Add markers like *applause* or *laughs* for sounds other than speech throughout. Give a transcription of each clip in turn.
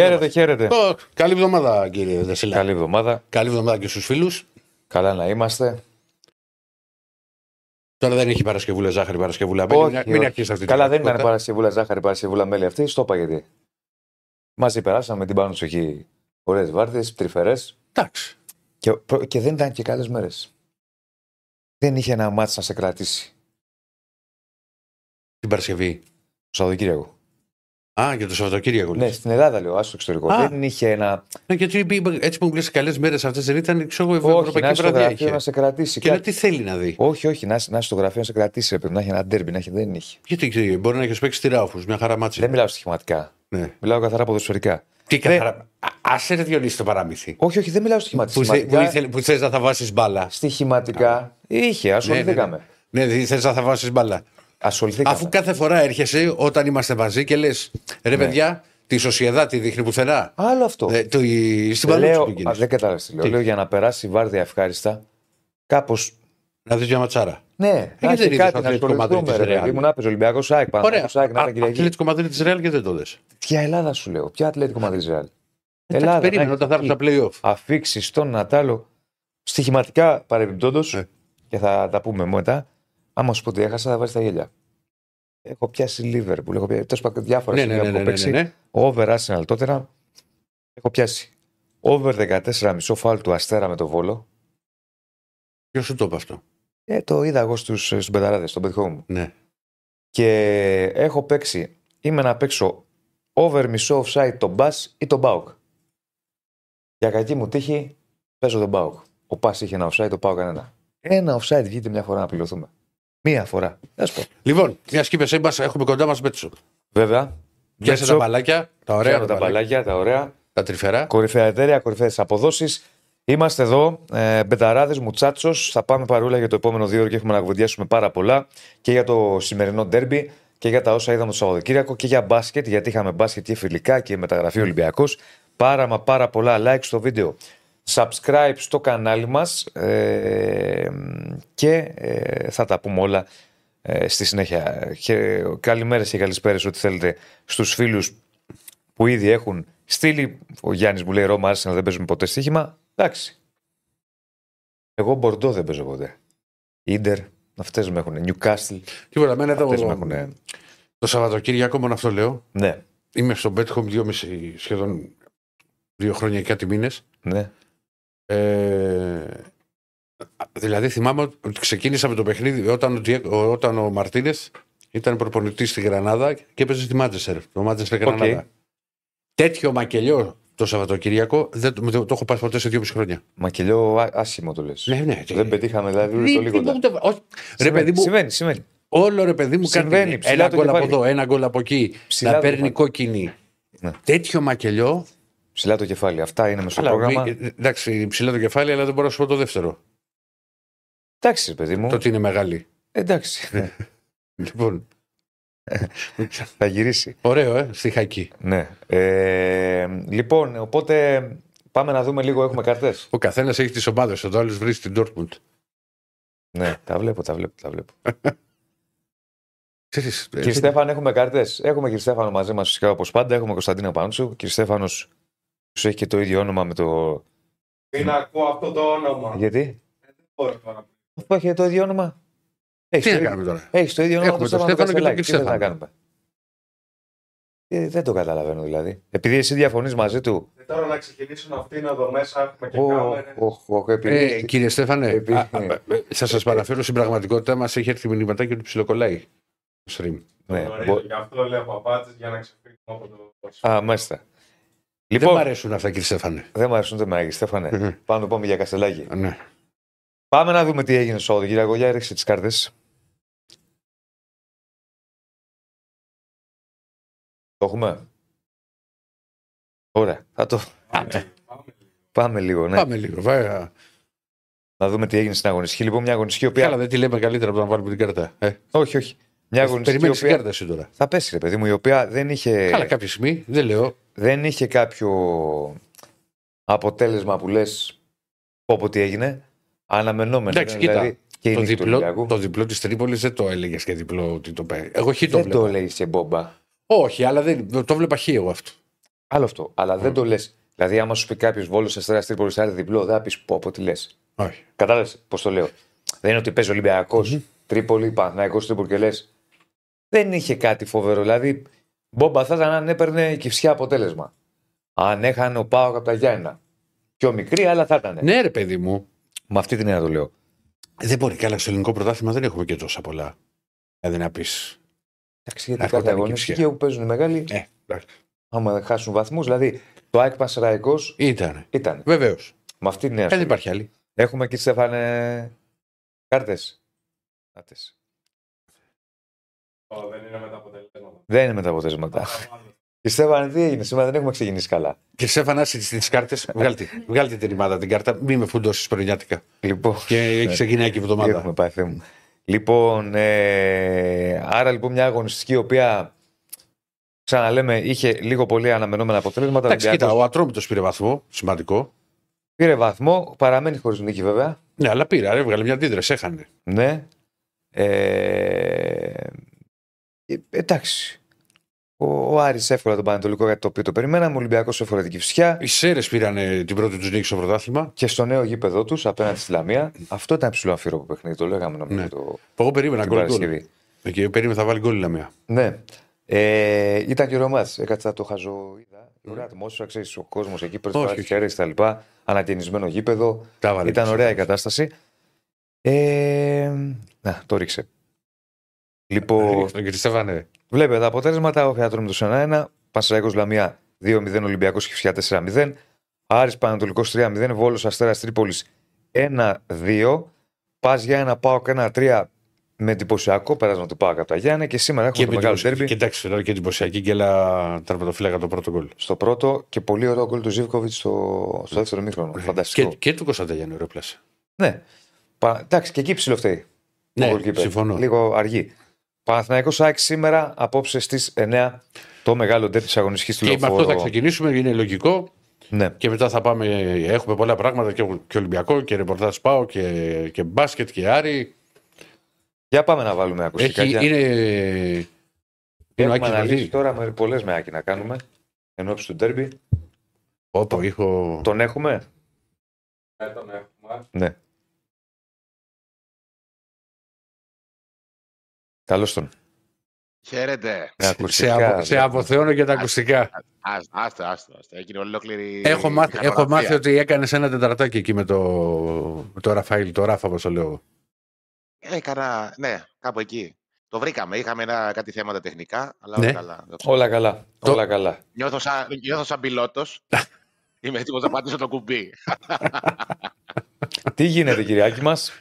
Χαίρετε, χαίρετε. Ω, Καλή εβδομάδα, κύριε Δεσίλα. Καλή εβδομάδα. Καλή εβδομάδα και στους φίλους. Καλά να είμαστε. Τώρα δεν έχει Παρασκευούλα ζάχαρη, Παρασκευούλα μέλι. Όχι, Μην, όχι. μην αρχίσεις αυτή την Καλά, δεν ήταν πραγματικότητα. Παρασκευούλα ζάχαρη, Παρασκευούλα μέλι αυτή. Στο είπα γιατί. Μαζί περάσαμε την πάνω σου εκεί. Ωραίες βάρδιε, τρυφερές. Εντάξει. Και, προ- και δεν ήταν και καλές μέρες. Δεν είχε ένα μάτι να σε κρατήσει Την Παρασκευή. το Σαββατοκύριακο. Α, για το Σαββατοκύριακο. Ναι, λες. στην Ελλάδα λέω, άσο εξωτερικό. Α. Δεν είχε ένα. Ναι, γιατί είπε- έτσι που μου λες καλές μέρες αυτές δεν ήταν, ξέρω εγώ, Όχι, να ευρωπαϊκή είσαι στο βραδιά γραφείο είχε. να σε κρατήσει. Και να κάτι. τι θέλει να δει; Όχι, όχι, να, είσαι- να είσαι στο γραφείο να σε κρατήσει. Ρε, παιδί, να έχει ένα ντέρμπι, να έχει. Δεν είχε. Γιατί ξέρει, μπορεί να έχει παίξει τη ράουφου, μια χαρά μάτση. Δεν μιλάω στοιχηματικά. Ναι. Μιλάω καθαρά ποδοσφαιρικά. Τι καθαρά. Άσε ρε Διονύση το παραμύθι. Όχι, όχι, δεν μιλάω Που, στοιχηματικά. θε, που, ήθελε- που θες να θα βάσει μπάλα. Στοιχηματικά είχε, ασχοληθήκαμε. Ναι, ναι, θες να θα βάσει μπάλα. Ασχοληθήκαμε. Αφού κάθε φορά έρχεσαι όταν είμαστε μαζί και λες, ρε Ναι. παιδιά, τη Σοσιαδά τη δείχνει πουθενά. Άλλο αυτό. Ε, το, η- στην παλούτσου λέω, που α, γίνεις. δεν κατάλαβες τι λέω. Τι; Λέω για να περάσει η βάρδια ευχάριστα. Κάπω. Να δεις μια ματσάρα. Ναι, να δεν έχει είδες κάτι το να Ατλέτικο Μαδρίτης ασχοληθούμε. Ρε, Ρεάλ. παιδί μου, να παίζει Ολυμπιακός Σάικ. Ωραία. Παναγιώτο Σάικ, να Α- ήταν Κυριακή. Ατλέτικο Μαδρίτη της Ρεάλ και δεν το δε. Ποια Ελλάδα σου λέω, ποια Ατλέτικο Μαδρίτη Ρεάλ. Ελλάδα. Περίμενε όταν θα έρθουν τα playoff. Αφήξει στον Νατάλο στοιχηματικά παρεμπιπτόντως Ε. και θα τα πούμε μετά. Άμα σου πω ότι έχασα, θα βάζεις τα γέλια. Έχω πιάσει Λίβερπουλ, έχω πιάσει τέλος πάντων διάφορα Ναι, σημεία ναι, ναι, που ναι, έχω ναι, παίξει. ναι, ναι. Over Arsenal τότε έχω πιάσει. Over 14,5 φάλ του Αστέρα με το Βόλο. Ποιος σου το είπε αυτό; Ε, το είδα εγώ στους, στους μπεταράδες, στον πετυχό μου. Ναι. Και έχω παίξει, είμαι να παίξω over μισό offside τον Μπας ή τον Μπάουκ. Για κακή μου τύχη, παίζω τον Μπάουκ. Ο Πας είχε ένα offside, το Πάουκ κανένα. Ένα offside βγήκε μια φορά να πληρωθούμε. Μία φορά. Θα σου πω. Λοιπόν, μια και είπε, μας, έχουμε κοντά μας Μπέτσο. Βέβαια. Πιάσε τα Μπέτσο, μπαλάκια, τα ωραία πιάνω τα τα μπαλάκια, τα ωραία. τα τρυφερά. Κορυφαία εταιρεία, κορυφαίες αποδόσεις. Είμαστε εδώ, ε, μπεταράδες, μουτσάτσος. Θα πάμε παρούλα για το επόμενο δύο ώρο και έχουμε να κουβεντιάσουμε πάρα πολλά και για το σημερινό ντέρμπι και για τα όσα είδαμε το Σαββατοκύριακο και για μπάσκετ, γιατί είχαμε μπάσκετ και φιλικά και μεταγραφή Ολυμπιακός. Πάρα μα πάρα πολλά like στο βίντεο. Subscribe στο κανάλι μας ε, και ε, θα τα πούμε όλα ε, στη συνέχεια. Και καλημέρες και καλησπέρες ό,τι θέλετε στους φίλους που ήδη έχουν στείλει. Ο Γιάννης μου λέει Ρώμα Arsenal δεν παίζουμε ποτέ στοίχημα. Εντάξει. Εγώ Μπορντό δεν παίζω ποτέ. Ιντερ, αυτές με έχουν. Newcastle, Τίποτα, εμένα αυτές με το, έχουν. το Σαββατοκύριακο μόνο αυτό λέω. Ναι, Είμαι στο Betcom δυόμιση σχεδόν δύο χρόνια και κάτι μήνες. ναι. Ε, δηλαδή θυμάμαι ότι ξεκίνησα με το παιχνίδι όταν, ο Διέ- ο- όταν ο Μαρτίνες ήταν προπονητής στη Γρανάδα και έπαιζε στη Μάντσεστερ. Το Μάντσεστερ Γρανάδα. Τέτοιο μακελιό το Σαββατοκύριακο δεν το, το, το έχω πάει ποτέ σε δύο χρόνια. Μακελιό α- άσχημο το λες. Ναι, ναι. Δεν πετύχαμε δηλαδή ούτε το Τι- λίγο. τι- τα- ούτε- όχι. Ρε Συμβαίνει, παιδί μου, Συμβαίνει, συμβαίνει. όλο ρε παιδί μου Συμβαίνει, κάτι. ψηλά Ένα το γκολ από κεφάλι. εδώ, ένα γκολ από εκεί. Ψηλά να το παίρνει κεφάλι. κόκκινη. Ναι. Τέτοιο μακελιό. Ψηλά το κεφάλι. Αυτά είναι μες στο Αλλά, πρόγραμμα. μη- εντάξει, ψηλά το κεφάλι, αλλά δεν μπορώ να σου πω το δεύτερο. Εντάξει, παιδί μου. Το ότι είναι μεγάλη. Εντάξει. Λοιπόν, θα γυρίσει. ωραίο, ε, στη χακή. Ναι. Ε, λοιπόν, οπότε πάμε να δούμε λίγο. Έχουμε καρτέ. Ο καθένας έχει τις ομάδες του. Ο άλλο βρει στην Dortmund. ναι, τα βλέπω, τα βλέπω. Τα βλέπω. *laughs* Ξέρεις, ε, Κύριε Στέφαν, έχουμε κάρτες; Έχουμε κύριε Στέφανο μαζί μας φυσικά όπως πάντα. Έχουμε Κωνσταντίνο Πανούτσου. Κύριε Στέφανος, σου έχει και το ίδιο όνομα με το. Μην ακούω αυτό το όνομα. Γιατί; Μπορώ τώρα. Αφού έχει το ίδιο όνομα; Έχεις Τι το, να ίδιο- κάνουμε τώρα; έχεις το ίδιο όνομα Έχουμε με τον τον Στέφανο Στέφανο και τον Κασελάκη. Τι κύριο θες να Στέφανο. κάνουμε; Ε, δεν το καταλαβαίνω δηλαδή. Επειδή εσύ διαφωνείς μαζί του. Και τώρα να ξεκινήσουν αυτοί να εδώ μέσα έχουμε και Ω, κάμερες. οχ, οχ, επειδή- Ε, κύριε Στέφανε, Επί- α, α, ε, θα σας παραφέρω στην πραγματικότητα μας έχει έρθει μηνυματάκι ότι ψιλοκολλάει το stream. ναι, Γνωρίζω, μπο- Γι' αυτό λέω παπάτσες για να ξεφύγουμε από το. Α, μάλιστα. Δεν μου Λοιπόν, αρέσουν αυτά, κύριε Στέφανε. δεν μου αρέσουν ούτε με Στέφανε. Μμμ. Πάμε να πάμε για Καστελάκη. Ναι. Πάμε να δούμε τι έγινε στο Σαββατοκύριακο. Για ρίξε τις κάρτες. Το έχουμε; Ωραία. Θα το... Πάμε λίγο, ναι. Πάμε λίγο, βέβαια. Να δούμε τι έγινε στην αγωνιστική. Λοιπόν, μια αγωνιστική η οποία. Καλά, δεν τη λέμε καλύτερα από το να βάλουμε την κάρτα. Ε, Όχι, όχι. Μια αγωνιστική η Περιμένεις την οποία. κάρτα εσύ τώρα. Θα πέσει, ρε παιδί μου, η οποία δεν είχε, Καλά, κάποια στιγμή δεν λέω. Δεν είχε κάποιο αποτέλεσμα που λες. Πω τι έγινε. Αναμενόμενο. Εντάξει, ήταν, κοίτα, δηλαδή, και η Το νίκη του διπλό, Ολυμπιακού. το διπλό της Τρίπολης δεν το έλεγες και διπλό ότι το παίρνει. Εγώ χ το Δεν βλέπα. το λέει σε μπόμπα. Όχι, αλλά δεν, το βλέπα χ εγώ αυτό. Άλλο αυτό. Αλλά δεν το λες. Δηλαδή, άμα σου πει κάποιος Βόλος Αστέρα Τρίπολης Άρη διπλό, δεν θα πεις πω από τι λες. Όχι. Κατάλαβες πώς το λέω. Δεν είναι ότι παίζει Ολυμπιακός, Τρίπολη, Παναθναϊκό Τρίπολη και λες. Δεν είχε κάτι φοβερό. Δηλαδή, μπόμπα θα ήταν αν έπαιρνε κυψιά αποτέλεσμα. Αν έχανε ο Πάοκ από τα Γιάννα. Πιο μικρή, αλλά θα ήταν. Ναι, ρε παιδί μου. Με αυτή την έννοια το λέω. Δεν μπορεί. Καλά, στο ελληνικό πρωτάθλημα δεν έχουμε και τόσα πολλά. Δηλαδή να πεις. Εντάξει, γιατί Αυτό κάθε ήταν η αγωνιστική κυψιά. όπου παίζουν οι μεγάλοι, Ε, εντάξει. άμα χάσουν βαθμούς, δηλαδή το ΑΕΚ Πασεραϊκό Ήταν. ήταν. Βεβαίως. Με αυτή την έννοια. Ε, δεν σου λέω. υπάρχει άλλη. Έχουμε και Στέφανε κάρτες. Ω, Δεν είναι με τα αποτελέσματα. Δεν είναι με τα αποτελέσματα. *laughs* Και Στέφανε, τι έγινε σήμερα, δεν έχουμε ξεκινήσει καλά. Και Στέφανα, τι κάρτες, βγάλτε, βγάλτε την ρημάδα την κάρτα. Μη με φουντώσεις πρωινιάτικα. Λοιπόν, Και έχει ξεκινάει και η τι εβδομάδα. έχουμε πάει, Θεέ μου. Λοιπόν, ε, άρα λοιπόν μια αγωνιστική η οποία ξαναλέμε είχε λίγο πολύ αναμενόμενα αποτελέσματα. Εντάξει, Ολυμπιακός κοίτα, ο Ατρόμητος πήρε βαθμό. Σημαντικό. Πήρε βαθμό, παραμένει χωρίς νίκη βέβαια. Ναι, αλλά πήρε, άρα έβγαλε μια αντίδραση, έχανε. Ναι. Ε, ε, εντάξει. Ο, ο Άρης έφερε τον Πανετολικό γιατί το οποίο το περιμέναμε. Ο Ολυμπιακός έφερε την Κυφσιά Οι Σέρες πήραν ε, την πρώτη τους νίκη στο πρωτάθλημα. και στο νέο γήπεδο τους απέναντι στη Λαμία. Αυτό ήταν ψηλό αμφίροπο παιχνίδι. Το λέγαμε νομίζω Ναι. το, Που Εγώ περίμενα την γκολ. γκολ. Παρασκευή. Και περίμενα θα βάλει γκολ η Λαμία. Ναι. Ε, ήταν και ωραίο μάτς. Έκατσα το χαζοείδα. Η ωραία ατμόσφαιρα, ξέρεις ο κόσμος εκεί πρώτη Όχι, φορά της όχι. χέρι τα λοιπά. Ανακαινισμένο γήπεδο. Τα βάλε. Ήταν και ωραία η εσύ. κατάσταση. Ε, να, το ρίξε. Λοιπόν, Ρίξτε, Κύριε Στέφανε. Βλέπετε τα αποτέλεσματα. Ο Θεατρόμητος 1-1. Πασαραϊκός Λαμία 2-0. Ολυμπιακός Χιφσιά 4-0. Άρης Πανατολικός 3-0. Βόλος Αστέρας Τρίπολης 1-2. Πας για ένα πάω και ένα 3 με εντυπωσιακό πέρασμα του Πάου από τα Γιάννη και σήμερα έχουμε Και το με μεγάλο την τέρμπι. Και εντάξει, τώρα και εντυπωσιακή γκέλα τερματοφύλακα το πρώτο γκολ. στο πρώτο και πολύ ωραίο γκολ του Ζήβκοβιτ στο, στο δεύτερο μήχρονο. Φανταστικό. Και, και του Κωνσταντέλιανου ωραίο πλάσε. Ναι. Πα, εντάξει, και εκεί ψηλό φταίει. Ναι, ο goalkeeper. συμφωνώ. Λίγο αργή. Παναθηναϊκός ΑΕΚ σήμερα απόψε στις 9 το μεγάλο ντέρ της αγωνιστικής του Και με αυτό θα Λεωφόρο. ξεκινήσουμε, είναι λογικό. Ναι. Και μετά θα πάμε. Έχουμε πολλά πράγματα και, και Ολυμπιακό και ρεπορτάζ Πάω και, και μπάσκετ και Άρη. Για πάμε να βάλουμε ακουστικά. Έχει, για- είναι. Είναι ο Έχουμε Άκης αναλύσει μαζί. τώρα με πολλές με Άκη να κάνουμε. Εν ώψη του ντέρμπι. Όπο, ήχο. Τον έχουμε; Δεν τον έχουμε. Ναι. Καλώς τον. Χαίρετε. Με Σε, ακουστικά, απο, σε ναι. αποθεώνω και τα ακουστικά. Άς- Άστο, άστο, άστο. Έγινε ολόκληρη. Έχω μάθει, έχω μηχανογραφία. μάθει ότι έκανες ένα τετρατάκι εκεί με το, με το Ραφαήλ, το Ράφα, όπως το λέω. Έκανα, ναι, κάπου εκεί. Το βρήκαμε. Είχαμε ένα, κάτι θέματα τεχνικά, αλλά Ναι. όλα καλά. Όλα καλά. Το- Όλα καλά. Νιώθω σαν, νιώθω σαν πιλότος. *laughs* Είμαι έτοιμος να πατήσω το κουμπί. Τι γίνεται, Κυριάκη μας;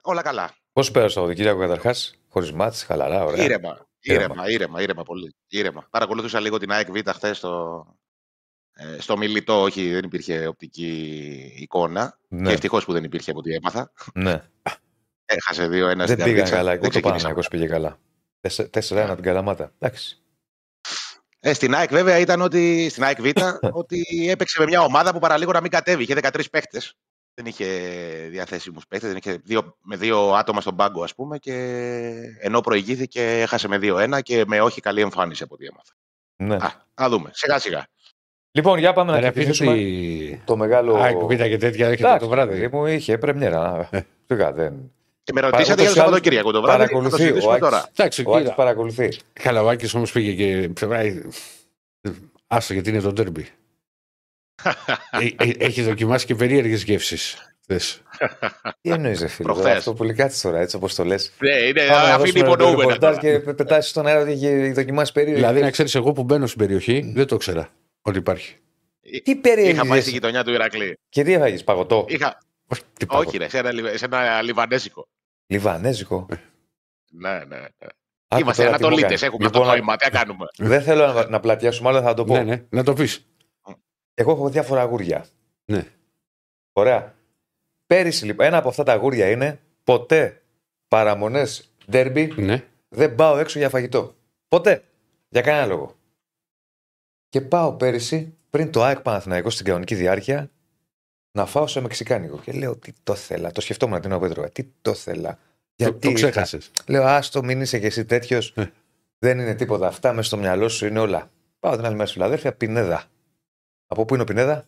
όλα καλά. Πώς πέρασε το Κυριακό καταρχάς. Χωρίς μάτς, χαλαρά, ωραία. Ήρεμα. Ήρεμα. Ήρεμα, ήρεμα, ήρεμα πολύ. Ήρεμα. Παρακολούθησα λίγο την ΑΕΚ Β χθες στο, ε, στο μιλητό. Όχι, δεν υπήρχε οπτική εικόνα. Ναι, Και ευτυχώς που δεν υπήρχε από ό,τι έμαθα. ναι. Έχασε 2-1 Δεν στην πήγαν Καρδίτσα. καλά. Δεν Ούτε ο ξεκίνησα. Παναγιώ πήγε καλά. 4-1 από την Καλαμάτα. Εντάξει. Ε, στην ΑΕΚ βέβαια ήταν ότι στην ΑΕΚ Β *laughs* ότι έπαιξε με μια ομάδα που παραλίγο να μην κατέβει. Είχε 13 παίχτε. Δεν είχε διαθέσιμους παίχτε. Δεν είχε δύο, με δύο άτομα στον πάγκο, ας πούμε. Και ενώ προηγήθηκε, έχασε με 2-1 και με όχι καλή εμφάνιση από ό,τι έμαθα. Ναι. Α, να δούμε. Σιγά σιγά. Λοιπόν, για πάμε να Ρε, πείτε ξεκινήσουμε ότι. το μεγάλο. ΑΕΚ Β και τέτοια έχετε Εντάξει, το βράδυ. παιδί μου είχε πρεμιέρα. Σιγά, δεν. Και με ούτως ρωτήσατε για ή το άλλως Σαββατοκύριακο το βράδυ. Θα το παρακολουθεί ο συζητήσουμε Άκης. τώρα. Εντάξει, Ο Άκης κοίτα. παρακολουθεί. Καλά, ο Άκης όμως πήγε και. Άστο γιατί είναι το τέρμπι. Ε, ε, Έχει δοκιμάσει και περίεργες γεύσεις. Τι εννοείς, ρε φίλε. Προχθές. τώρα, Αυτό που λέει κάτσε τώρα, έτσι όπως το λες. Ναι, είναι, Πάμε να αφήνει δώσουμε το υπονοούμενα. ρεπορτάζ τώρα. και πετάει στον αέρα ότι έχει δοκιμάσει περίεργα. δηλαδή, να ξέρεις, εγώ που μπαίνω στην περιοχή δεν το ήξερα ότι υπάρχει. Τι περίεργα. Είχα πάει στη γειτονιά του Ηρακλή. Και τι έφαγε, παγωτό. Είχα... Όχι, τι πάω. Όχι, ρε, σε ένα, λιβ- σε ένα λιβανέζικο. Λιβανέζικο. Ναι, ναι, ναι. Άκου Είμαστε τώρα τι μου Ανατολίτες, κάνει. έχουμε Λοιπόν, αυτό το νόημα. Τι να κάνουμε. Δεν θέλω να, να πλατιάσουμε, αλλά θα το πω. Ναι, ναι, να το πεις. Εγώ έχω διάφορα αγούρια. Ναι. Ωραία. Πέρυσι λοιπόν, ένα από αυτά τα αγούρια είναι ποτέ παραμονές ντέρμπι Ναι. δεν πάω έξω για φαγητό. Ποτέ. Για κανένα λόγο. Και πάω πέρυσι, πριν το ΑΕΚ Παναθηναϊκός στην κανονική διάρκεια, να φάω σε μεξικάνικο. Και λέω τι το θέλα. Το σκεφτόμουν την ώρα που Τι το θέλα. Το, Γιατί το ήρθα. ξέχασες. Λέω, άστο, μην είσαι κι εσύ τέτοιος. Ε. Δεν είναι τίποτα. Αυτά μες στο μυαλό σου είναι όλα. Πάω την άλλη μέρα στη Φιλαδέλφια, Πινέδα. Από πού είναι ο Πινέδα;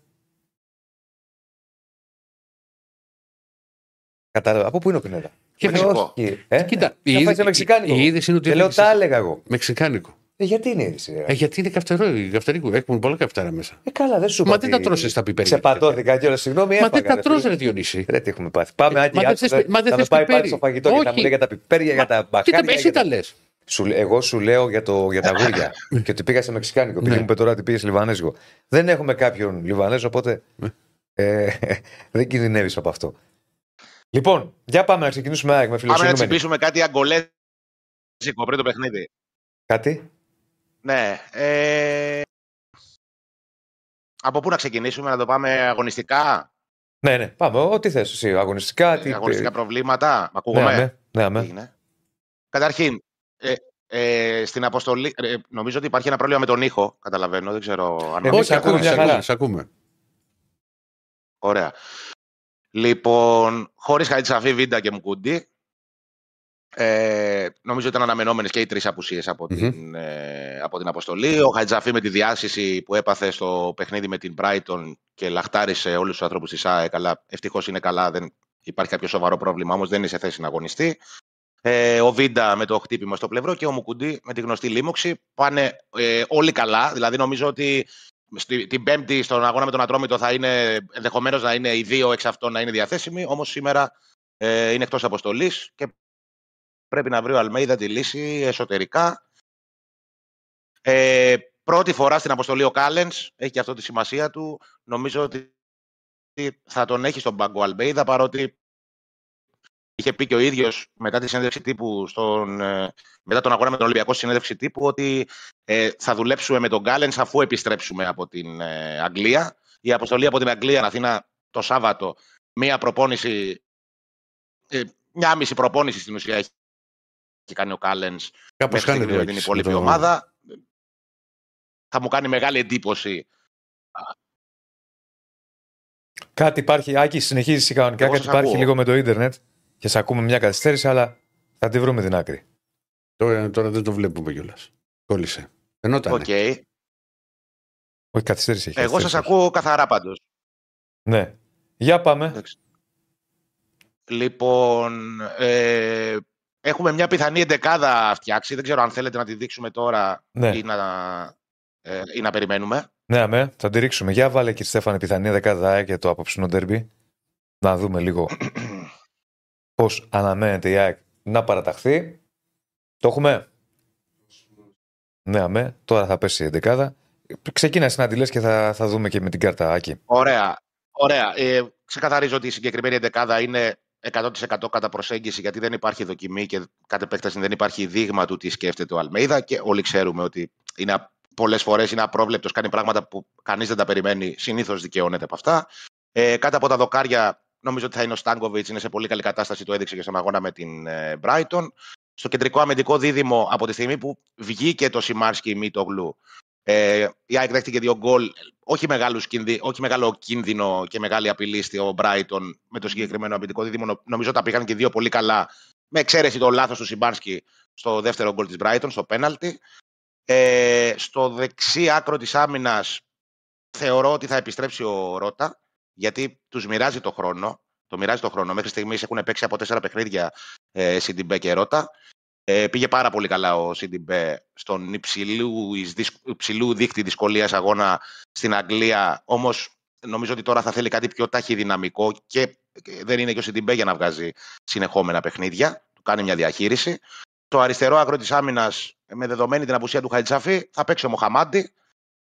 Κατάλαβα. Από πού είναι ο Πινέδα; Και Λέω, Μεξικό. όχι, ε; Κοίτα, Να πάει είδη- σε Μεξικάνικο. η είδηση είναι ότι Και λέω, δεν ξέρεις- τα έλεγα εγώ. Μεξικάνικο. Ε, γιατί είναι η είδηση. ρε. Ε, γιατί είναι καυτερό, καυτερίκου. Έχουν πολλά καυτέρα μέσα. Ε, καλά, δεν σου Μα είπα δεν τι- τα τρώσες τα πιπέρια. Ξεπατώθηκα κιόλας. Συγγνώμη, Μα έφαγα, δεν τα ρε, τρως, φίλε. ρε Διονύση; Ρε, τι έχουμε πάθει. Πάμε, Άκη, Μα δεν άκου, θες- μα δεν θα με θες πάει πάλι πιπέρι. στο φαγητό και θα μου Όχι. λέει για τα πιπέρια, για τα Κοίτα, μπακάρια. εσύ για τα τα- λες. Σου, εγώ σου λέω για, το, για τα γούρια *laughs* και ότι πήγα σε Μεξικάνικο. Επειδή Ναι. μου είπε τώρα ότι πήγες σε Λιβανέζικο. Δεν έχουμε κάποιον Λιβανέζο, οπότε Ναι. ε, *laughs* δεν κινδυνεύεις από αυτό. Λοιπόν, για πάμε να ξεκινήσουμε ΑΕΚ, με Πάμε να φιλοσοφούμενοι. τσιμπήσουμε κάτι αγκολέζικο πριν το παιχνίδι. Κάτι; Ναι. Ε... Από πού να ξεκινήσουμε, να το πάμε αγωνιστικά; Ναι, ναι, πάμε. Ό,τι θες εσύ. Αγωνιστικά. Τι... αγωνιστικά προβλήματα. Μ' Ναι, ακούγομαι. ναι, ναι, ναι. Έγινε. Καταρχήν, ε, ε, στην αποστολή. ε, νομίζω ότι υπάρχει ένα πρόβλημα με τον ήχο. Καταλαβαίνω. Δεν ξέρω αν. Εμείς Όχι, ακούμε ακούμε, μια σε χαρά. ακούμε, σε ακούμε. Ωραία. Λοιπόν, χωρίς Χαϊτσαφή, Βίντα και Μουκούντι. Ε, νομίζω ήταν αναμενόμενες και οι τρεις απουσίες από, Μμμ. την, ε, από την αποστολή. Ο Χαϊτζαφή με τη διάσηση που έπαθε στο παιχνίδι με την Brighton και λαχτάρισε όλους τους ανθρώπους της ΑΕ. Καλά, ευτυχώς είναι καλά, δεν υπάρχει κάποιο σοβαρό πρόβλημα, όμως δεν είναι σε θέση να αγωνιστεί. Ε, ο Βίντα με το χτύπημα στο πλευρό και ο Μουκουντή με τη γνωστή λίμωξη. Πάνε ε, όλοι καλά. Δηλαδή, νομίζω ότι στη, την Πέμπτη στον αγώνα με τον Ατρόμητο θα είναι ενδεχομένως να είναι οι δύο εξ αυτών να είναι διαθέσιμοι. Όμως σήμερα ε, είναι εκτός αποστολής και πρέπει να βρει ο Αλμέιδα τη λύση εσωτερικά. Ε, πρώτη φορά στην αποστολή ο Κάλενς, έχει και αυτό τη σημασία του. Νομίζω ότι θα τον έχει στον πάγκο ο Αλμέιδα, παρότι είχε πει και ο ίδιος μετά τη συνέντευξη τύπου, στον, ε, μετά τον αγώνα με τον Ολυμπιακό, στη συνέντευξη τύπου, ότι ε, θα δουλέψουμε με τον Κάλενς αφού επιστρέψουμε από την ε, Αγγλία. Η αποστολή από την Αγγλία στην Αθήνα το Σάββατο, μία προπόνηση, ε, μια μισή προπόνηση στην ουσία έχει έχει κάνει ο Κάλενς Κάπως μέχρι στιγμή χάνεται με ο την Άκης υπόλοιπη με το- ομάδα. Θα μου κάνει μεγάλη εντύπωση. Κάτι υπάρχει. Άκης, συνεχίζεις κανονικά. Εγώ Κάτι σας υπάρχει ακούω. λίγο με το ίντερνετ; Και σε ακούμε μια καθυστέρηση, αλλά θα τη βρούμε την άκρη. Τώρα, τώρα δεν το βλέπουμε κιόλας. Κόλλησε. Ενόταν. Οκ. Όχι, καθυστέρηση έχει. Εγώ σας καθυστέρηση. ακούω καθαρά πάντως. Ναι. Για πάμε. Εντάξει. Λοιπόν, ε, έχουμε μια πιθανή εντεκάδα φτιάξει. Δεν ξέρω αν θέλετε να τη δείξουμε τώρα Ναι. ή, να, ε, ή να περιμένουμε. Ναι, αμέ, θα τη ρίξουμε. Για βάλε και Στέφανε πιθανή δεκάδα και το απόψινο ντέρμπι. Να δούμε λίγο *clears throat* πώς αναμένεται η ΑΕΚ να παραταχθεί. Το έχουμε. Ναι, αμέ. Τώρα θα πέσει η δεκάδα. Ξεκίνα να τη λες και θα, θα δούμε και με την κάρτα Άκη. Ωραία. Ωραία. Ε, ξεκαθαρίζω ότι η συγκεκριμένη εντεκάδα είναι 100% κατά προσέγγιση γιατί δεν υπάρχει δοκιμή και κατ' επέκταση δεν υπάρχει δείγμα του τι σκέφτεται ο Αλμέιδα και όλοι ξέρουμε ότι είναι, πολλές φορές είναι απρόβλεπτος, κάνει πράγματα που κανείς δεν τα περιμένει, συνήθως δικαιώνεται από αυτά. Ε, κάτω από τα δοκάρια νομίζω ότι θα είναι ο Στάνκοβιτς, είναι σε πολύ καλή κατάσταση, το έδειξε και στον αγώνα με την ε, Brighton. Στο κεντρικό αμυντικό δίδυμο από τη στιγμή που βγήκε το Σιμάρσκι Μίτογλου ε, η ΑΕΚ δέχτηκε δύο γκολ, όχι, μεγάλους κινδυ... όχι μεγάλο κίνδυνο και μεγάλη απειλή στο Brighton με το συγκεκριμένο αμυντικό δίδυμο. Νο- Νομίζω τα πήγαν και δύο πολύ καλά, με εξαίρεση το λάθος του Σιμάνσκι στο δεύτερο γκολ της Brighton, στο πέναλτι. Ε, στο δεξί άκρο της άμυνας θεωρώ ότι θα επιστρέψει ο Ρότα, γιατί τους μοιράζει το χρόνο. Το μοιράζει το χρόνο. Μέχρι στιγμής έχουν παίξει από τέσσερα παιχνίδια ε, Σιντιμπέ και Ρότα. Ε, πήγε πάρα πολύ καλά ο Σιντιμπέ στον υψηλού, εις δυσ- υψηλού δείκτη δυσκολίας αγώνα στην Αγγλία. Όμως νομίζω ότι τώρα θα θέλει κάτι πιο ταχυδυναμικό και και δεν είναι και ο Σιντιμπέ για να βγάζει συνεχόμενα παιχνίδια. Του κάνει μια διαχείριση. Το αριστερό άκρο της άμυνας με δεδομένη την απουσία του Χαϊτζαφή θα παίξει ο Μοχαμάντη.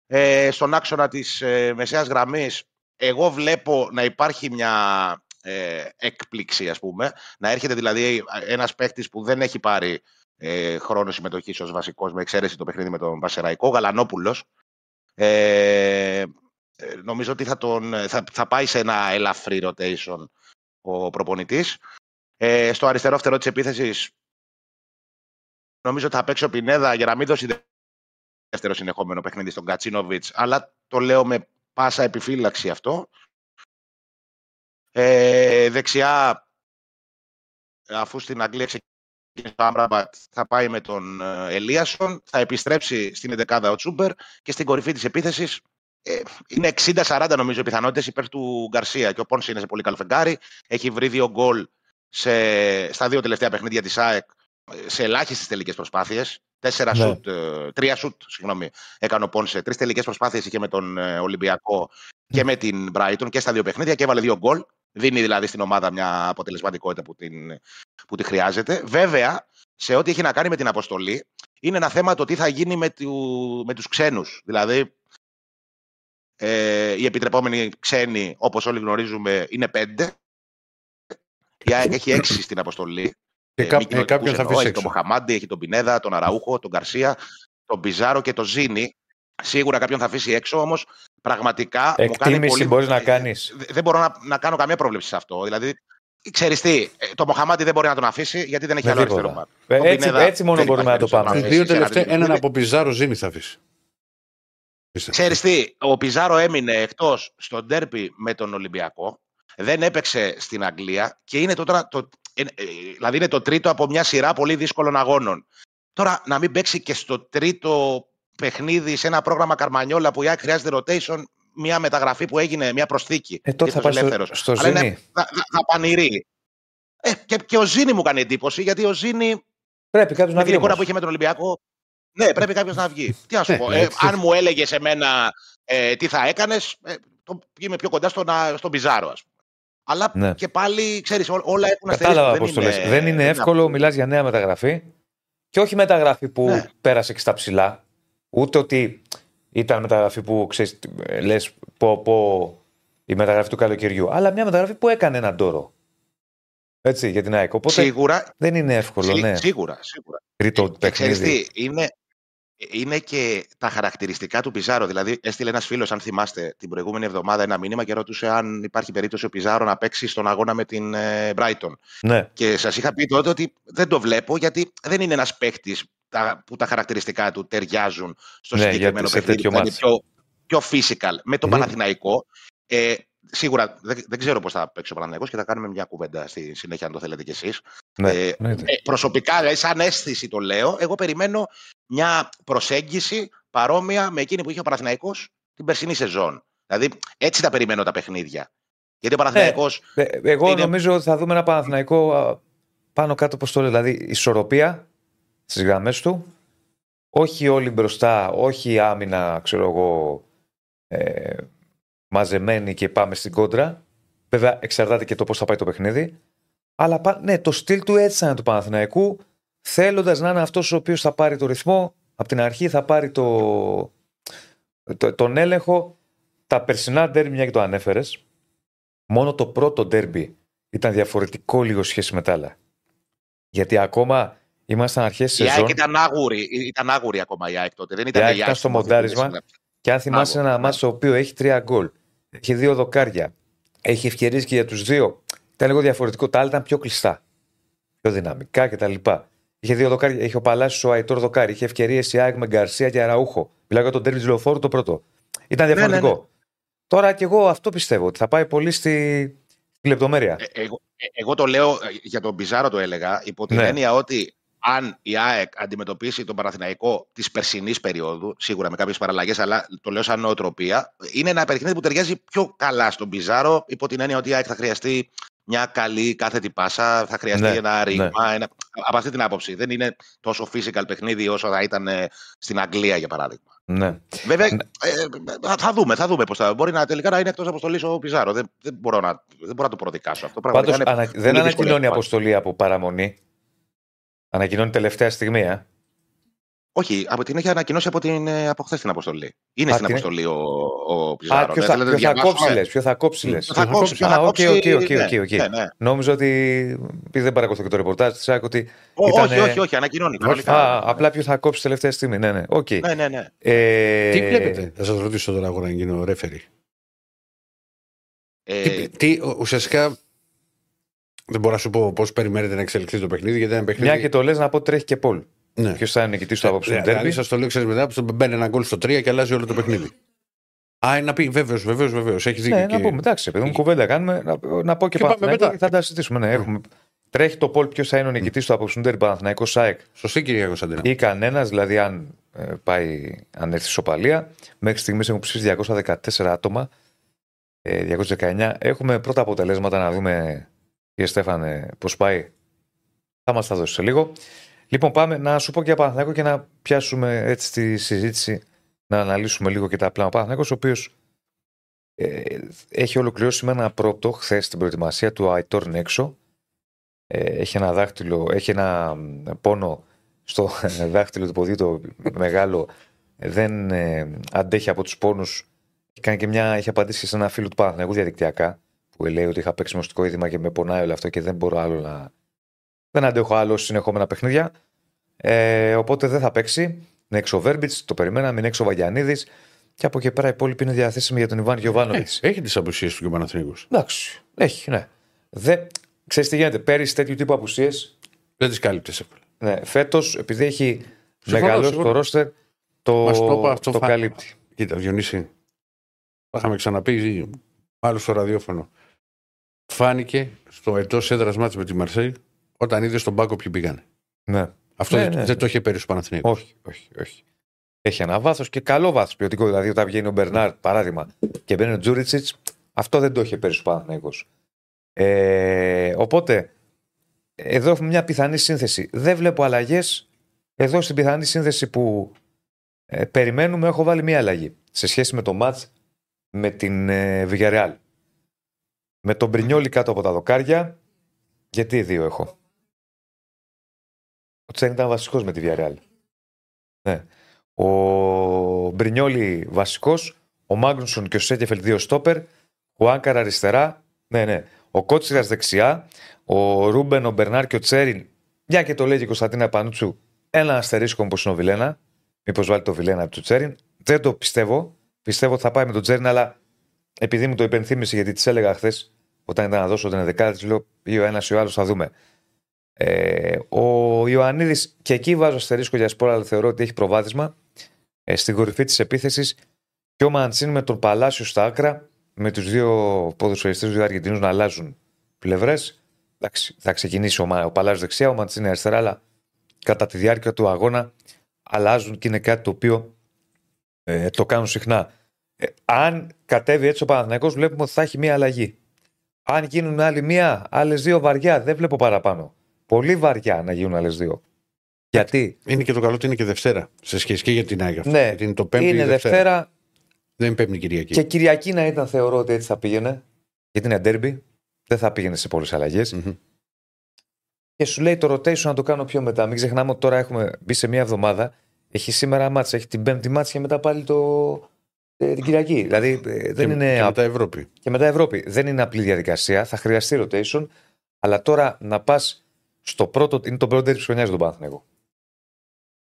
Ε, στον άξονα της ε, μεσαίας γραμμής εγώ βλέπω να υπάρχει μια ε, έκπληξη ας πούμε να έρχεται δηλαδή ένας παίχτης που δεν έχει πάρει ε, χρόνο συμμετοχής ως βασικός με εξαίρεση το παιχνίδι με τον Βασεραϊκό, Γαλανόπουλος. Ε, ε, νομίζω ότι θα, τον, θα, θα πάει σε ένα ελαφρύ rotation ο προπονητής. Ε, στο αριστερό φτερό της επίθεσης νομίζω ότι θα παίξει ο Πινέδα για να μην δώσει δεύτερο συνεχόμενο παιχνίδι στον Κατσίνοβιτς, αλλά το λέω με πάσα επιφύλαξη αυτό. Ε, δεξιά, αφού στην Αγγλία στο Άμπραμπατ θα πάει με τον ε, Ελίασον, θα επιστρέψει στην 11 ο Τσούμπερ και στην κορυφή της επίθεσης ε, είναι 60-40 νομίζω οι πιθανότητες υπέρ του Γκαρσία και ο Πόνς είναι σε πολύ καλό φεγγάρι. Έχει βρει δύο γκολ σε, στα δύο τελευταία παιχνίδια της ΑΕΚ ε, σε ελάχιστες τελικές προσπάθειες. Τέσσερα Ναι. σουτ, ε, τρία σουτ, συγγνώμη, έκανε ο Πόνσε. Τρεις τελικές προσπάθειες είχε με τον ε, Ολυμπιακό και με την Brighton και στα δύο παιχνίδια και έβαλε δύο γκολ. Δίνει δηλαδή στην ομάδα μια αποτελεσματικότητα που, την, που τη χρειάζεται. Βέβαια, σε ό,τι έχει να κάνει με την αποστολή, είναι ένα θέμα το τι θα γίνει με, του, με τους ξένους. Δηλαδή, ε, οι επιτρεπόμενοι ξένοι, όπως όλοι γνωρίζουμε, είναι πέντε. Η ΑΕΚ έχει έξι στην αποστολή. Και Ε, κά- μη ε, κοινοτικούς κάποιον θα εννοώ. αφήσει Έχει τον έξω. Μοχαμάντι, έχει τον Πινέδα, τον Αραούχο, τον Καρσία, τον Πιζάρο και τον Ζήνη. Σίγουρα κάποιον θα αφήσει έξω, όμως πραγματικά μου κάνει Εκτίμηση πολύ... μπορείς να ε, κάνει. δε- Δεν μπορώ να, να κάνω καμία πρόβλεψη σε αυτό. Δηλαδή, ξέρεις τι, ε, το Μοχαμάντι δεν μπορεί να τον αφήσει γιατί δεν έχει Με άλλο αριστερό τίποτα. μπακ. Ε, Τον έτσι- Πινέδα έτσι μόνο δεν μπορούμε υπάρχει να το περίπτωση πάμε. Οι αφήσει δύο σε ένα τελευταία, έναν δίδυμο. από Πιζάρο Ζήνη θα αφήσεις. Πιστεύω. Ξέρεις τι, ο Πιζάρο έμεινε εκτός στο ντέρπι με τον Ολυμπιακό, δεν έπαιξε στην Αγγλία και είναι το, τώρα- το, ε, ε, δηλαδή είναι το τρίτο από μια σειρά πολύ δύσκολων αγώνων. Τώρα να μην παίξει και στο τρίτο παιχνίδι σε ένα πρόγραμμα Καρμανιόλα που η ΑΕΚ χρειάζεται rotation, μια μεταγραφή που έγινε, μια προσθήκη. Ε, τότε θα ήρθες ως πάει στο, ελεύθερος. στο Αλλά είναι- Ζήνη. Θα, θα, θα πανηρεί. Ε, και, και ο Ζήνη μου κάνει εντύπωση, γιατί ο Ζήνη Πρέπει κάποιος να με την βγει. εικόνα όμως. που είχε με τον Ολυμπιακό. Ναι, πρέπει κάποιος να βγει. Τι να σου Ναι, πω. ναι, Ε, έτσι. αν μου έλεγες εμένα ε, τι θα έκανες, ε, το είμαι πιο κοντά στον, α, στον Πιζάρο, ας πούμε. Αλλά Ναι. και πάλι, ξέρεις, όλα έχουν Κατάλαβα αστερίσκο. πώς το λες. Δεν είναι εύκολο, μιλάς για νέα μεταγραφή. Και όχι μεταγραφή που Ναι. πέρασε και στα ψηλά. Ούτε ότι ήταν μεταγραφή που ξέρεις, λες πω, πω η μεταγραφή του καλοκαιριού. Αλλά μια μεταγραφή που έκανε έναν τόρο. Έτσι, για την ΑΕΚ. Οπότε Σίγουρα, δεν είναι εύκολο, σί- ναι. σίγουρα, σίγουρα. Τρίτο Και ξέρεις παιχνίδι. τι, είναι, είναι και τα χαρακτηριστικά του Πιζάρο. Δηλαδή, έστειλε ένας φίλος, αν θυμάστε, την προηγούμενη εβδομάδα ένα μήνυμα και ρωτούσε αν υπάρχει περίπτωση ο Πιζάρο να παίξει στον αγώνα με την ε, Brighton. Ναι. Και σας είχα πει τότε ότι δεν το βλέπω γιατί δεν είναι ένας παίκτης που τα χαρακτηριστικά του ταιριάζουν στο Ναι, συγκεκριμένο γιατί σε παιχνίδι. τέτοιο που είναι μάτς. πιο, πιο physical. Με τον Μμμ. Παναθηναϊκό. Ε, σίγουρα δεν, δεν ξέρω πώς θα παίξει ο Παναθηναϊκός και θα κάνουμε μια κουβέντα στη συνέχεια, αν το θέλετε κι εσείς. ναι. Ε, εννοείται. Ε, προσωπικά, δηλαδή, σαν αίσθηση το λέω, εγώ περιμένω μια προσέγγιση παρόμοια με εκείνη που είχε ο Παναθηναϊκός την περσινή σεζόν. Δηλαδή, έτσι τα περιμένω τα παιχνίδια. Γιατί ο Παναθηναϊκός Ε, Εγώ είναι- νομίζω ότι θα δούμε ένα Παναθηναϊκό α, πάνω κάτω, πώς το λέω, δηλαδή ισορροπία στις γραμμές του. Όχι όλοι μπροστά, όχι άμυνα, ξέρω εγώ, ε, μαζεμένη και πάμε στην κόντρα. Βέβαια, εξαρτάται και το πώς θα πάει το παιχνίδι. Αλλά πα- ναι, το στυλ του έτσι θα είναι του Παναθηναϊκού, θέλοντας να είναι αυτός ο οποίος θα πάρει το ρυθμό από την αρχή, θα πάρει το, το- τον έλεγχο. Τα περσινά ντέρμπι, μια και το ανέφερες, μόνο το πρώτο ντέρμπι ήταν διαφορετικό λίγο σχέση με τα άλλα. Γιατί ήμασταν αρχές η σεζόν. ΑΕΚ ήταν άγουρη, ήταν άγουρη ακόμα η ΑΕΚ τότε. Δεν ήταν Η η ΑΕΚ ΑΕΚ ήταν στο στη μορφή που μοντάρισμα. συνέβη. Και αν θυμάσαι Μπράβο, ένα ναι. μάτσο το οποίο έχει τρία γκολ, έχει δύο δοκάρια, έχει ευκαιρίες και για τους δύο, ήταν λίγο διαφορετικό. Τα άλλα ήταν πιο κλειστά, πιο δυναμικά κτλ. Είχε δύο δοκάρια, είχε ο Παλάσιος ο Αϊτόρ δοκάρι, είχε ευκαιρίες η ΑΕΚ με Γκαρσία και Αραούχο. Μιλάω για τον Τέρβιτ Λεωφόρου το πρώτο. Ήταν ναι, διαφορετικό. ναι. Τώρα και εγώ αυτό πιστεύω, ότι θα πάει πολύ στη, στη λεπτομέρεια. Ε, εγώ, ε, εγώ το λέω ε, για τον Πιζάρο το έλεγα, υπό την Ναι. έννοια ότι αν η ΑΕΚ αντιμετωπίσει τον Παναθηναϊκό της περσινής περίοδου, σίγουρα με κάποιες παραλλαγές, αλλά το λέω σαν νοοτροπία, είναι ένα παιχνίδι που ταιριάζει πιο καλά στον Πιζάρο, υπό την έννοια ότι η ΑΕΚ θα χρειαστεί μια καλή κάθετη πάσα, θα χρειαστεί Ναι, ένα ρήγμα. Ένα... Από αυτή την άποψη. Δεν είναι τόσο physical παιχνίδι όσο θα ήταν ε, στην Αγγλία, για παράδειγμα. Ναι. Βέβαια, Ναι. ε, θα- θα δούμε, θα δούμε πώς θα. Μπορεί να τελικά να είναι εκτός αποστολής ο Πιζάρο. Δεν, δεν, μπορώ να, δεν μπορώ να το προδικάσω αυτό. Πάντως Πραγματικά είναι δεν πολύ δύσκολη ανακοινώνει απόφαση. αποστολή από παραμονή. Ανακοινώνει τελευταία στιγμή, ε. Όχι, από την έχει ανακοινώσει από, την, ε, από χθες την αποστολή. Είναι Α, στην την- αποστολή ο, ο Α, Πιζάρο. ποιος Ναι, θα, θέλετε να ποιος θα διαβάσουμε; κόψει, λες, ποιος θα κόψει, λες. Ποιος θα κόψει, ποιος θα Α, οκ, κόψει, οκ, οκ, ναι, οκ, οκ. ναι, ναι. Νόμιζα ότι. επειδή δεν παρακολουθώ και το ρεπορτάζ της ΣΑΚ, ότι. Ω, Ήτανε- Όχι, όχι, όχι, ανακοινώνει. κανονικά. Α, απλά ποιος θα κόψει τελευταία στιγμή. Ναι, ναι. Οκ. Ναι, ναι, ναι. Ε, Τι βλέπετε, θα σας ρωτήσω τώρα εγώ να γίνω ρέφερη. Ε, Τι, τι, ο- ουσιαστικά δεν μπορώ να σου πω πώς περιμένετε να εξελιχθεί το παιχνίδι, γιατί είναι ένα παιχνίδι. Μια και το λες να πω τρέχει και Πολ. Ναι. Ποιος θα είναι νικητής του απόψε Ε, του Δηλαδή, τέρμι. σας το λέω, ξέρεις μετά, που μπαίνει ένα γκολ στο 3 και αλλάζει όλο το παιχνίδι. Α, να πει, βέβαιο, βεβαίως, βεβαίως. Έχει δίκιο. Ναι, και- να πούμε. Εντάξει, παιδί μου, κουβέντα κάνουμε. Να, να πω και, Και πάμε Παναθηναϊκό μετά. και θα τα συζητήσουμε. Ναι, έχουμε Τρέχει το πόλ ποιος θα είναι ο νικητής του απόψινου Ντέρμπι Παναθηναϊκός ΣΑΕΚ Σωστή κυρία Κωνσταντίνα. ή κανένας, δηλαδή αν ε, πάει, αν έρθει ισοπαλία. Μέχρι στιγμής έχουν ψηφίσει 214 άτομα. Ε, 219. Έχουμε πρώτα αποτελέσματα να δούμε, κύριε Στέφανε, πώς πάει; Θα μας τα δώσεις σε λίγο. Λοιπόν, πάμε να σου πω και για Παναθηναϊκό και να πιάσουμε έτσι τη συζήτηση, να αναλύσουμε λίγο και τα πλάνα. Ο Παναθηναϊκός, ο οποίος ε, έχει ολοκληρώσει με ένα πρώτο χθες στην προετοιμασία του Αϊτόρ Νέξο. Ε, έχει ένα δάχτυλο, έχει ένα μ, πόνο στο *laughs* δάχτυλο του ποδιού το μεγάλο. Ε, Δεν ε, αντέχει από τους πόνους. Κάνει και μια, έχει απαντήσει σε ένα φίλο του Παναθηναϊκού διαδικτυακά που λέει ότι είχα παίξει μοστικό είδημα και με πονάει όλο αυτό και δεν μπορώ άλλο να. Δεν αντέχω άλλο συνεχόμενα παιχνίδια. Ε, οπότε δεν θα παίξει. Είναι έξω ο Βέρμπιτς, το περιμέναμε, είναι έξω ο Βαγιανίδης. Και από εκεί πέρα οι υπόλοιποι είναι διαθέσιμοι για τον Ιβάν Γιοβάνοβιτ. Ε, έχει τις απουσίες του και ο Παναθηναϊκός. Εντάξει. Έχει, ναι. Δεν... Ξέρεις τι γίνεται. Πέρυσι τέτοιου τύπου απουσίες. Δεν τις κάλυπτες εύκολα. Ναι, Φέτος, επειδή έχει Συμφωνώ, μεγαλώσει συμφωνώ. το ρόστερ, το, Μας το είπα, αυτό το φα- καλύπτει. Κοίτα, Διονύση. Τα είχαμε ξαναπεί άλλο στο ραδιόφωνο. Φάνηκε στο εντός έδρας μάτς με τη Μαρσέη όταν είδε στον πάγκο ποιοι πήγανε. Ναι. Αυτό Ναι, δεν, ναι. δεν το είχε πέρυσι ο Παναθηναϊκός. Όχι, όχι, όχι. Έχει ένα βάθος και καλό βάθος ποιοτικό. Δηλαδή, όταν βγαίνει ο Μπερνάρ, παράδειγμα, και μπαίνει ο Τζούριτσιτς, αυτό δεν το είχε πέρυσι ο Παναθηναϊκός. Ε, οπότε, εδώ έχουμε μια πιθανή σύνθεση. Δεν βλέπω αλλαγές. Εδώ στην πιθανή σύνθεση που ε, περιμένουμε, έχω βάλει μια αλλαγή σε σχέση με το ματ με την ε, Villarreal. Με τον Μπρινιόλι κάτω από τα δοκάρια, γιατί δύο έχω. Ο Τσέν ήταν βασικός με τη Villarreal. Ναι. Ο Μπρινιόλι βασικός, ο Μάγνουσον και ο Σέκεφελ δύο στόπερ, ο Άνκαρα αριστερά, ναι, ναι. Ο Κότσιρας δεξιά, ο Ρούμπεν, ο Μπερνάρ και ο Τσέριν, μια και το λέει και η Κωνσταντίνα Πανούτσου, ένα αστερίσκο όπω είναι ο Βιλένα. Μήπως βάλει το Βιλένα του Τσέριν. Δεν το πιστεύω. Πιστεύω ότι θα πάει με τον Τσέριν, αλλά επειδή μου το υπενθύμησε, γιατί της έλεγα χθες, όταν ήταν να δώσω την δεκάδα, τη λέω ή ο ένας ή ο άλλος θα δούμε. Ε, ο Ιωαννίδης, και εκεί βάζω αστερίσκο για σπόρα, αλλά θεωρώ ότι έχει προβάδισμα ε, στην κορυφή της επίθεσης. Και ο Μαντσίν με τον Παλάσιο στα άκρα, με τους δύο ποδοσφαιριστές τους Αργεντινούς να αλλάζουν πλευρές. Θα ξεκινήσει ο, Μα- ο Παλάσιος δεξιά, ο Μαντσίν αριστερά, αλλά κατά τη διάρκεια του αγώνα αλλάζουν και είναι κάτι το οποίο ε, το κάνουν συχνά. Ε, αν κατέβει έτσι ο Παναθηναϊκός βλέπουμε ότι θα έχει μία αλλαγή. Αν γίνουν άλλη μία, άλλες δύο βαριά, δεν βλέπω παραπάνω. Πολύ βαριά να γίνουν άλλες δύο. Γιατί; Είναι και το καλό ότι είναι και Δευτέρα. Σε σχέση και για την Άγια. αυτή. Ναι, Γιατί είναι το Πέμπτη είναι ή Δευτέρα. Δευτέρα Δεν είναι Πέμπτη Κυριακή. και Κυριακή να ήταν, θεωρώ ότι έτσι θα πήγαινε. Γιατί είναι ντέρμπι, δεν θα πήγαινε σε πολλές αλλαγές. Μμμ. Και σου λέει το rotation να το κάνω πιο μετά. Μην ξεχνάμε ότι τώρα έχουμε μπει σε μία εβδομάδα. Έχει σήμερα μάτσα, έχει την πέμπτη μάτσα και μετά πάλι το, ε, την Κυριακή. Δηλαδή ε, δεν και, είναι. και α- μετά Ευρώπη. και μετά Ευρώπη. Δεν είναι απλή διαδικασία. Θα χρειαστεί rotation. Αλλά τώρα να πας στο πρώτο. Είναι το πρώτο της χρονιάς τον Παναθηναϊκό.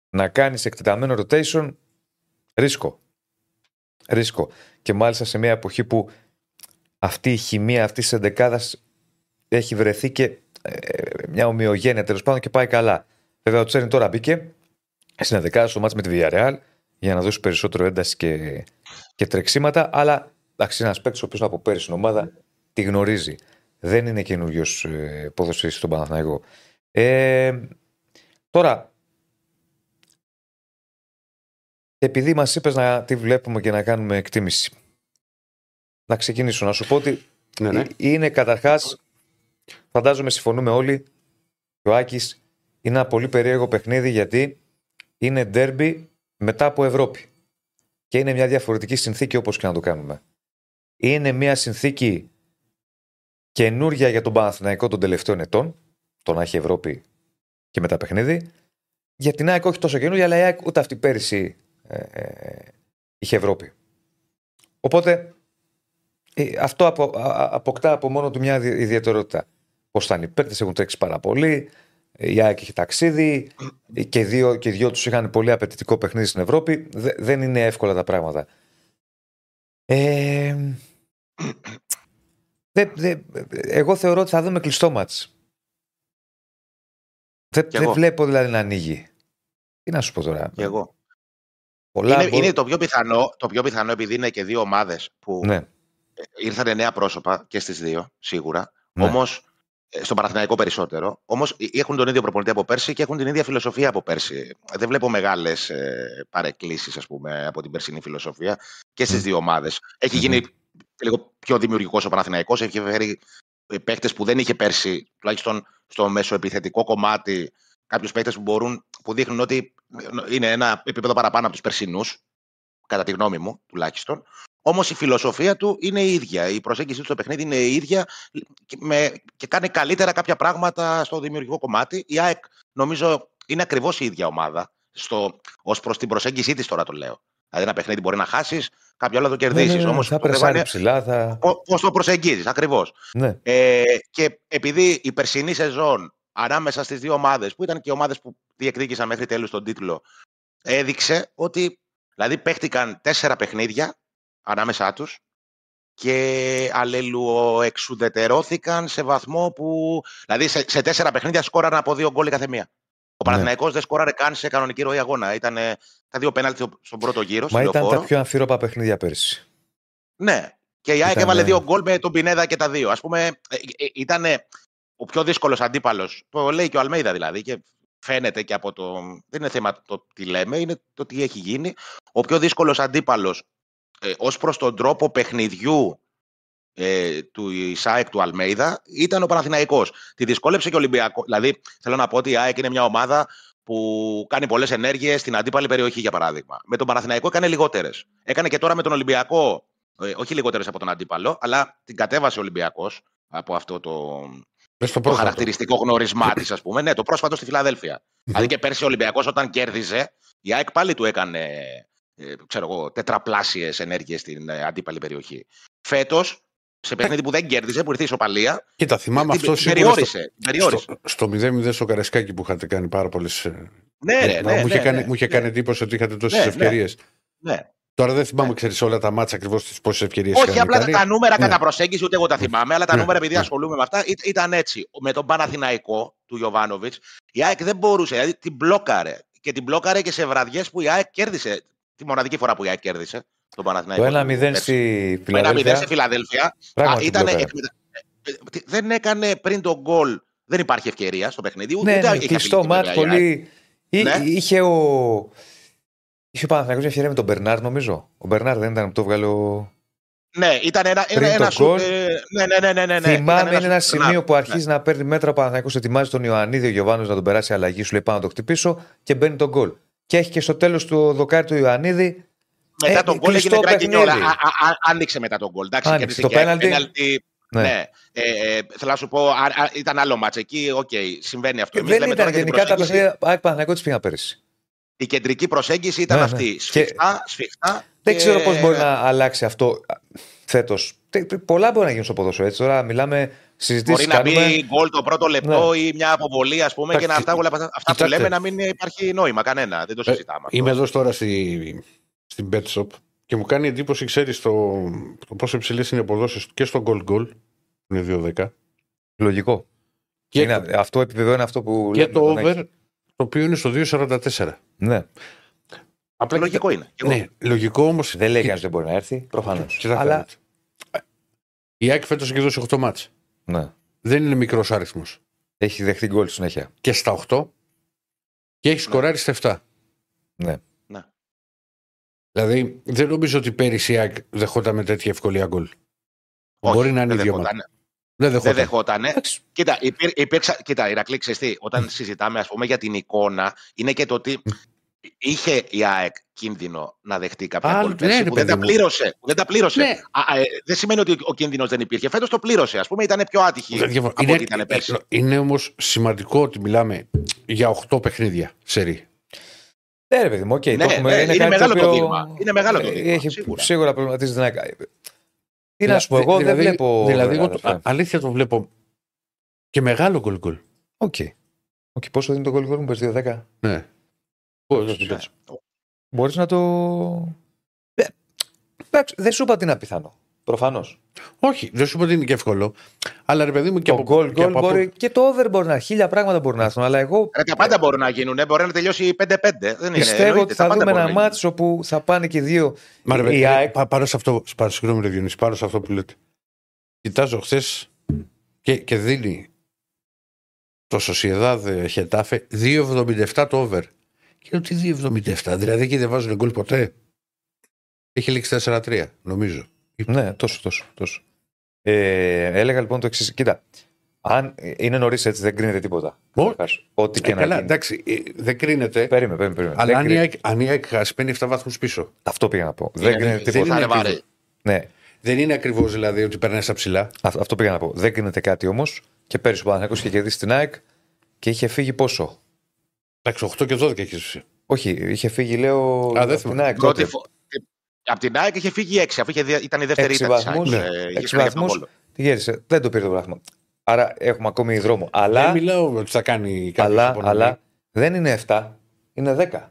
Να κάνεις εκτεταμένο rotation. Ρίσκο. Ρίσκο. Και μάλιστα σε μια εποχή που αυτή η χημεία αυτής της εντεκάδας έχει βρεθεί και ε, μια ομοιογένεια τέλος πάντων και πάει καλά. Βέβαια, ο Τσέριν τώρα μπήκε στην εντεκάδα στο μάτς με τη Villarreal για να δώσει περισσότερο ένταση και, και τρεξίματα. Αλλά εντάξει, ένας παίκτης ο οποίος από πέρυσι στην ομάδα τη γνωρίζει. Δεν είναι καινούριο ε, ποδοσφαιριστής στον Παναθηναϊκό. Ε, τώρα, επειδή μας είπες να τη βλέπουμε και να κάνουμε εκτίμηση. Να ξεκινήσω να σου πω ότι Ναι, ναι. ε, είναι καταρχάς, φαντάζομαι συμφωνούμε όλοι, ο Άκης είναι ένα πολύ περίεργο παιχνίδι γιατί είναι ντέρμπι μετά από Ευρώπη. Και είναι μια διαφορετική συνθήκη όπως και να το κάνουμε. Είναι μια συνθήκη καινούρια για τον Παναθηναϊκό των τελευταίων ετών, το να έχει Ευρώπη και μετά παιχνίδι. Για την ΑΕΚ όχι τόσο καινούρια, αλλά η ΑΕΚ ούτε αυτή πέρυσι ε, ε, είχε Ευρώπη. Οπότε ε, αυτό απο, α- α- αποκτά από μόνο του μια δι- ιδιαιτερότητα. Πώς θα είναι οι παίκτες, έχουν τρέξει πάρα πολύ. Ε, Η ΑΕΚ είχε ταξίδι ε, και, δύο, και οι δυο τους είχαν πολύ απαιτητικό παιχνίδι στην Ευρώπη. Δε- δεν είναι εύκολα τα πράγματα. Ε, δε, δε, εγώ θεωρώ ότι θα δούμε κλειστό μάτς. Δεν, Κι δεν εγώ. βλέπω δηλαδή να ανοίγει. Τι να σου πω τώρα. Και εγώ. Πολλά Είναι, μπορώ- είναι το, πιο πιθανό, το πιο πιθανό επειδή είναι και δύο ομάδες που Ναι, ήρθαν νέα πρόσωπα και στις δύο, σίγουρα. Ναι. Όμως ε, στον Παναθηναϊκό περισσότερο. Όμως έχουν τον ίδιο προπονητή από πέρσι και έχουν την ίδια φιλοσοφία από πέρσι. Δεν βλέπω μεγάλες παρεκκλήσεις, ας πούμε, από την περσινή φιλοσοφία και στις δύο ομάδες. Έχει γίνει λίγο πιο δημιουργικός ο Παναθηναϊκός. Έχει φέρει παίχτε που δεν είχε πέρσι, τουλάχιστον στο μεσοεπιθετικό κομμάτι, κάποιους παίχτε που, μπορούν, που δείχνουν ότι είναι ένα επίπεδο παραπάνω από τους περσινούς, κατά τη γνώμη μου τουλάχιστον. Όμως η φιλοσοφία του είναι η ίδια. Η προσέγγιση του στο παιχνίδι είναι η ίδια και, με, και κάνει καλύτερα κάποια πράγματα στο δημιουργικό κομμάτι. Η ΑΕΚ νομίζω είναι ακριβώς η ίδια ομάδα ως προς την προσέγγιση της, τώρα το λέω. Δηλαδή, ένα παιχνίδι μπορεί να χάσεις, κάποιο άλλο το κερδίσει. Ναι, ναι, ναι, Όμως, θα πρεσάρει ψηλά. Θα... Πώς το προσεγγίζεις, ακριβώς. Ναι. Ε, και επειδή η περσινή σεζόν ανάμεσα στις δύο ομάδες, που ήταν και οι ομάδες που διεκδίκησαν μέχρι τέλους τον τίτλο, έδειξε ότι δηλαδή παίχτηκαν τέσσερα παιχνίδια ανάμεσά τους και αλληλουοεξουδετερώθηκαν σε βαθμό που. Δηλαδή σε, σε τέσσερα παιχνίδια σκόραν από δύο γκολ κάθε μία. Ο Ναι. Παναθηναϊκός δεν σκόραρε καν σε κανονική ροή αγώνα. Ήταν τα δύο πέναλτι στον πρώτο γύρο. Μα στο ήταν λεωφόρο. τα πιο αμφίροπα παιχνίδια πέρσι. Ναι. Και η ΑΕΚ Ήταν, έβαλε ναι. δύο γκολ με τον Πινέδα και τα δύο. Α πούμε, ήταν ο πιο δύσκολος αντίπαλος. Το λέει και ο Αλμέιδα δηλαδή. Και φαίνεται και από το. Δεν είναι θέμα το τι λέμε, είναι το τι έχει γίνει. Ο πιο δύσκολος αντίπαλος ε, ως προς τον τρόπο παιχνιδιού ε, του Ισάεκ του Αλμέιδα ήταν ο Παναθηναϊκός. Τη δυσκόλεψε και ο Ολυμπιακό. Δηλαδή, θέλω να πω ότι η ΑΕΚ είναι μια ομάδα που κάνει πολλές ενέργειες στην αντίπαλη περιοχή, για παράδειγμα. Με τον Παναθηναϊκό έκανε λιγότερες. Έκανε και τώρα με τον Ολυμπιακό, ε, όχι λιγότερες από τον αντίπαλο, αλλά την κατέβασε ο Ολυμπιακός από αυτό το, Μες στο το πρόσφατο. χαρακτηριστικό γνωρισμά της, ας πούμε. Ναι, το πρόσφατο στη Φιλαδέλφια. Δηλαδή και πέρσι ο Ολυμπιακός όταν κέρδιζε, η ΑΕΚ πάλι του έκανε ε, ξέρω εγώ, τετραπλάσιες ενέργειες στην ε, αντίπαλη περιοχή. Φέτος, σε παιχνίδι που δεν κέρδιζε, που ήρθε η ισοπαλία, Κοίτα, θυμάμαι την, αυτός την σίγουρα στο, περιόρισε. την περιόρισε. στο, στο 0-0 στο Καρεσκάκι που είχατε κάνει πάρα πολλές. Ναι, ρε, ναι, μου, είχε ναι, κάνει, ναι, μου είχε ναι. κάνει εντύπωση ότι είχατε τόσες Ναι, ναι. ευκαιρίες. Ναι. Τώρα δεν θυμάμαι, Ναι. ξέρεις όλα τα μάτσα ακριβώς τις πόσες ευκαιρίες Όχι, απλά τα, τα νούμερα Ναι. κατά προσέγγιση ούτε εγώ τα θυμάμαι, αλλά τα Ναι, νούμερα επειδή ναι. ασχολούμαι με αυτά ή- ήταν έτσι. Με τον Παναθηναϊκό του Γιωβάνοβιτς, η ΑΕΚ δεν μπορούσε, δηλαδή την μπλόκαρε. Και την μπλόκαρε και σε βραδιές που η ΑΕΚ κέρδισε. Τη μοναδική φορά που η ΑΕΚ κέρδισε τον Παναθηναϊκό. Το του 1-0 πέρσι. στη Το 1-0 σε Φιλαδέλφια. Φιλαδέλφια. Πράγματι Α, ήταν μπλοκάρε. εκμετα- ε, ε, δεν έκανε πριν τον γκολ. Δεν υπάρχει ευκαιρία στο παιχνίδι. Ούτε, Ναι, ούτε ναι, είχε κλειστό απειλή, μάτς. βέβαια, η ΑΕΚ. Πολύ. Εί- Ναι. Είχε ο. Είχε ο Παναθηναϊκός μια ευκαιρία με τον Μπερνάρ, νομίζω. Ο Μπερνάρ δεν ήταν που το βγάλε ο. Ναι, ήταν ένα, Πριν ένα, το ένα σουτ, γκολ. ε, ναι, ναι, ναι, ναι, ναι, ναι. Θυμάμαι Ήταν είναι ένα σουτ, σημείο που ναι. αρχίζει να παίρνει μέτρα ο Παναθηναϊκός ετοιμάζει τον Ιωαννίδη ο Γιωβάνος να τον περάσει αλλαγή. Σου λέει πάω να το χτυπήσω και μπαίνει τον γκολ. Και έχει και στο τέλος του δοκάρι του Ιωαννίδη. Μετά Ε, τον γκολ έγινε κλειστό γκρακινιόλα. παιχνίδι. Α- α- α- Άνοιξε μετά τον γκολ. Εντάξει, Άνοιξε. κέρδισε Το και πέναλτι. πέναλτι. Ναι. Ναι. Ε, ε, θέλω να σου πω, α, α, ήταν άλλο μάτς εκεί. Οκ, συμβαίνει αυτό. Εμείς δεν λέμε ήταν τώρα για την γενικά τα προσέγγιση. παιχνίδια. ΑΕΚ Παναθηναϊκός τη πήγα πέρυσι. Η κεντρική προσέγγιση ήταν Ναι, ναι. αυτή. Και- Σφιχτά, σφιχτά. Δεν και- ξέρω πώς μπορεί να αλλάξει αυτό φέτος. Πολλά μπορεί να γίνουν στο ποδόσφαιρο έτσι. Τώρα μιλάμε συζητήσει. Μπορεί να κάνουμε. μπει γκολ το πρώτο λεπτό ή μια αποβολή, ας πούμε, και να Εντάξει, αυτά, όλα αυτά που κοιτάξτε. λέμε να μην υπάρχει νόημα κανένα. Δεν το Ε, συζητάμε. αυτό. Είμαι εδώ τώρα στη, στην Bet Shop και μου κάνει εντύπωση, ξέρεις, το, το πόσο υψηλές είναι οι αποδόσεις και στο Gold Goal, που είναι 2-10, Λογικό. και, Είναι, αυτό επιβεβαιώνει αυτό που και λέμε, το τον Άκη. over, το οποίο είναι στο 2,44. Ναι. Απλά Λογικό είναι. Και εγώ. Ναι, λογικό όμω. Δεν λέει κανείς δεν μπορεί να έρθει. Προφανώς. Κοιτάξτε, Αλλά. Η ΑΕΚ φέτος έχει δώσει 8 μάτς. Ναι. Δεν είναι μικρός αριθμό. Έχει δεχτεί γκολ συνέχεια. Και στα 8 και έχει σκοράρει στα 7. Ναι. Ναι. Δηλαδή δεν νομίζω ότι πέρυσι η ΑΕΚ δεχόταν με τέτοια ευκολία γκολ. Όχι, Μπορεί να είναι δεν η δύο δεχότανε. μάτς. Δεν Δεν δεχόταν. δεχότανε. Εντάξει. Κοίτα, υπήρ, υπήρξα, κοίτα, Ηρακλή, ξέρεις τι, όταν συζητάμε ας πούμε, για την εικόνα, είναι και το ότι είχε η ΑΕΚ κίνδυνο να δεχτεί κάποια Άλλο, γκολ πέρσι ναι, ρε που δεν παιδί τα μου. πλήρωσε. Που δεν τα πλήρωσε. Ναι. Α, ε, δεν σημαίνει ότι ο κίνδυνος δεν υπήρχε. Φέτος το πλήρωσε. Α πούμε, ήταν πιο άτυχη Δεν διαφωνώ. από Είναι, ό,τι ήταν πέρσι. είναι όμως σημαντικό ότι μιλάμε για 8 παιχνίδια σερί. Ναι, ρε παιδί μου, οκ. Ναι, το έχουμε, ναι, είναι κάτι μεγάλο το οποίο- δείγμα. Είναι μεγάλο το ε, δείγμα, Έχει, σίγουρα. σίγουρα προβληματίζει την ΑΕΚ. Τι να σου πω, εγώ δεν Δηλαδή- βλέπω. Δηλαδή, εγώ αδερφέ. το, α- αλήθεια το βλέπω και μεγάλο γκολ γκολ. Οκ. Οκ, Πόσο δίνει το γκολ γκολ μου, πες 2-10. Ναι. Μπορείς να το. Ε, Εντάξει, δεν σου είπα ότι είναι απιθανό. Προφανώς. Όχι, δεν σου είπα ότι είναι και εύκολο. Αλλά ρε παιδί μου και Το από γκολ και γκολ από- μπορεί. Και το over μπορεί να χίλια πράγματα μπορεί να έρθουν. Αλλά εγώ Ρε, τα πάντα μπορούν να γίνουν. ε, Μπορεί να τελειώσει 5-5. Δεν είναι, πιστεύω εννοείται, ότι τα θα πάντα δούμε μπορούν ένα να γίνουν. μάτσο όπου θα πάνε και δύο. Μα ρε, η παιδί, ΑΕΚ. πά- πάνω σε αυτό, πάνω, συγγνώμη, ρε Διονύση, πάνω σε αυτό που λέτε. Κοιτάζω χθες και, και δίνει το Σοσιεδάδ Χετάφε 2,77 το over. Και λέω τι 2,77, δηλαδή εκεί δεν βάζουν γκολ ποτέ. Έχει λήξει 4-3, νομίζω. Ναι, τόσο, τόσο. τόσο. Ε, έλεγα λοιπόν το εξής. Κοίτα, αν είναι νωρίς έτσι, δεν κρίνεται τίποτα. Ω. Καταρχάς, Ό,τι και Ε, να καλά, γίνει. εντάξει, ε, δεν κρίνεται. Περίμενε, περίμενε. περίμενε. Αλλά Δεν αν η κρίνεται. ΑΕΚ- αν η ΑΕΚ χάσει, παίρνει 7 βαθμούς πίσω. Αυτό πήγα να πω. Δεν Είναι- κρίνεται δεν τίποτα. θα είναι ακριβώς. βαρύ. Ναι, Δεν είναι ακριβώς δηλαδή ότι περνάει στα ψηλά. αυ- αυτό πήγα να πω. Δεν κρίνεται κάτι όμως. Και πέρυσι ο Παναθηναϊκός είχε κερδίσει την ΑΕΚ και είχε φύγει πόσο; Εντάξει, 8 και 12 έχεις. Όχι, είχε φύγει, λέω. δεν από θυμάμαι. την ΑΕΚ Πρώτη τότε. φο... Από την ΑΕΚ είχε φύγει 6, αφού είχε, δια- ήταν η δεύτερη Έξι ήττα της βαθμούς, ΑΕΚ. ναι. Ε, είχε Έξι φύγει από τον βαθμούς. Βόλο. Τι γέρισε. Δεν το πήρε το πράγμα. Άρα έχουμε ακόμη δρόμο. Αλλά, Δεν μιλάω ότι θα κάνει κάτι. αλλά, αλλά δεν είναι 7, είναι 10.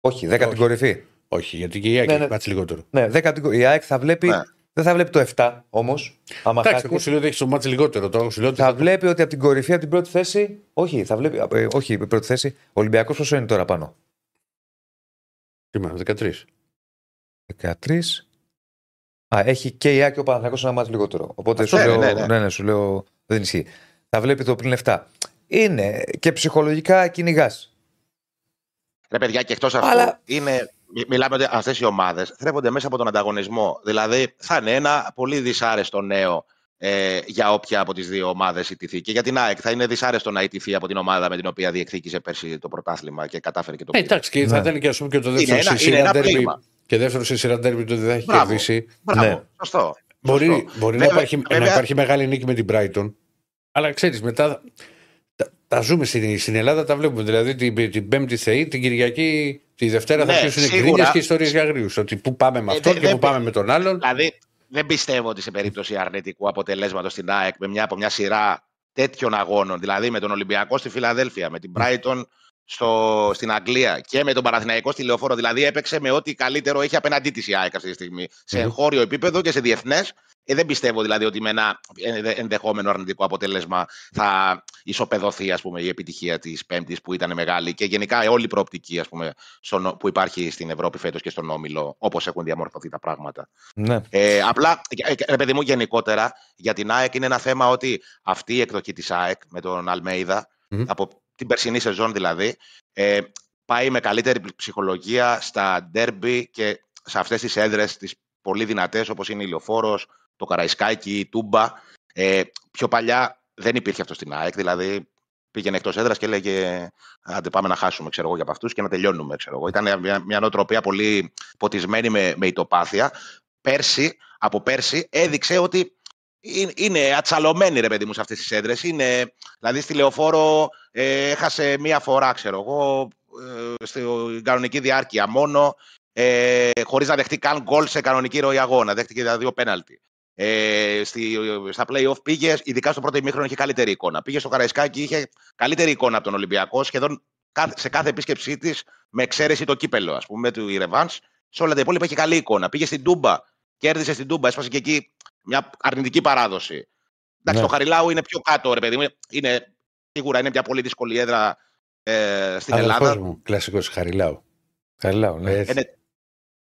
Όχι, 10 Όχι. την κορυφή. Όχι, γιατί και η ΑΕΚ Ναι, έχει ναι. μάτσει λιγότερο. Ναι, 10 την κορυφή. Η ΑΕΚ θα βλέπει. Ναι. Δεν θα βλέπει το 7 όμως. Άμα Εντάξει, χάσεις, εγώ σου λέω ότι έχει το μάτσει λιγότερο. Τώρα σου λέω ότι θα θα... βλέπει ότι από την κορυφή, από την πρώτη θέση. Όχι, θα βλέπει. ε, όχι, η πρώτη θέση. Ο Ολυμπιακός πόσο είναι τώρα πάνω; Τι μα, 13. 13. Α, έχει και η ΑΕΚ και ο Παναθηναϊκός ένα μάτι λιγότερο. Οπότε Αυτό, σου, ναι, λέω, ναι, ναι. ναι, ναι, σου λέω δεν ισχύει. Θα βλέπει το πλην 7. Είναι και ψυχολογικά κυνηγάς. Ρε παιδιά, και εκτός αυτού, Αλλά- είναι, μι- μιλάμε ότι αυτές οι ομάδες θρέφονται μέσα από τον ανταγωνισμό. Δηλαδή, θα είναι ένα πολύ δυσάρεστο νέο ε, για όποια από τις δύο ομάδες ιτηθεί. Και για την ΑΕΚ θα είναι δυσάρεστο να ιτηθεί από την ομάδα με την οποία διεκδίκησε πέρσι το πρωτάθλημα και κατάφερε και το Ναι, πήρε. εντάξει, και θα Ναι. ήταν και, ας πούμε, και το Είναι δεύτερο ένα- σε είναι σειρά ένα ντέρμπι. πλήγμα. Και δεύτερο σε σειρά ντέρμπι το δεν θα έχει Μπράβο. κερδίσει. Μπράβο, Ναι. σωστό. Μπορεί, Σωστό. μπορεί να, Βέβαια- υπάρχει, να βέβαια- υπάρχει μεγάλη νίκη με την Brighton. Αλλά ξέρεις, μετά τα, τα ζούμε στην, στην Ελλάδα, τα βλέπουμε. Δηλαδή την, την Πέμπτη Θεή, την Κυριακή, τη Δευτέρα θα Ναι, αρχίσουν σίγουρα. γκρίνιες και ιστορίες για αγρίους. Ότι πού πάμε με Ε, αυτόν δε- και δε- πού πάμε με τον άλλον. Δηλαδή, δεν πιστεύω ότι σε περίπτωση αρνητικού αποτελέσματος στην ΑΕΚ με μια, από μια σειρά τέτοιων αγώνων, δηλαδή με τον Ολυμπιακό στη Φιλαδέλφια, με την Brighton στο, στην Αγγλία και με τον Παναθηναϊκό στη Λεωφόρο, δηλαδή έπαιξε με ό,τι καλύτερο έχει απέναντί της η ΑΕΚ αυτή τη στιγμή, σε Μμμ. εγχώριο επίπεδο και σε διεθνές. Ε, δεν πιστεύω δηλαδή ότι με ένα ενδε- ενδεχόμενο αρνητικό αποτέλεσμα θα ισοπεδωθεί ας πούμε, η επιτυχία της Πέμπτης που ήταν μεγάλη και γενικά όλη η προοπτική ας πούμε, στον- που υπάρχει στην Ευρώπη φέτος και στον Όμιλο, όπως έχουν διαμορφωθεί τα πράγματα. Ναι. Ε, απλά, ε, ε, ρε παιδί μου, γενικότερα για την ΑΕΚ είναι ένα θέμα ότι αυτή η εκδοχή της ΑΕΚ με τον Αλμέιδα, Μμμ. από την περσινή σεζόν δηλαδή, ε, πάει με καλύτερη ψυχολογία στα ντέρμπι και σε αυτές τις έδρες τις πολύ δυνατές όπως είναι η Λεωφόρος, το Καραϊσκάκι, η Τούμπα. Ε, πιο παλιά δεν υπήρχε αυτό στην ΑΕΚ, δηλαδή πήγαινε εκτός έδρας και έλεγε άντε πάμε να χάσουμε ξέρω εγώ, για από αυτούς και να τελειώνουμε. Ξέρω εγώ. Ήταν μια, μια νοοτροπία πολύ ποτισμένη με, με ητοπάθεια πέρσι, από πέρσι έδειξε ότι είναι- είναι ατσαλωμένη ρε παιδί μου σε αυτές τις έδρες. Είναι, δηλαδή στη Λεωφόρο ε, έχασε μία φορά, ξέρω εγώ, ε, στην κανονική διάρκεια μόνο, ε, χωρίς να δεχτεί καν γκολ σε κανονική ροή αγώνα. Δέχτηκε τα δύο πέναλτι. Ε, στη, στα play-off πήγε, ειδικά στο πρώτο ημίχρονο είχε καλύτερη εικόνα. Πήγε στο Καραϊσκάκι, είχε καλύτερη εικόνα από τον Ολυμπιακό, σχεδόν κα- σε κάθε επίσκεψή της, με εξαίρεση το κύπελο, ας πούμε, του Ιρεβάνς. Σε όλα τα υπόλοιπα είχε καλή εικόνα. Πήγε στην Τούμπα, κέρδισε στην Τούμπα, έσπασε και εκεί μια αρνητική παράδοση. Εντάξει, Ναι. το Χαριλάου είναι πιο κάτω, ρε παιδί μου. Είναι, σίγουρα είναι μια πολύ δύσκολη έδρα ε, στην Αδελφός Ελλάδα. μου, κλασικός Χαριλάου. Καλά, ναι. Ε, Ε, ναι.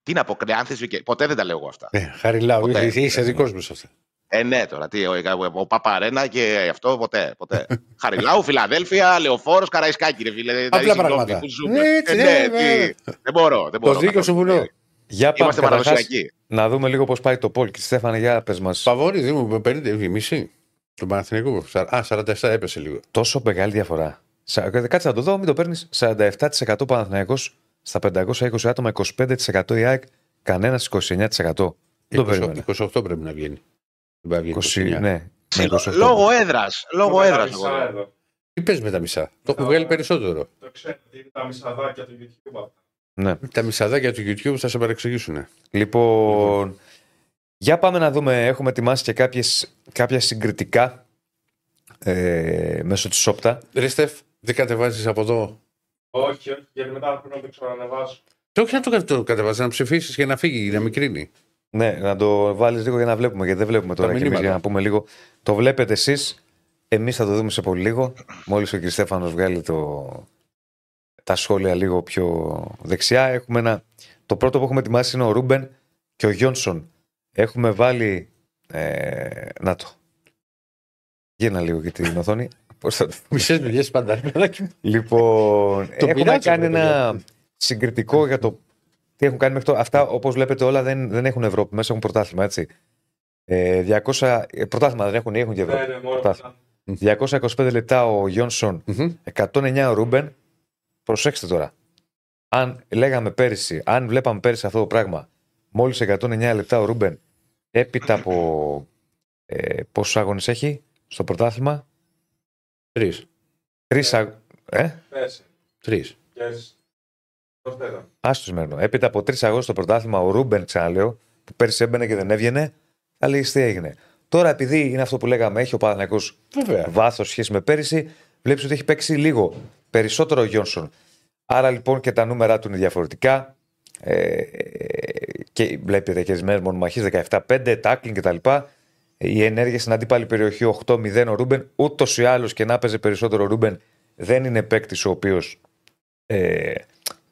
Τι να πω, κρεάνθηση και. Ποτέ δεν τα λέω εγώ αυτά. ναι, Χαριλάου, ποτέ. είσαι, είσαι δικός μου σε αυτά. Ε, ναι, τώρα τι, ο, ο, ο Παπαρένα και αυτό ποτέ. ποτέ. Χαριλάου, Φιλαδέλφια, Λεωφόρος, Καραϊσκάκη, ρε φίλε. Δηλαδή, Απλά συγγνώμη, πράγματα. πού ζούμε. Έτσι, Ε, ναι, ναι, βέβαια. τι, δεν μπορώ. Δεν μπορώ Το δίκιο σου καθόλου. Βουνό. Για πάμε Είμαστε καταρχάς, παραδοσιακοί. να δούμε λίγο πώς πάει το Πολ. Και Στέφανε, για πες μας. Παβόρη, δήμου με 50, μισή. Τον Παναθηναϊκό. Σα- Α, 47 έπεσε λίγο. Τόσο μεγάλη διαφορά. Σα- Κάτσε να το δω, μην το παίρνεις. 47% Παναθηναϊκός στα 520 άτομα, 25% η ΑΕΚ, κανένας 29%. Δεν το 20 περίμενα. 28 πρέπει να βγαίνει. Δεν πάει να βγαίνει 20, 29. ναι, Σε- ναι, 28. Λόγω έδρας. Λόγω Με τα έδρας. μισά εδώ. Τι παίζεις με τα μισά; Το έχουν βγάλει περισσότερο. Το ξέρετε, είναι τα μισαδάκια του YouTube αυτά. Ναι. Τα μισαδάκια του YouTube θα σε παρεξηγήσουν. Λοιπόν, για πάμε να δούμε. Έχουμε ετοιμάσει και κάποιες, κάποια συγκριτικά ε, μέσω της Σόπτα. Ρε Στεφ, δεν κατεβάζεις από εδώ; Όχι, όχι, γιατί μετά πρέπει να το ξανανεβάσω. Και όχι να το, κα- το κατεβάζεις, να ψηφίσεις και να φύγει, να μικρύνει. Ναι, να το βάλεις λίγο για να βλέπουμε, γιατί δεν βλέπουμε τώρα Τα και εμείς μηνύματα. για να πούμε λίγο. Το βλέπετε εσείς. Εμείς θα το δούμε σε πολύ λίγο. Μόλις ο κ. Στέφανος βγάλει το, τα σχόλια λίγο πιο δεξιά. Έχουμε ένα, το πρώτο που έχουμε ετοιμάσει είναι ο Ρούμπεν και ο Γιόνσον. Έχουμε βάλει. Ε, να το. Γίνα λίγο και την οθόνη. Πώς θα το Μισές δουλειές πάντα. παιδάκι μου. Λοιπόν, έχουμε πειράζω, κάνει ρε, ένα συγκριτικό για το τι έχουν κάνει μέχρι τώρα. Αυτά, όπως βλέπετε, όλα δεν, δεν έχουν Ευρώπη. Μέσα έχουν πρωτάθλημα, έτσι. Ε, 200, ε, πρωτάθλημα δεν έχουν ή έχουν και Ευρώπη. Ναι, ναι, μόνο Πρωτάθλημα. αυτά. 225 λεπτά ο Γιόνσον, Μμμ. 109 ο Ρούμπεν. Προσέξτε τώρα. Αν λέγαμε πέρυσι, αν βλέπαμε πέρυσι αυτό το πράγμα, μόλις 109 λεπτά ο Ρούμπεν, έπειτα από ε, πόσους αγώνες έχει στο πρωτάθλημα, Τρεις. τρεις αγώνε. Ε, Πέρσι. Τρεις. Και έτσι. Προσθέτω. Άστο σημερινό. Έπειτα από τρεις αγώνες στο πρωτάθλημα, ο Ρούμπεν, ξαναλέω, που πέρυσι έμπαινε και δεν έβγαινε, θα λέει τι έγινε. Τώρα, επειδή είναι αυτό που λέγαμε, έχει ο Παναγιακό Βέβαια. βάθος σχέση με πέρυσι, βλέπεις ότι έχει παίξει λίγο περισσότερο ο Γιόνσον. Άρα λοιπόν και τα νούμερα του είναι διαφορετικά. Ε, και βλέπετε και τι μονομαχίες 17-5, τάκλινγκ κτλ. Η ενέργεια στην αντίπαλη περιοχή 8-0 ο Ρούμπεν. Ούτως ή άλλως και να παίζει περισσότερο ο Ρούμπεν δεν είναι παίκτης ο οποίος ε,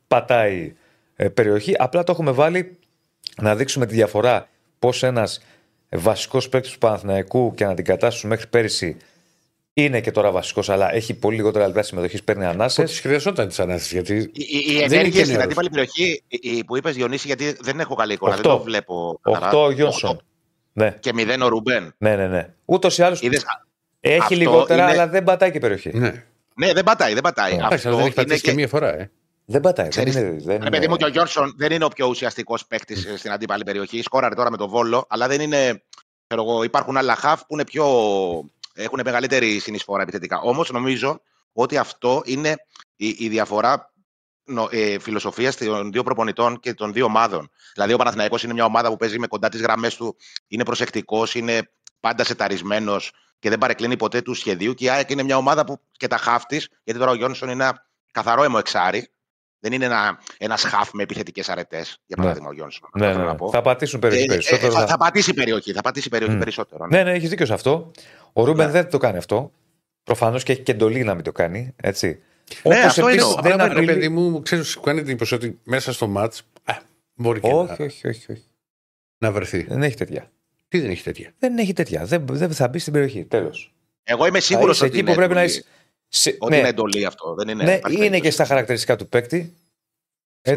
πατάει ε, περιοχή. Απλά το έχουμε βάλει να δείξουμε τη διαφορά πώς ένας βασικός παίκτης του Παναθηναϊκού και αναντικατάστατος μέχρι πέρυσι είναι και τώρα βασικός, αλλά έχει πολύ λιγότερα λεπτά συμμετοχής, παίρνει ανάσες. Τις χρειαζόταν τις ανάσες γιατί. Η, η, η Δεν είναι ενέργεια και στην νέος. αντίπαλη περιοχή η- η που είπες Διονύση, γιατί δεν έχω καλή εικόνα, δεν Οχτώ. το βλέπω. 8 καθαρά. ο Γιόνσον. Οχτώ Ναι, Και 0 ο Ρουμπέν. ναι, ναι. ναι. Ούτως ή άλλως Είδες, έχει αυτό λιγότερα, είναι- αλλά δεν πατάει και περιοχή. Ναι. ναι, δεν πατάει, δεν πατάει. Εντάξει, αλλά δεν έχει πατήσει είναι και μία φορά. Ε. Δεν πατάει. Δεν Ξέρεις, είναι, δεν Ρε είναι... παιδί μου και ο Γιόνσον δεν είναι ο πιο ουσιαστικός παίκτης στην αντίπαλη περιοχή. Σκόραρε τώρα με τον Βόλο, αλλά δεν είναι. Ξέρω εγώ, υπάρχουν άλλα χαφ που είναι πιο, έχουν μεγαλύτερη συνεισφορά επιθετικά. Όμως νομίζω ότι αυτό είναι η, η διαφορά νο, ε, φιλοσοφίας των δύο προπονητών και των δύο ομάδων. Δηλαδή, ο Παναθηναϊκός είναι μια ομάδα που παίζει με κοντά τις γραμμές του, είναι προσεκτικός, είναι πάντα σεταρισμένος και δεν παρεκκλίνει ποτέ του σχεδίου. Και η ΑΕΚ είναι μια ομάδα που και τα χαφ τη, γιατί τώρα ο Γιόνσον είναι ένα καθαρό αιμοεξάρι, δεν είναι ένα ένας χαφ με επιθετικές αρετές, για Ναι. παράδειγμα, ο Γιόνσον. Ναι, Αυτό ναι, θέλω να ναι. πω. Θα πατήσουν περιοχή Ε, ε, περισσότερο. θα, θα- θα πατήσει περιοχή, θα πατήσει περιοχή Μμ. περισσότερο. ναι. Ναι, ναι, έχεις δίκιο σε αυτό. Ο Ρούμπεν Ναι. δεν το κάνει αυτό. Προφανώς και έχει και εντολή να μην το κάνει. Έτσι. Ναι, Όπως αυτό επίσης εννοώ. δεν Απλά, ρε απειλεί- παιδί μου, ξέρεις, σου κάνει εντύπωση ότι μέσα στο μάτς μπορεί και Όχι, να, όχι, όχι, όχι. να βρεθεί. Δεν έχει τέτοια. Τι δεν έχει τέτοια; Δεν έχει τέτοια. Δεν, δεν θα μπει στην περιοχή. Τέλος. Εγώ είμαι σίγουρος ότι, εκεί είναι που πρέπει να εντολή. είσαι. Σε- ότι ναι, είναι εντολή αυτό. Δεν είναι, ναι, υπάρχει είναι και περίπτωση. στα χαρακτηριστικά του παίκτη. Σημαίνει,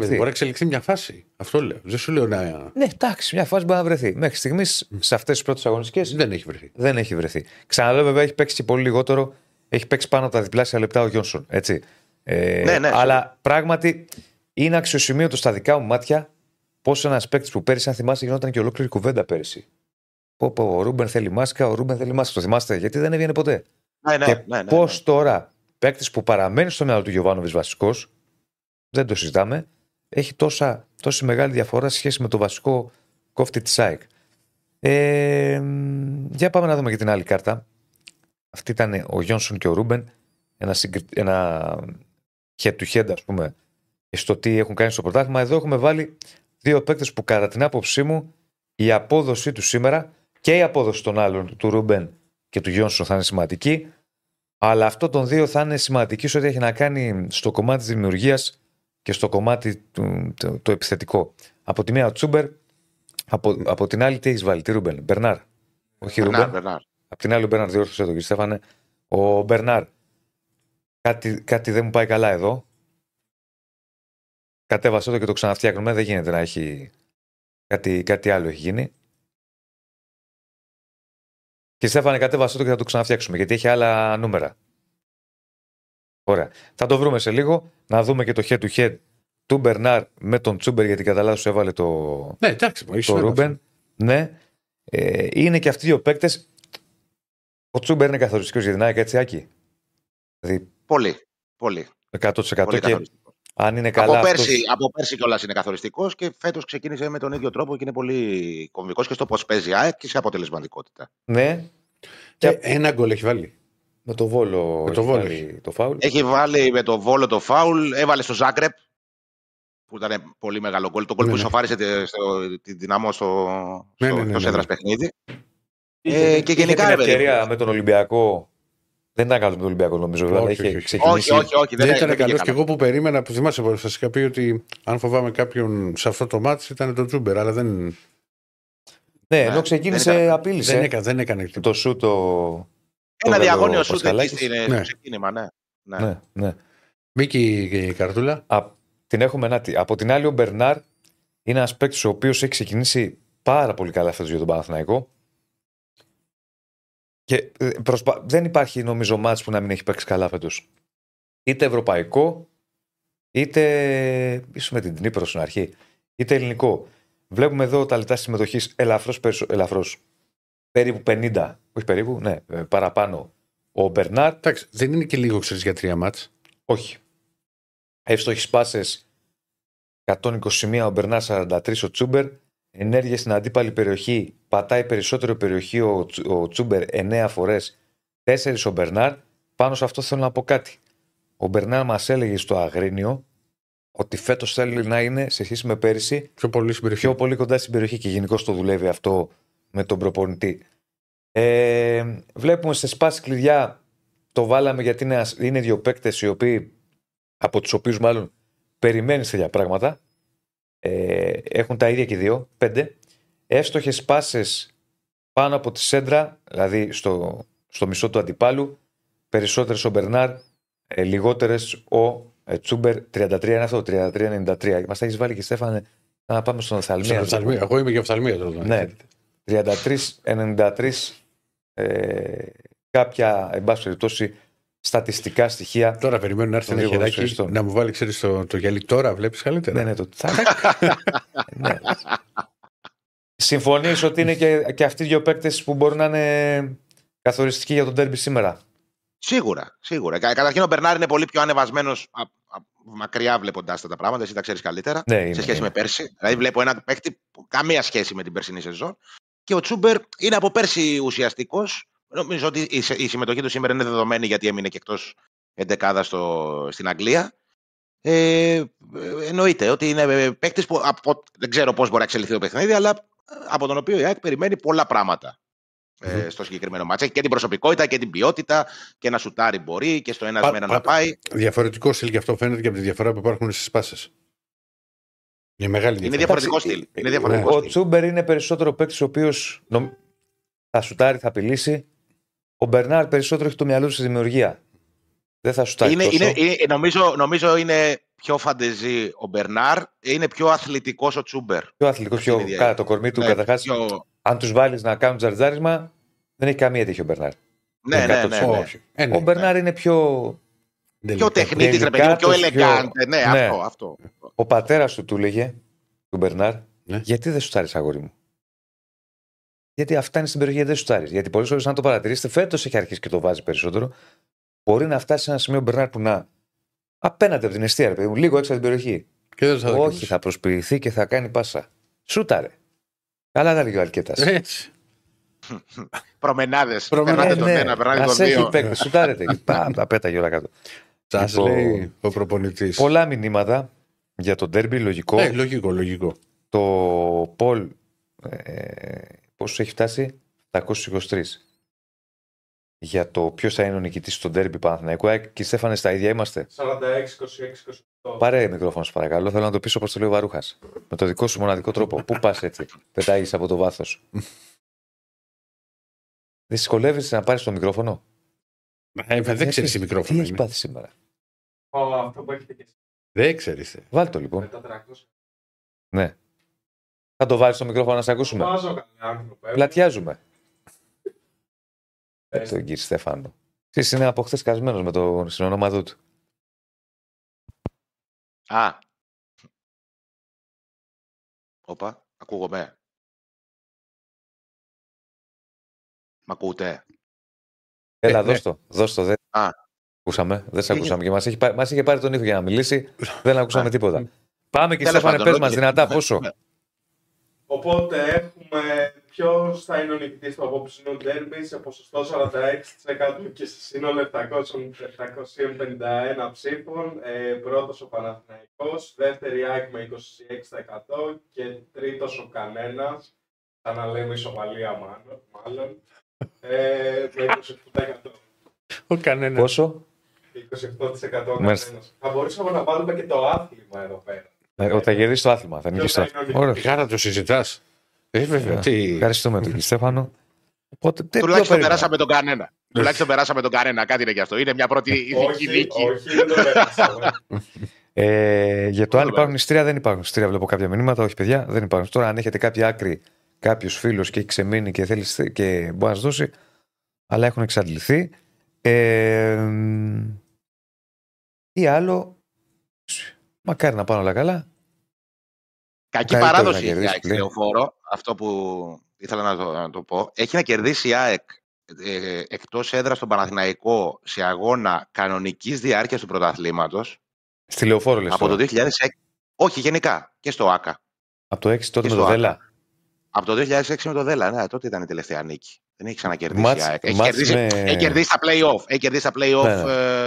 Έτσι. Μπορεί να εξελιχθεί μια φάση. Αυτό λέω. Δεν σου λέω να. Ναι, εντάξει, μια φάση μπορεί να βρεθεί. Μέχρι στιγμής σε αυτές τις πρώτες αγωνιστικές Δεν έχει βρεθεί. δεν έχει βρεθεί. Ξαναλέω, βέβαια, έχει παίξει και πολύ λιγότερο. Έχει παίξει πάνω από τα διπλάσια λεπτά ο Γιόνσον. Έτσι. Ε, Ναι, ναι, αλλά πράγματι είναι αξιοσημείωτο στα δικά μου μάτια πώς ένας παίκτης που πέρυσι, αν θυμάστε, γινόταν και ολόκληρη κουβέντα πέρυσι. Πω, πω, ο Ρούμπεν θέλει μάσκα, ο Ρούμπεν θέλει μάσκα. Το θυμάστε, γιατί δεν έβγαινε ποτέ. Ναι, ναι, και ναι, ναι, ναι. πώς τώρα παίκτης που παραμένει στο μυαλό του Γιοβάνοβιτς βασικός, δεν το συζητάμε, έχει τόσα, τόση μεγάλη διαφορά σε σχέση με το βασικό κόφτη της ΑΕΚ. Ε, μ, για πάμε να δούμε και την άλλη κάρτα. Αυτή ήταν ο Γιόνσον και ο Ρούμπεν. Ένα, συγκρι... ένα head to head, ας πούμε, στο τι έχουν κάνει στο πρωτάθλημα. Εδώ έχουμε βάλει δύο παίκτες που, κατά την άποψή μου, η απόδοσή τους σήμερα και η απόδοση των άλλων, του Ρούμπεν και του Γιόνσον, θα είναι σημαντική. Αλλά αυτό των δύο θα είναι σημαντική σε ό,τι έχει να κάνει στο κομμάτι της δημιουργίας και στο κομμάτι του, το, το επιθετικό. Από τη μία ο Τσούμπερ, από, από την άλλη τι έχεις βάλει, τι Ρούμπεν, Μπερνάρ. Όχι Μπερνάρ, Ρούμπεν. Μπερνάρ. Απ' την άλλη ο Μπέρναρ διόρθωσε το, κύριε Στέφανε. Ο Μπερνάρ. Κάτι, κάτι δεν μου πάει καλά εδώ. Κατέβασε το και το ξαναφτιάχνουμε. Δεν γίνεται να έχει. Κάτι, κάτι άλλο έχει γίνει. Και Στέφανε, κατέβασε το και θα το ξαναφτιάξουμε γιατί έχει άλλα νούμερα. Ωραία. Θα το βρούμε σε λίγο. Να δούμε και το head to head του Μπερνάρ με τον Τσούμπερ γιατί κατά λάθος έβαλε το, Ναι, εντάξει, μου έχει το Ρούμπεν. Ναι. Ε, είναι και αυτοί οι δύο παίκτες. Ο Τσούμπερ είναι καθοριστικός για την ΑΕΚ, έτσι, Άκη; Δηλαδή Πολύ. Πολύ. 100% πολύ και καθοριστικός. Αν είναι καλά. από, αυτός- πέρσι, από πέρσι κιόλας είναι καθοριστικός και φέτος ξεκίνησε με τον ίδιο τρόπο και είναι πολύ κομβικός και στο πώς παίζει η ΑΕΚ και σε αποτελεσματικότητα. Ναι. Και ένα γκολ έχει βάλει. Με το βόλο. Με το έχει Βόλο βάλει Το φάουλ. Έχει βάλει με το βόλο το φάουλ, έβαλε στο Ζάγκρεπ που ήταν πολύ μεγάλο γκολ. Το γκολ Ναι, που ναι. σοφάρισε τε- στο, την δυναμό στο, Ναι, στο, ναι, ναι, εκτός ναι, έδρας ναι. παιχνίδι. Είχε- Ε, και Είχε γενικά την ρε παιδί ευκαιρία μου. με τον Ολυμπιακό. Δεν ήταν καλό με τον Ολυμπιακό, νομίζω. βέβαια, Όχι, είχε όχι, όχι. ξεκινήσει. Όχι, όχι, όχι. Δεν, Δεν, ήταν δεν πήγε καλός και καλά. εγώ που περίμενα, που θυμάσαι που σα είχα πει ότι αν φοβάμαι κάποιον σε αυτό το μάτι ήταν τον Τζούμπερ, αλλά δεν, Ναι, Ναι, ενώ ξεκίνησε, δεν ήταν- απείλησε. δεν, έκανε, δεν έκανε το τίποτα. σου το. Ένα βέβαιο διαγώνιο σου Πασχαλάκης. στην Ναι. στο ξεκίνημα, ναι. ναι. Ναι, ναι. Μίκη και η Καρτούλα. Α, την έχουμε να Από την άλλη, ο Μπερνάρ είναι ένας παίκτης ο οποίος έχει ξεκινήσει πάρα πολύ καλά φέτος για τον Παναθηναϊκό. Και ε, προσπα... δεν υπάρχει νομίζω μάτς που να μην έχει παίξει καλά φέτος. Είτε ευρωπαϊκό, είτε ίσως με την Τνίπρο στην αρχή, είτε ελληνικό. Βλέπουμε εδώ τα λεπτά συμμετοχής ελαφρώς ελαφρώς, περίπου 50, όχι περίπου, ναι, ε, παραπάνω. Ο Μπερνάρ Εντάξει, δεν είναι και λίγο ξέρεις για τρία μάτς. όχι. Εύστοχες πάσες 121 ο Μπερνάρ 43 ο Τσούμπερ. Ενέργεια στην αντίπαλη περιοχή. Πατάει περισσότερο περιοχή ο, Τσ- ο Τσούμπερ 9 φορές. 4 ο Μπερνάρ. Πάνω σε αυτό θέλω να πω κάτι. Ο Μπερνάρ μας έλεγε στο Αγρίνιο ότι φέτος θέλει να είναι σε σχέση με πέρυσι Πιο πολύ στην περιοχή. πιο πολύ κοντά στην περιοχή και γενικώς το δουλεύει αυτό με τον προπονητή. Ε, βλέπουμε σε σπάση κλειδιά το βάλαμε γιατί είναι, ασ- είναι δύο παίκτες οι οποίοι από τους οποίους μάλλον περιμένεις τέτοια πράγματα. Ε, έχουν τα ίδια και οι δύο, πέντε. Εύστοχες πάσες πάνω από τη σέντρα, δηλαδή στο, στο μισό του αντιπάλου. Περισσότερες ο Μπερνάρ, ε, λιγότερες ο ε, Τσούμπερ. 33 είναι αυτό, 33-93. Μας τα έχεις βάλει και Στέφανε να πάμε στον Στην Οφθαλμία. οφθαλμία. Εγώ είμαι και οφθαλμία τώρα. Ναι. 33-93 ε, κάποια, εν πάση περιπτώσει, στατιστικά στοιχεία. Τώρα περιμένω να έρθει Τον ένα λίγο χεράκι ευχαριστώ. να μου βάλει, ξέρεις, το, το γυαλί. Τώρα βλέπεις καλύτερα. Ναι, ναι, το τσακ. *laughs* ναι. Συμφωνείς ότι είναι και, και αυτοί οι δύο παίκτες που μπορούν να είναι καθοριστικοί για τον τέρμπι σήμερα; Σίγουρα, σίγουρα. Κα- Καταρχήν ο Μπερνάρ είναι πολύ πιο ανεβασμένος μακριά βλέποντά τα πράγματα. Εσύ τα ξέρεις καλύτερα. Ναι, είναι, σε σχέση είναι. με πέρσι. Δηλαδή, βλέπω έναν παίκτη που καμία σχέση με την περσινή σεζόν. Και ο Τσούμπερ είναι από πέρσι ουσιαστικός. Νομίζω ότι η, σε- η συμμετοχή του σήμερα είναι δεδομένη γιατί έμεινε και εκτός εντεκάδα στο, στην Αγγλία. Ε, ε, εννοείται ότι είναι παίκτης που από, δεν ξέρω πώς μπορεί να εξελιχθεί το παιχνίδι, αλλά ε, από τον οποίο η ΑΕΚ περιμένει πολλά πράγματα. Ε, στο συγκεκριμένο μάτσα. Έχει και την προσωπικότητα και την ποιότητα και να σουτάρει μπορεί και στο ένας Πα- με ένα πα- να πάει. Διαφορετικό στυλ και αυτό φαίνεται και από τη διαφορά που υπάρχουν στις πάσε. Είναι μεγάλη Είναι διαφορά. διαφορετικό Εντάξει, στυλ. Είναι ναι. διαφορετικό Ο στυλ. Τσούμπερ είναι περισσότερο παίκτης ο οποίος θα σουτάρει, θα απειλήσει. Ο Μπερνάρ περισσότερο έχει το μυαλό του στη δημιουργία. Δεν θα σουτάρει. Είναι, τόσο. είναι, είναι, νομίζω, νομίζω είναι πιο φαντεζή ο Μπερνάρ, είναι πιο αθλητικός ο Τσούμπερ. πιο αθλητικός, πιο είναι η ίδια. κάτω το κορμί του. Ναι, καταρχάς, πιο- αν τους βάλεις να κάνουν τζαρτζάρισμα, δεν έχει καμία τύχη ο Μπερνάρ. ναι, ναι, ναι, ναι. Όχι. Ε, ναι. Ο Μπερνάρ είναι πιο. Πιο τεχνίτης, ρε παιδί μου, πιο Τελικάτος, πιο- ελεγκάντε. Ναι, Ναι. αυτό, αυτό. Ο πατέρας του του έλεγε, του Μπερνάρ, Ναι. γιατί δεν σουτάρει, αγόρι μου; Γιατί αυτά είναι στην περιοχή, δεν σουτάρει. Γιατί πολλές φορές, αν το παρατηρήσετε, φέτος έχει αρχίσει και το βάζει περισσότερο. Μπορεί να φτάσει σε ένα σημείο ο Μπερνάρ που να. Απέναντι από την αιστεία, ρε παιδί μου, λίγο έξω από την περιοχή. Και δεν θα Όχι, θα προσποιηθεί και θα κάνει πάσα. Σούταρε. Καλά τα λέει ο Αλκέτας. Έτσι. Προμενάδες. Προμενάδες, Περνάτε τον ένα, περνάτε τον Ας έχει δύο. παίκτη, σουτάρετε. *laughs* Πα, τα πέταγε όλα κάτω. Σα Λοιπόν, λέει ο προπονητής. Πολλά μηνύματα για τον τέρμπι, λογικό. Ε, λογικό, λογικό. Το Πολ ε, πόσος έχει φτάσει, 723. Για το ποιος θα είναι ο νικητής στον τέρμπι Παναθηναϊκού. Ε, Και Στέφανε, στα ίδια είμαστε; 46, 26, 28. Πάρε μικρόφωνο, σου παρακαλώ. Θέλω να το πει όπως το λέει ο Βαρούχας. Με το δικό σου μοναδικό τρόπο. Πού πας έτσι, *laughs* πετάγει από το βάθος. Δυσκολεύεσαι να πάρεις το μικρόφωνο; Ε, δεν Γιατί; ξέρεις τι Τι μικρόφωνο έχεις είναι. πάθει σήμερα; Ω, αυτό που έχετε και εσείς Δεν ξέρεις. Βάλ το με λοιπόν. τα 300. Ναι. Θα το βάλεις το μικρόφωνο να σε ακούσουμε. Βάζω κανένα άνθρωπο. ε. Πλατιάζουμε. Ε, Τον κύριο Στέφανο. Εσείς είναι από χθες κασμένο με το συνονόματό του. Α. Όπα, ακούγομαι. Μ' ακούτε; Έλα, Ε, ναι. δώσ' το. Δώσ' το. Δεν Α. ακούσαμε. Δεν σε Τι ακούσαμε. Και μας, έχει, πά- μας είχε πάρει τον ήχο για να μιλήσει. Δεν ακούσαμε Α. τίποτα. Πάμε και Τέλος Στέφανε, πάντων, πες μας οκ. δυνατά πόσο. Οπότε έχουμε ποιο θα είναι ο νικητής του απόψινου ντέρμπι σε ποσοστό 46% και σε σύνολο 700 751 ψήφων. Ε, Πρώτος ο Παναθηναϊκός, δεύτερη ΑΕΚ με 26% και τρίτος ο Κανένας. Ξαναλέμε ισοπαλία μάλλον. μάλλον ε, με 28%. Ο κανένας. Πόσο; 28% ο Μάλιστα. κανένας. Θα μπορούσαμε να βάλουμε και το άθλημα εδώ πέρα. Ε, ο- Θα κερδίσει το άθλημα. Θα νικήσει το θα είναι ο άθλημα. Ωραία. Κάρα το συζητά. Ε, βέβαια. Ε, Τι... Ευχαριστούμε τον κύριο Στέφανο. Οπότε, τε- Τουλάχιστον ποιο περίμενα. περάσαμε τον κανένα. Τουλάχιστον περάσαμε τον κανένα, κάτι είναι γι' αυτό. Είναι μια πρώτη ηθική όχι, νίκη. όχι, δεν το πέρασαμε. Ε, για το αν Όλα υπάρχουν ιστήρια, δεν υπάρχουν ιστήρια. Βλέπω κάποια μηνύματα. Όχι, παιδιά, δεν υπάρχουν. Τώρα, αν έχετε κάποια άκρη, κάποιο φίλο και έχει ξεμείνει και θέλει και μπορεί να σας δώσει, αλλά έχουν εξαντληθεί. Ε, ή άλλο. Μακάρι να πάνε όλα καλά. Κακή Καλύτερο παράδοση να έχει η κερδίσει ΑΕΚ στη πλέον. λεωφόρο. Αυτό που ήθελα να το, να το πω. Έχει να κερδίσει η ΑΕΚ ε, εκτός έδρας στον Παναθηναϊκό σε αγώνα κανονικής διάρκειας του πρωταθλήματος Στη λεωφόρο λες. από το 2006. Όχι, γενικά και στο ΑΚΑ. Από το 6 τότε και με το στο Δέλα. Από το 2006 με το Δέλα, ναι, τότε ήταν η τελευταία νίκη. Δεν έχει ξανακερδίσει Μάτς- η ΑΕΚ. Έχει, μάτς κερδίσει, με- έχει κερδίσει τα play-off. Έχει κερδίσει τα play-off Ναι, ε, ε,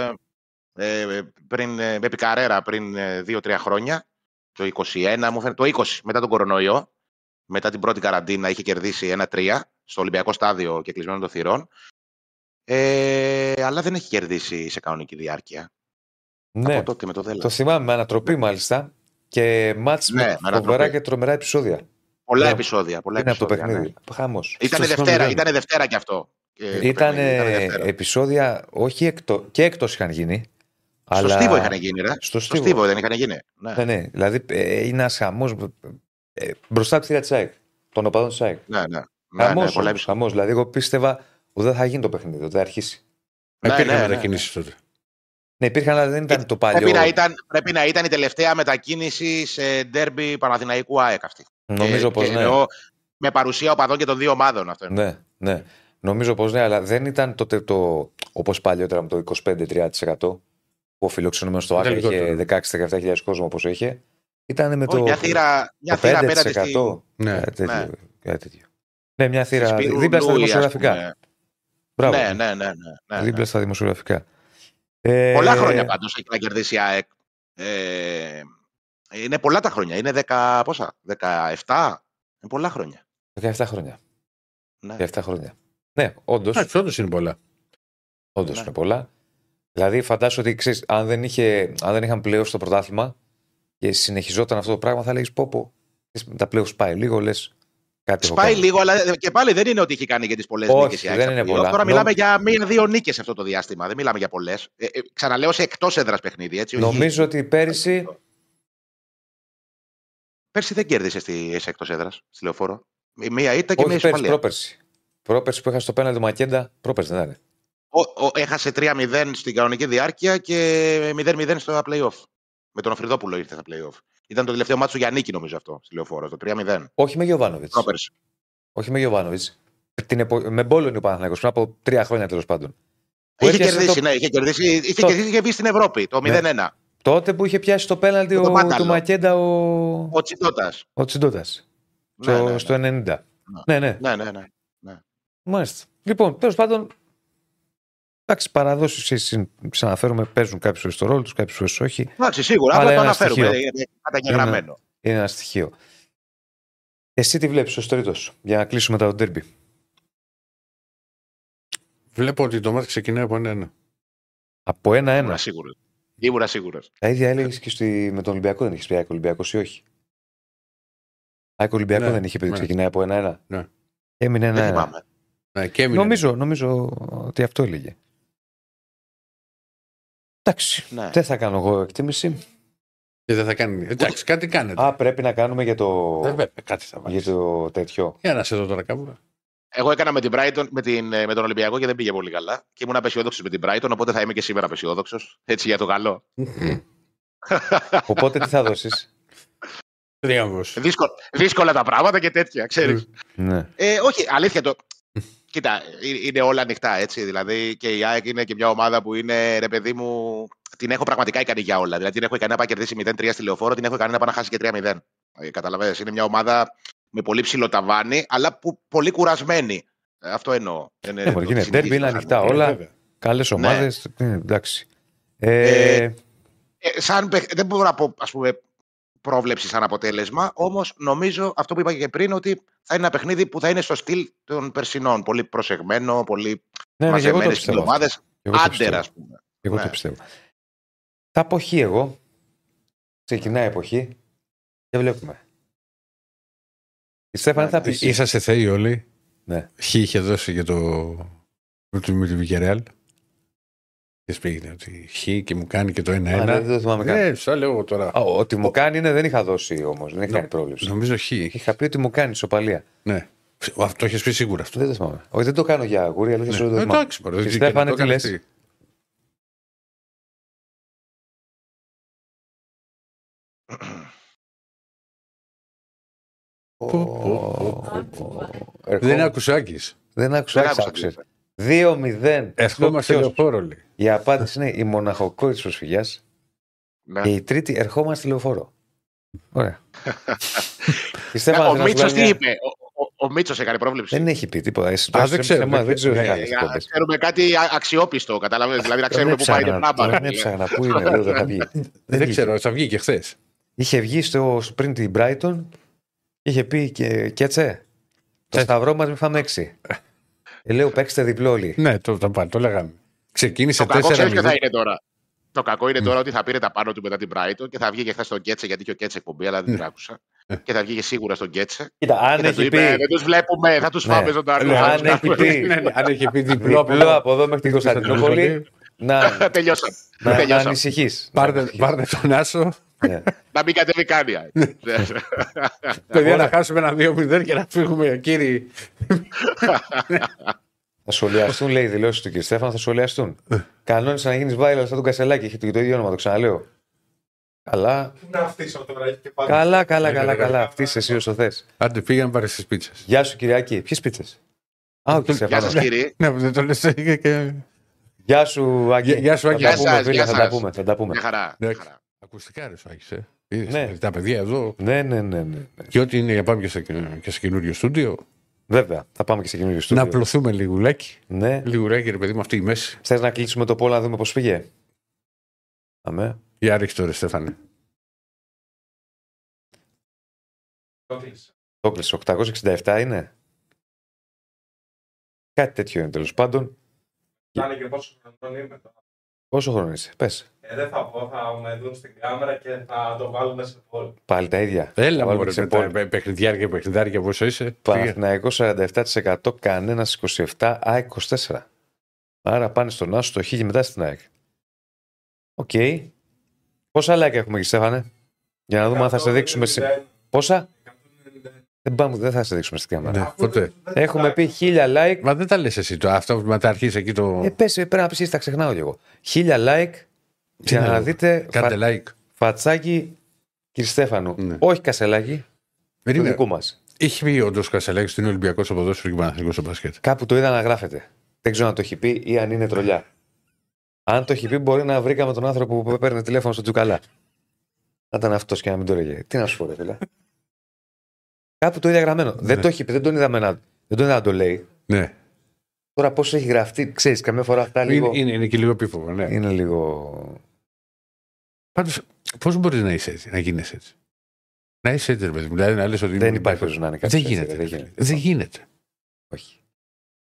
πριν, ε, με επικαρέρα πριν ε, 2-3 χρόνια. Το 21, μου φαίνεται, το 20 μετά τον κορονοϊό. Μετά την πρώτη καραντίνα είχε κερδίσει 1-3 στο Ολυμπιακό στάδιο και κλεισμένο των θυρών. Ε, αλλά δεν έχει κερδίσει σε κανονική διάρκεια. Ναι, Από τότε με το Δέλα. το θυμάμαι με ανατροπή μάλιστα. Και μάτς Ναι, με με φοβερά ανατροπή. και τρομερά επεισόδια. Πολλά Ναι. επεισόδια. Πολλά Είναι από το επεισόδια, παιχνίδι. Χάμο. Ναι. Ήτανε Στο Δευτέρα, μηδέν. ήτανε Δευτέρα κι αυτό. Ε, το Ήταν παιχνίδι, ήτανε Δευτέρα. επεισόδια, όχι εκτό, και εκτός είχαν γίνει. Στο αλλά... Στίβο είχαν γίνει, ρε. Στο Στο Στίβο. Στίβο δεν είχαν γίνει. Ναι, Ναι, ναι. Δηλαδή ε, είναι ένας χαμός μπροστά από της θηρίας της ΑΕΚ. Των οπαδών της ΑΕΚ. ναι. ναι. ναι, Χαμός. ναι, πολλά επεισόδια. χαμός. Δηλαδή, εγώ πίστευα ότι δεν θα γίνει το παιχνίδι, ότι θα αρχίσει. Ναι, Υπήρχαν ναι, ναι, μετακινήσεις τότε. Ναι, υπήρχαν, αλλά δεν ήταν το παλιό. Πρέπει να, ήταν, πρέπει να ήταν η τελευταία μετακίνηση σε ντέρμπι Παναθηναϊκού ΑΕΚ αυτή. Νομίζω Και- πως και ναι. εννοώ με παρουσία οπαδών και των δύο ομάδων αυτό. είναι. Ναι, ναι. Νομίζω πως ναι, αλλά δεν ήταν τότε το όπως παλιότερα με το 25-30% που ο φιλοξενούμενο στο Ήταν Άκα είχε λιγότερο. 16-17 κόσμο όπως είχε. Ήταν με Όχι, το. μια θύρα, μια το θύρα απέναντι στη 5%. Ναι. Κάτι τέτοιο. Ναι. κάτι τέτοιο. Ναι, μια θύρα. Σπύρου Δίπλα στα Λούι, ας δημοσιογραφικά. πούμε. Μπράβο. Ναι, ναι, ναι. ναι, ναι, Δίπλα ναι. στα δημοσιογραφικά. Ε, Πολλά χρόνια πάντως έχει να κερδίσει η ΑΕΚ. Ε, είναι πολλά τα χρόνια. Είναι 10, πόσα, 17. Είναι πολλά χρόνια. 17 χρόνια. Ναι. 17 χρόνια. Ναι, όντως. Εντάξει, όντως είναι πολλά. Όντως Ναι. είναι πολλά. Δηλαδή, φαντάζομαι ότι ξέρεις, αν, δεν είχε, αν δεν είχαν πλέον στο πρωτάθλημα και συνεχιζόταν αυτό το πράγμα, θα λέγεις πω πω. ξέρεις, Τα πλέον σπάει λίγο, λες. Κάτι έχω Σπάει κάνει. λίγο, αλλά και πάλι δεν είναι ότι έχει κάνει και τις πολλές Όχι, νίκες. δεν είναι πολλά. Τώρα Νο- μιλάμε για μία-δύο νίκες αυτό το διάστημα. Δεν μιλάμε για πολλές. Ε, ε, ξαναλέω σε εκτός έδρας παιχνίδι. Έτσι, όχι- Νομίζω ότι πέρυσι. Πέρσι δεν κέρδισες στη, σε εκτός έδρας, στη λεωφόρο. Η Μία ήττα και μία Όχι πέρυσι, ισοπαλία. πρόπερσι. Πρόπερσι που είχα στο πέναλτι του Μακέντα, πρόπερσι δεν ήταν. Ο, ο, έχασε 3-0 στην κανονική διάρκεια και 0-0 στο playoff. Με τον Οφριδόπουλο ήρθε στα playoff. Ήταν το τελευταίο μάτσο για νίκη, νομίζω αυτό, στη λεωφόρο. Το 3-0. Όχι με Γιωβάνοβιτς. Πρόπερσι. Όχι με Γιωβάνοβιτς. Με Μπόλωνη ο Παναθηναϊκός πριν από τρία χρόνια τέλος πάντων. Που Είχε έπιασε κερδίσει, το- ναι, είχε κερδίσει, είχε Το- κερδίσει και βγει στην Ευρώπη το 0-1. Τότε που είχε πιάσει το πέναλτι Με τον ο, Πάνταλο. του Μακέντα ο, Ο Τσιντότα. ο Τσιντότα. Ναι, στο, ναι, ναι. στο 90. Ναι, ναι. Ναι, ναι, ναι. Μάλιστα. Λοιπόν, τέλος πάντων. Εντάξει, παραδόσεις ξαναφέρουμε, παίζουν κάποιες φορές το ρόλο τους, κάποιες φορές όχι. Εντάξει, σίγουρα, Αλλά αλλά το ένα αναφέρουμε. στοιχείο. Είναι καταγεγραμμένο. Είναι ένα στοιχείο. Εσύ τι βλέπεις ως τρίτος, για να κλείσουμε τα ντέρμπι; Βλέπω ότι το μάτι ξεκινάει από ένα-ένα. Από Ήμουρα ένα-ένα. σίγουρος. Ήμουρα σίγουρος. Τα ίδια έλεγες και στη... με τον Ολυμπιακό, δεν είχες πει ΑΕΚ Ολυμπιακός ή όχι; ΑΕΚ Ολυμπιακό Ναι, δεν είχε πει ότι ναι. ξεκινάει από ένα-ένα. Ναι. Έμεινε Δεν ένα-ένα. θυμάμαι. Ναι, και έμεινε. Νομίζω, νομίζω ότι αυτό έλεγε. Εντάξει. Ναι. Δεν θα κάνω εγώ εκτίμηση. Και δεν θα κάνει. Εντάξει, κάτι κάνετε. Α, πρέπει να κάνουμε για το, Ε, βέβαια, κάτι θα βάλεις. για το τέτοιο. Για να σε δω τώρα κάπου. Εγώ έκανα με, την Brighton, με, την, ε, με τον Ολυμπιακό και δεν πήγε πολύ καλά. Και ήμουν απεσιόδοξος με την Brighton, οπότε θα είμαι και σήμερα απεσιόδοξος. Έτσι για το καλό. *laughs* Οπότε τι θα δώσεις; Τρίαμβος. Δύσκολα, δύσκολα τα πράγματα και τέτοια, ξέρεις. ναι. Ε, όχι, αλήθεια το. Κοίτα, ε- είναι όλα ανοιχτά έτσι. Δηλαδή και η ΑΕΚ είναι και μια ομάδα που είναι ρε παιδί μου. Την έχω πραγματικά ικανή για όλα. Δηλαδή την έχω ικανή να πάει κερδίσει 0-3 στη λεωφόρο, την έχω ικανή να πάει να χάσει και 3-0. Ε, Καταλαβαίνεις, είναι μια ομάδα με πολύ ψηλό ταβάνι, αλλά που πολύ κουρασμένη. Ε, αυτό εννοώ. Είναι, Ναι, μωρέ, το είναι συνηθίζει ντέρμπι, είναι να ανοιχτά χάνει. όλα. Βέβαια. Καλές ομάδες. εντάξει. Ε, Ε, Ε, σαν, παιχ- δεν μπορώ να πω ας πούμε, πρόβλεψη σαν αποτέλεσμα, όμως νομίζω αυτό που είπα και πριν ότι θα είναι ένα παιχνίδι που θα είναι στο στυλ των περσινών. Πολύ προσεγμένο, πολύ ναι, ναι, και εγώ το μαζεμένες πιστεύω. ομάδε. αυτό. Και εγώ το Άντερα, πιστεύω. ας πούμε. Και Εγώ Ναι. το πιστεύω. Θα αποχή εγώ. Ξεκινάει η εποχή και βλέπουμε. Η Στέφανη θα πει. Είσαστε θεοί όλοι. Ναι. Χ είχε δώσει για το με τη- με τη Βικερεάλ. Και σπίγνει ότι χ και μου κάνει και το Α, ναι, 1-1. δεν το θυμάμαι καν. Ναι, σα λέω τώρα. Α, Ότι μου κάνει είναι δεν είχα δώσει όμως. Δεν έχει κάνει πρόβλεψη. Νομίζω χ. Είχα πει ότι μου κάνει ισοπαλία. Ναι. Α, Το έχεις πει σίγουρα αυτό. Δεν το θυμάμαι. Όχι, δεν το κάνω για αγούρι, αλλά δεν το Ναι. θυμάμαι. Εντάξει, μωρέ, Και δεν- Στέφανε, το τι έκανες λες; τι. Ω, πω, πω, ω, Δεν ερχόμαστε- άκουσες Άκης; Δεν άκουσα, Δεν άκουσα. άκουσα. άκουσα. 2-0. Ερχόμαστε Ποιος; λεωφόρο, λέει. Η απάντηση είναι η μοναχοκόρη της προσφυγιάς. Ναι. Και η τρίτη, ερχόμαστε λεωφόρο. Ωραία. *laughs* Η Ε, Στέφανα, Ο θέλω να σου Μίτσος κάνω τι μια- είπε; Ο- ο- Ο Μίτσος έκανε πρόβλεψη. Δεν έχει πει τίποτα. Εσύ Α, το δεν έστρεψε ξέρω, σε εμάς, δεν δεν ξέρω τι ξέρω. κάνει. Για να ξέρουμε κάτι α- αξιόπιστο, καταλαβαίνετε. Δηλαδή να ξέρουμε πού πάει το πράγμα. Τον έψαχνα. Πού είναι, λέω, δεν θα βγει. Δεν βγήκε. ξέρω, θα βγει και χθες. Είχε βγει στο, πριν την Brighton είχε πει και κέτσε. Το Ε. σταυρό μας μην φάμε έξι. *laughs* Ε, λέω παίξτε διπλό όλοι. Ναι, το, το, το, το λέγαμε. Ξεκίνησε Το κακό ξέρεις ποιο θα 4-0. είναι τώρα. Το κακό είναι τώρα ότι θα πήρε τα πάνω του μετά την Brighton και θα βγει και χθες στον Κέτσε γιατί είχε ο Κέτσε εκπομπή, αλλά δεν την άκουσα. Και θα βγει και σίγουρα στον Κέτσε. Κοίτα, αν Και θα του έχει είπε: πει Δεν τους βλέπουμε, θα τους Ναι. φάμε ζωντανούς. Ναι, αν έχει πει Ναι, ναι, Αν έχει πει διπλό από διπλό εδώ. από εδώ μέχρι την Κωνσταντινούπολη, να, *laughs* Τελειώσαμε. να, να Τελειώσαμε. ανησυχείς. Πάρτε, πάρτε τον Άσο. Ναι. Να μην κατέβει καν. Ναι. Παιδιά, να χάσουμε ένα 2-0 και να φύγουμε, κύριοι. Θα σχολιαστούν, λέει οι δηλώσει του κ. Στέφανα, θα σχολιαστούν. Κανόνισε να γίνεις viral σαν τον Κασελάκη, έχει το ίδιο όνομα, το ξαναλέω. Καλά, Να αφήσω τώρα, έχει και πάλι. καλά, καλά, Ναι, καλά, ναι, ναι. καλά. Αυτή είσαι εσύ όσο θες. Άντε, πήγαν πάρε τις πίτσες. Γεια σου, Κυριακή. Ποιες πίτσες; Α, ο κ. Γεια Στέφανο. σας, κύριε. Ναι, δεν το λες. Και... Γεια σου, Άγγι. Γεια- γεια σου, Άγγι. Θα τα Γεια πούμε, σας, φίλε, γεια θα τα σας. πούμε. Θα τα πούμε. Μια χαρά. Ναι. μια χαρά. Ακουστικά ρε, σου Άκης, ε. Είδες, Ναι. Τα παιδιά εδώ. Ναι, ναι, ναι, ναι. ναι. Και ό,τι είναι για πάμε και σε, και σε καινούριο στούντιο. Βέβαια, θα πάμε και σε καινούριο Να στούντιο. απλωθούμε λιγουλάκι. Ναι. Λιγουράκι, ρε παιδί μου, αυτή η μέση. Θες να κλείσουμε το πόλο να δούμε πώς πήγε; Αμέ. Για ρίξτε το ρε Στέφανε. Το κλείσα. Το κλείσε. 867 είναι. Κάτι τέτοιο είναι τέλος πάντων. Θα είναι και πόσο χρόνο είμαι τώρα. Πόσο χρόνο είσαι, πες. Ε, δεν θα πω, θα με δουν στην κάμερα και θα το βάλουμε σε πόλη. Πάλι τα ίδια. Έλα Θα βάλουμε μου, ρε, σε με πόλο. τα παιχνιδιάρια, παιχνιδιάρια πόσο είσαι. Πήγε. Παναθηναϊκό 47%, κανένας 27, ΑΕΚ 24. Άρα πάνε στον Άσο το χ και μετά στην ΑΕΚ. Οκ. Πόσα like έχουμε εκεί, Στέφανε, για να δούμε αν θα σε δείξουμε. Σε... Πόσα; 191. Δεν, πάμε, δεν θα σε δείξουμε στην κάμερα. Ναι, Αφού ποτέ. δεν- δεν Έχουμε θα- πει χίλια like. Μα δεν τα λες εσύ το αυτό που μετά αρχίσει εκεί το. Ε, πες, πρέπει να πεις, τα ξεχνάω λίγο. Χίλια like Τι για να να λέω. δείτε Κάντε φα... like. φατσάκι κύριε Στέφανου. Ναι. Όχι κασελάκι, του Περίμενε. δικού μας. Είχε πει όντως Κασελάκης ότι είναι Ολυμπιακός στο ποδόσφαιρο και Παναθηνικό στο μπάσκετ. Κάπου το είδα να γράφεται. Δεν ξέρω αν το έχει πει ή αν είναι τρολιά. Αν το έχει πει, μπορεί να βρήκαμε τον άνθρωπο που παίρνει τηλέφωνο στο Τζουκαλά. Να ήταν αυτός και να μην το έλεγε. Τι να σου πω, ρε φίλε. Κάπου το είδα γραμμένο. Δεν το έχει πει, δεν τον είδα, με να, δεν τον είδα να το λέει. Ναι. Τώρα πώς έχει γραφτεί, ξέρεις, καμιά φορά αυτά λίγο. Είναι, είναι, είναι και λίγο επίφοβο. Ναι. είναι λίγο. Πάντως, πώς μπορείς να είσαι έτσι, να γίνει έτσι; Να είσαι έτσι, ρε παιδί μου. Δηλαδή να λες ότι. Δεν υπάρχει περίπτωση να είναι κάτι Δεν τέτοιο, γίνεται. δεν ρε γίνεται. φίλε. Δεν γίνεται. Όχι.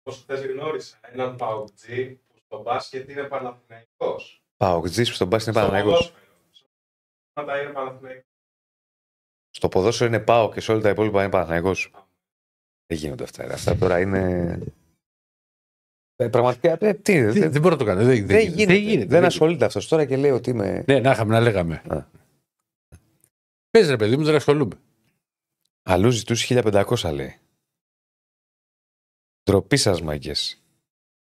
Όσο θες γνώρισα έναν παουτζή που στο μπάσκετ είναι Παναθηναϊκός. Παοκτζής που στον μπάσκετ είναι Στο Παναγιώτο. ποδόσφαιρο. Πάντα είναι Παναθηναϊκός. Στο ποδόσφαιρο είναι Πάο και σε όλα τα υπόλοιπα είναι Παναγιώ. Δεν γίνονται αυτά. ρε. Αυτά τώρα είναι. Ε, πραγματικά. Ε, τι, Δεν, δεν, δεν μπορώ να το κάνω. Δεν, δεν γίνεται. Δεν, γίνεται. ασχολείται αυτός τώρα και λέει ότι είμαι. Ναι, να είχαμε να λέγαμε. Α. Πες ρε παιδί μου, δεν ασχολούμαι. Αλλού ζητούσε 1500 λέει. Ντροπή σας, μάγκες.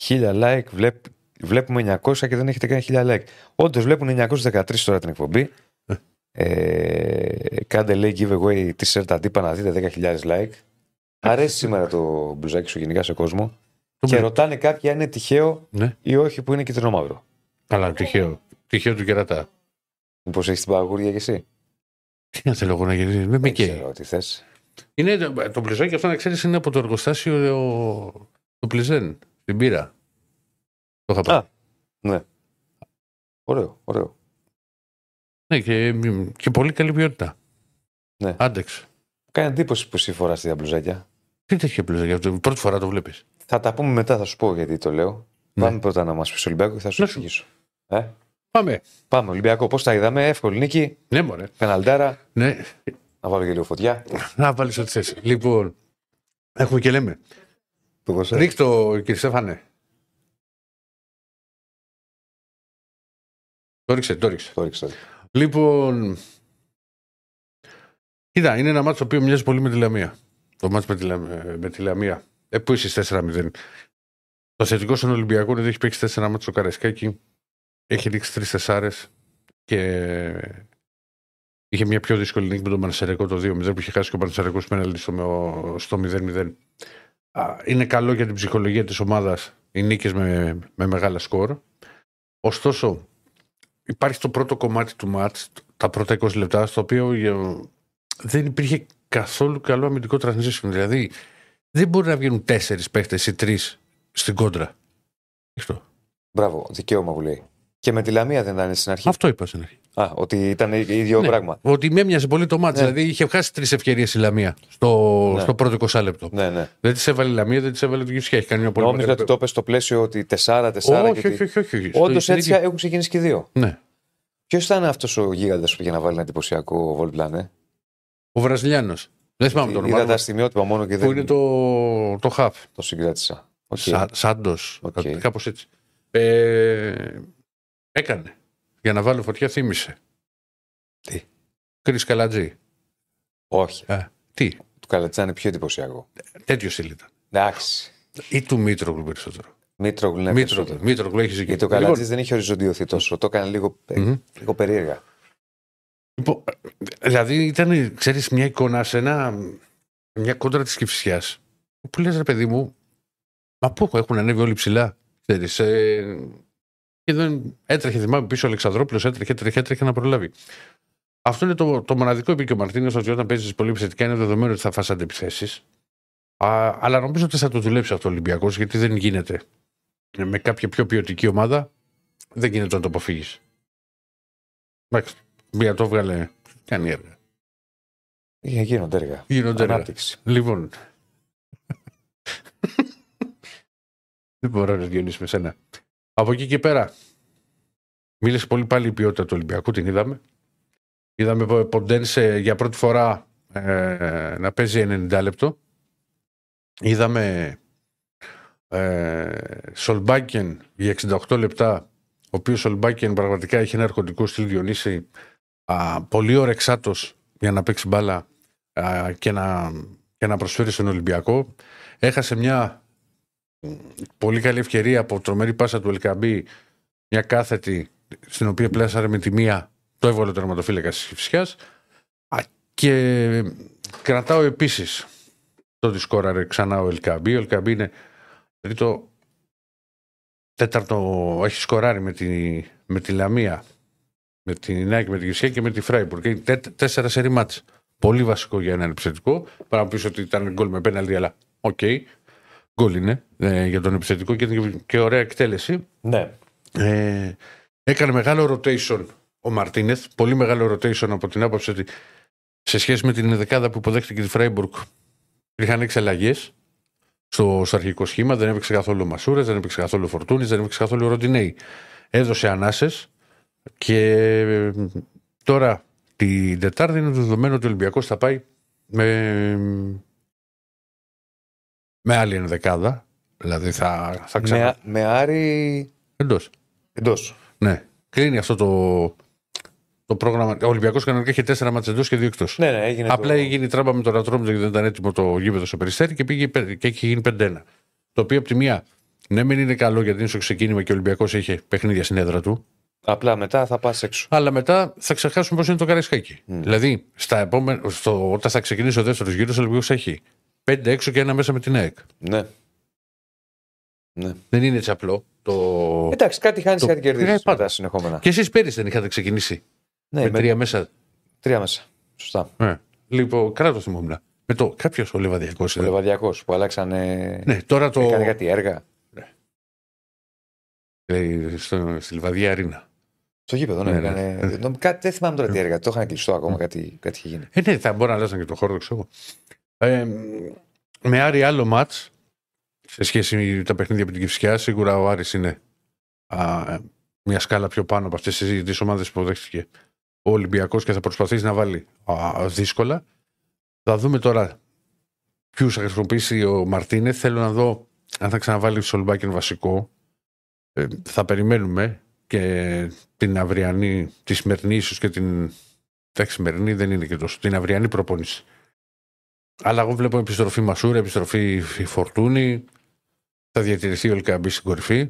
1000 like, βλέπ, βλέπουμε 900 και δεν έχετε κάνει 1000 like. Όντως βλέπουν 913 τώρα την εκπομπή. Ε, κάντε λέει giveaway t-shirt αντίπα να δείτε 10.000 like. Αρέσει σήμερα το μπλουζάκι σου γενικά σε κόσμο. Το και μπλε- ρωτάνε κάποιοι αν είναι τυχαίο Ναι. ή όχι που είναι κίτρινο μαύρο. Καλά, τυχαίο. Τυχαίο του κερατά. Μήπως έχεις την παγούρια κι εσύ; Τι να θέλω εγώ να γίνει. Με με Δεν καίει. ξέρω τι θες. Είναι, το- το μπλουζάκι αυτό να ξέρεις είναι από το εργοστάσιο ε, του Πλιζέν. Στην πύρα. Το είχα πάρει. Α. Ναι. Ωραίο, ωραίο. Ναι, και, και πολύ καλή ποιότητα. Ναι. Άντεξ. Κάνει εντύπωση που εσύ φοράς τα μπλουζάκια. Τι τέτοια μπλουζάκι αυτό. Πρώτη φορά το βλέπεις. Θα τα πούμε μετά, θα σου πω γιατί το λέω. Ναι. Πάμε πρώτα να μας πεις Ολυμπιακός και θα σου εξηγήσω. Ε; Πάμε. Πάμε, Ολυμπιακό. Πώς τα είδαμε, εύκολη νίκη. Ναι, μωρέ. Πεναλτάρα. Ναι. Να βάλω και λίγο φωτιά. να βάλεις ό,τι θες. Λοιπόν, έχουμε και λέμε. Ε? Ρίχτο, κύριε Στέφανε. Το ρίξε, το ρίξε. Το ρίξε, το ρίξε. Λοιπόν, κοίτα, είναι ένα μάτσο το οποίο μοιάζει πολύ με τη Λαμία. Το μάτσο με τη Λαμία. Ε, πού είσαι 4-0. Το θετικό στον Ολυμπιακό είναι ότι έχει παίξει 4 μάτια στο Καραϊσκάκι. Έχει ρίξει 3 τεσσάρες και είχε μια πιο δύσκολη νίκη με τον Πανσερικό το 2-0 που είχε χάσει και ο Πανσερικό πέναλτι στο, στο 0-0. Α, Είναι καλό για την ψυχολογία της ομάδας οι νίκες με, με μεγάλα σκορ. Ωστόσο, υπάρχει το πρώτο κομμάτι του μάτς, τα πρώτα 20 λεπτά, στο οποίο ε, δεν υπήρχε καθόλου καλό αμυντικό transition. Δηλαδή, δεν μπορεί να βγαίνουν τέσσερις παίχτε ή τρεις στην κόντρα. Αυτό. Μπράβο, δικαίωμα που λέει. Και με τη Λαμία δεν ήταν στην αρχή. Αυτό είπα στην αρχή. Α, ότι ήταν ίδιο Ναι, πράγμα. Ότι με έμοιαζε πολύ το μάτς. Ναι. Δηλαδή, είχε χάσει τρεις ευκαιρίες η Λαμία στο, Ναι. στο πρώτο 20 λεπτό. Ναι, ναι. Δεν τη έβαλε η Λαμία, δεν τη έβαλε το Κυφσιά. Έχει κάνει μια πολύ Νόμιζα μεγάλη- ότι το είπες στο πλαίσιο ότι 4-4. όχι, όχι, όχι, όχι. Στο- Όντως στην έτσι ίδια- έχουν ξεκινήσει και οι δύο. Ναι. Ποιος ήταν αυτός ο γίγαντας που πήγε να βάλει ένα εντυπωσιακό βολπλάν, ε; Ο Βραζιλιάνος. Δεν θυμάμαι το Είδα όνομα. τα στιγμιότυπα μόνο και Που δεν είναι το, το χαφ. το συγκράτησα. Οκ. Σα, Σάντος. Οκ. Κάπως έτσι. Ε, έκανε. Για να βάλω φωτιά, θύμισε. Τι; Κρι Καλατζή. Όχι. Ε, τι, Του Καλατσά είναι πιο εντυπωσιακό. τέτοιος στυλ ήταν. Εντάξει. Ή του Μήτρογλου περισσότερο. Μήτρογλου είναι Μήτρογλου, περισσότερο. Μήτρογλου έχει Γιατί ο ζητήσει. Καλατζή δεν είχε οριζοντιωθεί τόσο. Το έκανε λίγο, ε, Μμμ. λίγο περίεργα. Λοιπόν, δηλαδή ήταν, ξέρεις, μια εικόνα σε ένα, μια κόντρα της Κηφισιάς που λες ρε παιδί μου, μα πού έχουν ανέβει όλοι ψηλά, ξέρεις, ε, και δεν έτρεχε, θυμάμαι πίσω ο Αλεξανδρόπουλος, έτρεχε, έτρεχε, έτρεχε να προλάβει. Αυτό είναι το, το μοναδικό είπε και ο Μαρτίνος ότι όταν παίζεις πολύ επιθετικά είναι δεδομένο ότι θα φας αντεπιθέσεις. Α, αλλά νομίζω ότι θα το δουλέψει αυτό ο Ολυμπιακός γιατί δεν γίνεται με κάποια πιο ποιοτική ομάδα δεν γίνεται να το αποφύγεις. Εντάξει, μία το έβγαλε, κάνει έργα. Είχε γίνονται έργα. Γίνονται έργα. Ανάπτυξη. Λοιπόν. *laughs* Δεν μπορώ να διονύσει με σένα. Από εκεί και πέρα. Μίλησε πολύ πάλι η ποιότητα του Ολυμπιακού, την είδαμε. Είδαμε Ποντένσε για πρώτη φορά ε, να παίζει 90 λεπτό. Είδαμε ε, Σολμπάκεν για 68 λεπτά, ο οποίος Σολμπάκεν πραγματικά έχει ένα αρχοντικό στυλ Διονύση, α, πολύ ορεξάτος για να παίξει μπάλα α, και, να, και να προσφέρει στον Ολυμπιακό. Έχασε μια μ, πολύ καλή ευκαιρία από τρομερή πάσα του Ελκαμπή, μια κάθετη στην οποία πλάσαρε με τη μία το έβγαλε ο τερματοφύλακας της Κηφισιάς. Και κρατάω επίσης το ότι σκόραρε ξανά ο Ελ Κααμπί. Ο Ελ Κααμπί είναι τρίτο, τέταρτο, έχει σκοράρει με τη, με τη Λαμία, με την Νέα και με τη Κηφισιά και με τη Φράιμπουργκ. Είναι τέ- Τέσσερα σερί ματς. Πολύ βασικό για έναν επιθετικό. Παρά να πεις ότι ήταν γκολ με πέναλτι, αλλά οκ. Γκολ είναι ε, για τον επιθετικό και, και ωραία εκτέλεση. Ναι. Ε, έκανε μεγάλο rotation ο Μαρτίνεθ. Πολύ μεγάλο rotation από την άποψη ότι σε σχέση με την δεκάδα που υποδέχτηκε τη Φράιμπουργκ υπήρχαν έξι αλλαγές στο, στο αρχικό σχήμα. Δεν έπαιξε καθόλου ο Μασούρας, δεν έπαιξε καθόλου ο Φορτούνης, δεν έπαιξε καθόλου ο Ροντινέη. Έδωσε ανάσες και ε, τώρα την Τετάρτη είναι δεδομένο ότι ο Ολυμπιακός θα πάει με, με άλλη ενδεκάδα. Δηλαδή θα, θα ξανά. Με, με Άρη Εντός. εντός. Ναι. Κλείνει αυτό το, το πρόγραμμα. Ο Ολυμπιακός κανονικά είχε τέσσερα μάτσε εντός και δύο εκτός. Ναι, ναι, έγινε. Απλά το... έγινε η τράμπα με τον Ατρόμητο γιατί δεν ήταν έτοιμο το γήπεδο στο περιστέρι και, πήγε, πέ- και έχει γίνει 5-1. Το οποίο από τη μία, ναι, μεν είναι καλό γιατί είναι στο ξεκίνημα και ο Ολυμπιακός είχε παιχνίδια στην έδρα του. Απλά μετά θα πας έξω. Αλλά μετά θα ξεχάσουμε πώς είναι το Καραϊσκάκι. Μμ. Δηλαδή, στα επόμενα, στο, όταν θα ξεκινήσει ο δεύτερος γύρος, ο Ολυμπιακό έχει πέντε έξω και ένα μέσα με την ΑΕΚ. Ναι. ναι. Δεν είναι έτσι απλό. Το... Εντάξει, κάτι χάνεις, Το- κάτι κερδίζεις. Ναι, πάντα. μετά συνεχόμενα. Και εσείς πέρυσι δεν είχατε ξεκινήσει Ναι, με με τρία μέσα. τρία μέσα. Σωστά. Ναι. Λοιπόν, καλά το θυμόμουν. Με το κάποιος ο Λεβαδιακό. Ο Λεβαδιακό που αλλάξανε. Ναι, τώρα το. Έκανε κάτι έργα. Ε, στο, στη Λιβαδιά Αρίνα. Στο γήπεδο, ναι. Ναι, ναι. έκανε- νομ- κάτι, δεν θυμάμαι τώρα τι έργα. Το είχαν κλειστό ακόμα. Κάτι, κάτι είχε γίνει. Ε, ναι, θα μπορεί να αλλάζαν και το χώρο, ξέρω εγώ. Ε, με Άρη άλλο μάτς σε σχέση με τα παιχνίδια από την Κυφσιά. Σίγουρα ο Άρης είναι α, μια σκάλα πιο πάνω από αυτές τις δύο ομάδες που δέχτηκε ο Ολυμπιακός και θα προσπαθήσει να βάλει α, δύσκολα. Θα δούμε τώρα ποιους θα χρησιμοποιήσει ο Μαρτίνε. Θέλω να δω αν θα ξαναβάλει ο Σολμπάκεν βασικό. Ε, θα περιμένουμε και την αυριανή, τη σημερινή ίσως και την. Εντάξει, σημερινή δεν είναι και τόσο. Την αυριανή προπόνηση. Αλλά εγώ βλέπω επιστροφή Μασούρα, επιστροφή Φορτούνη. Θα διατηρηθεί ο Ελκαμπή στην κορυφή.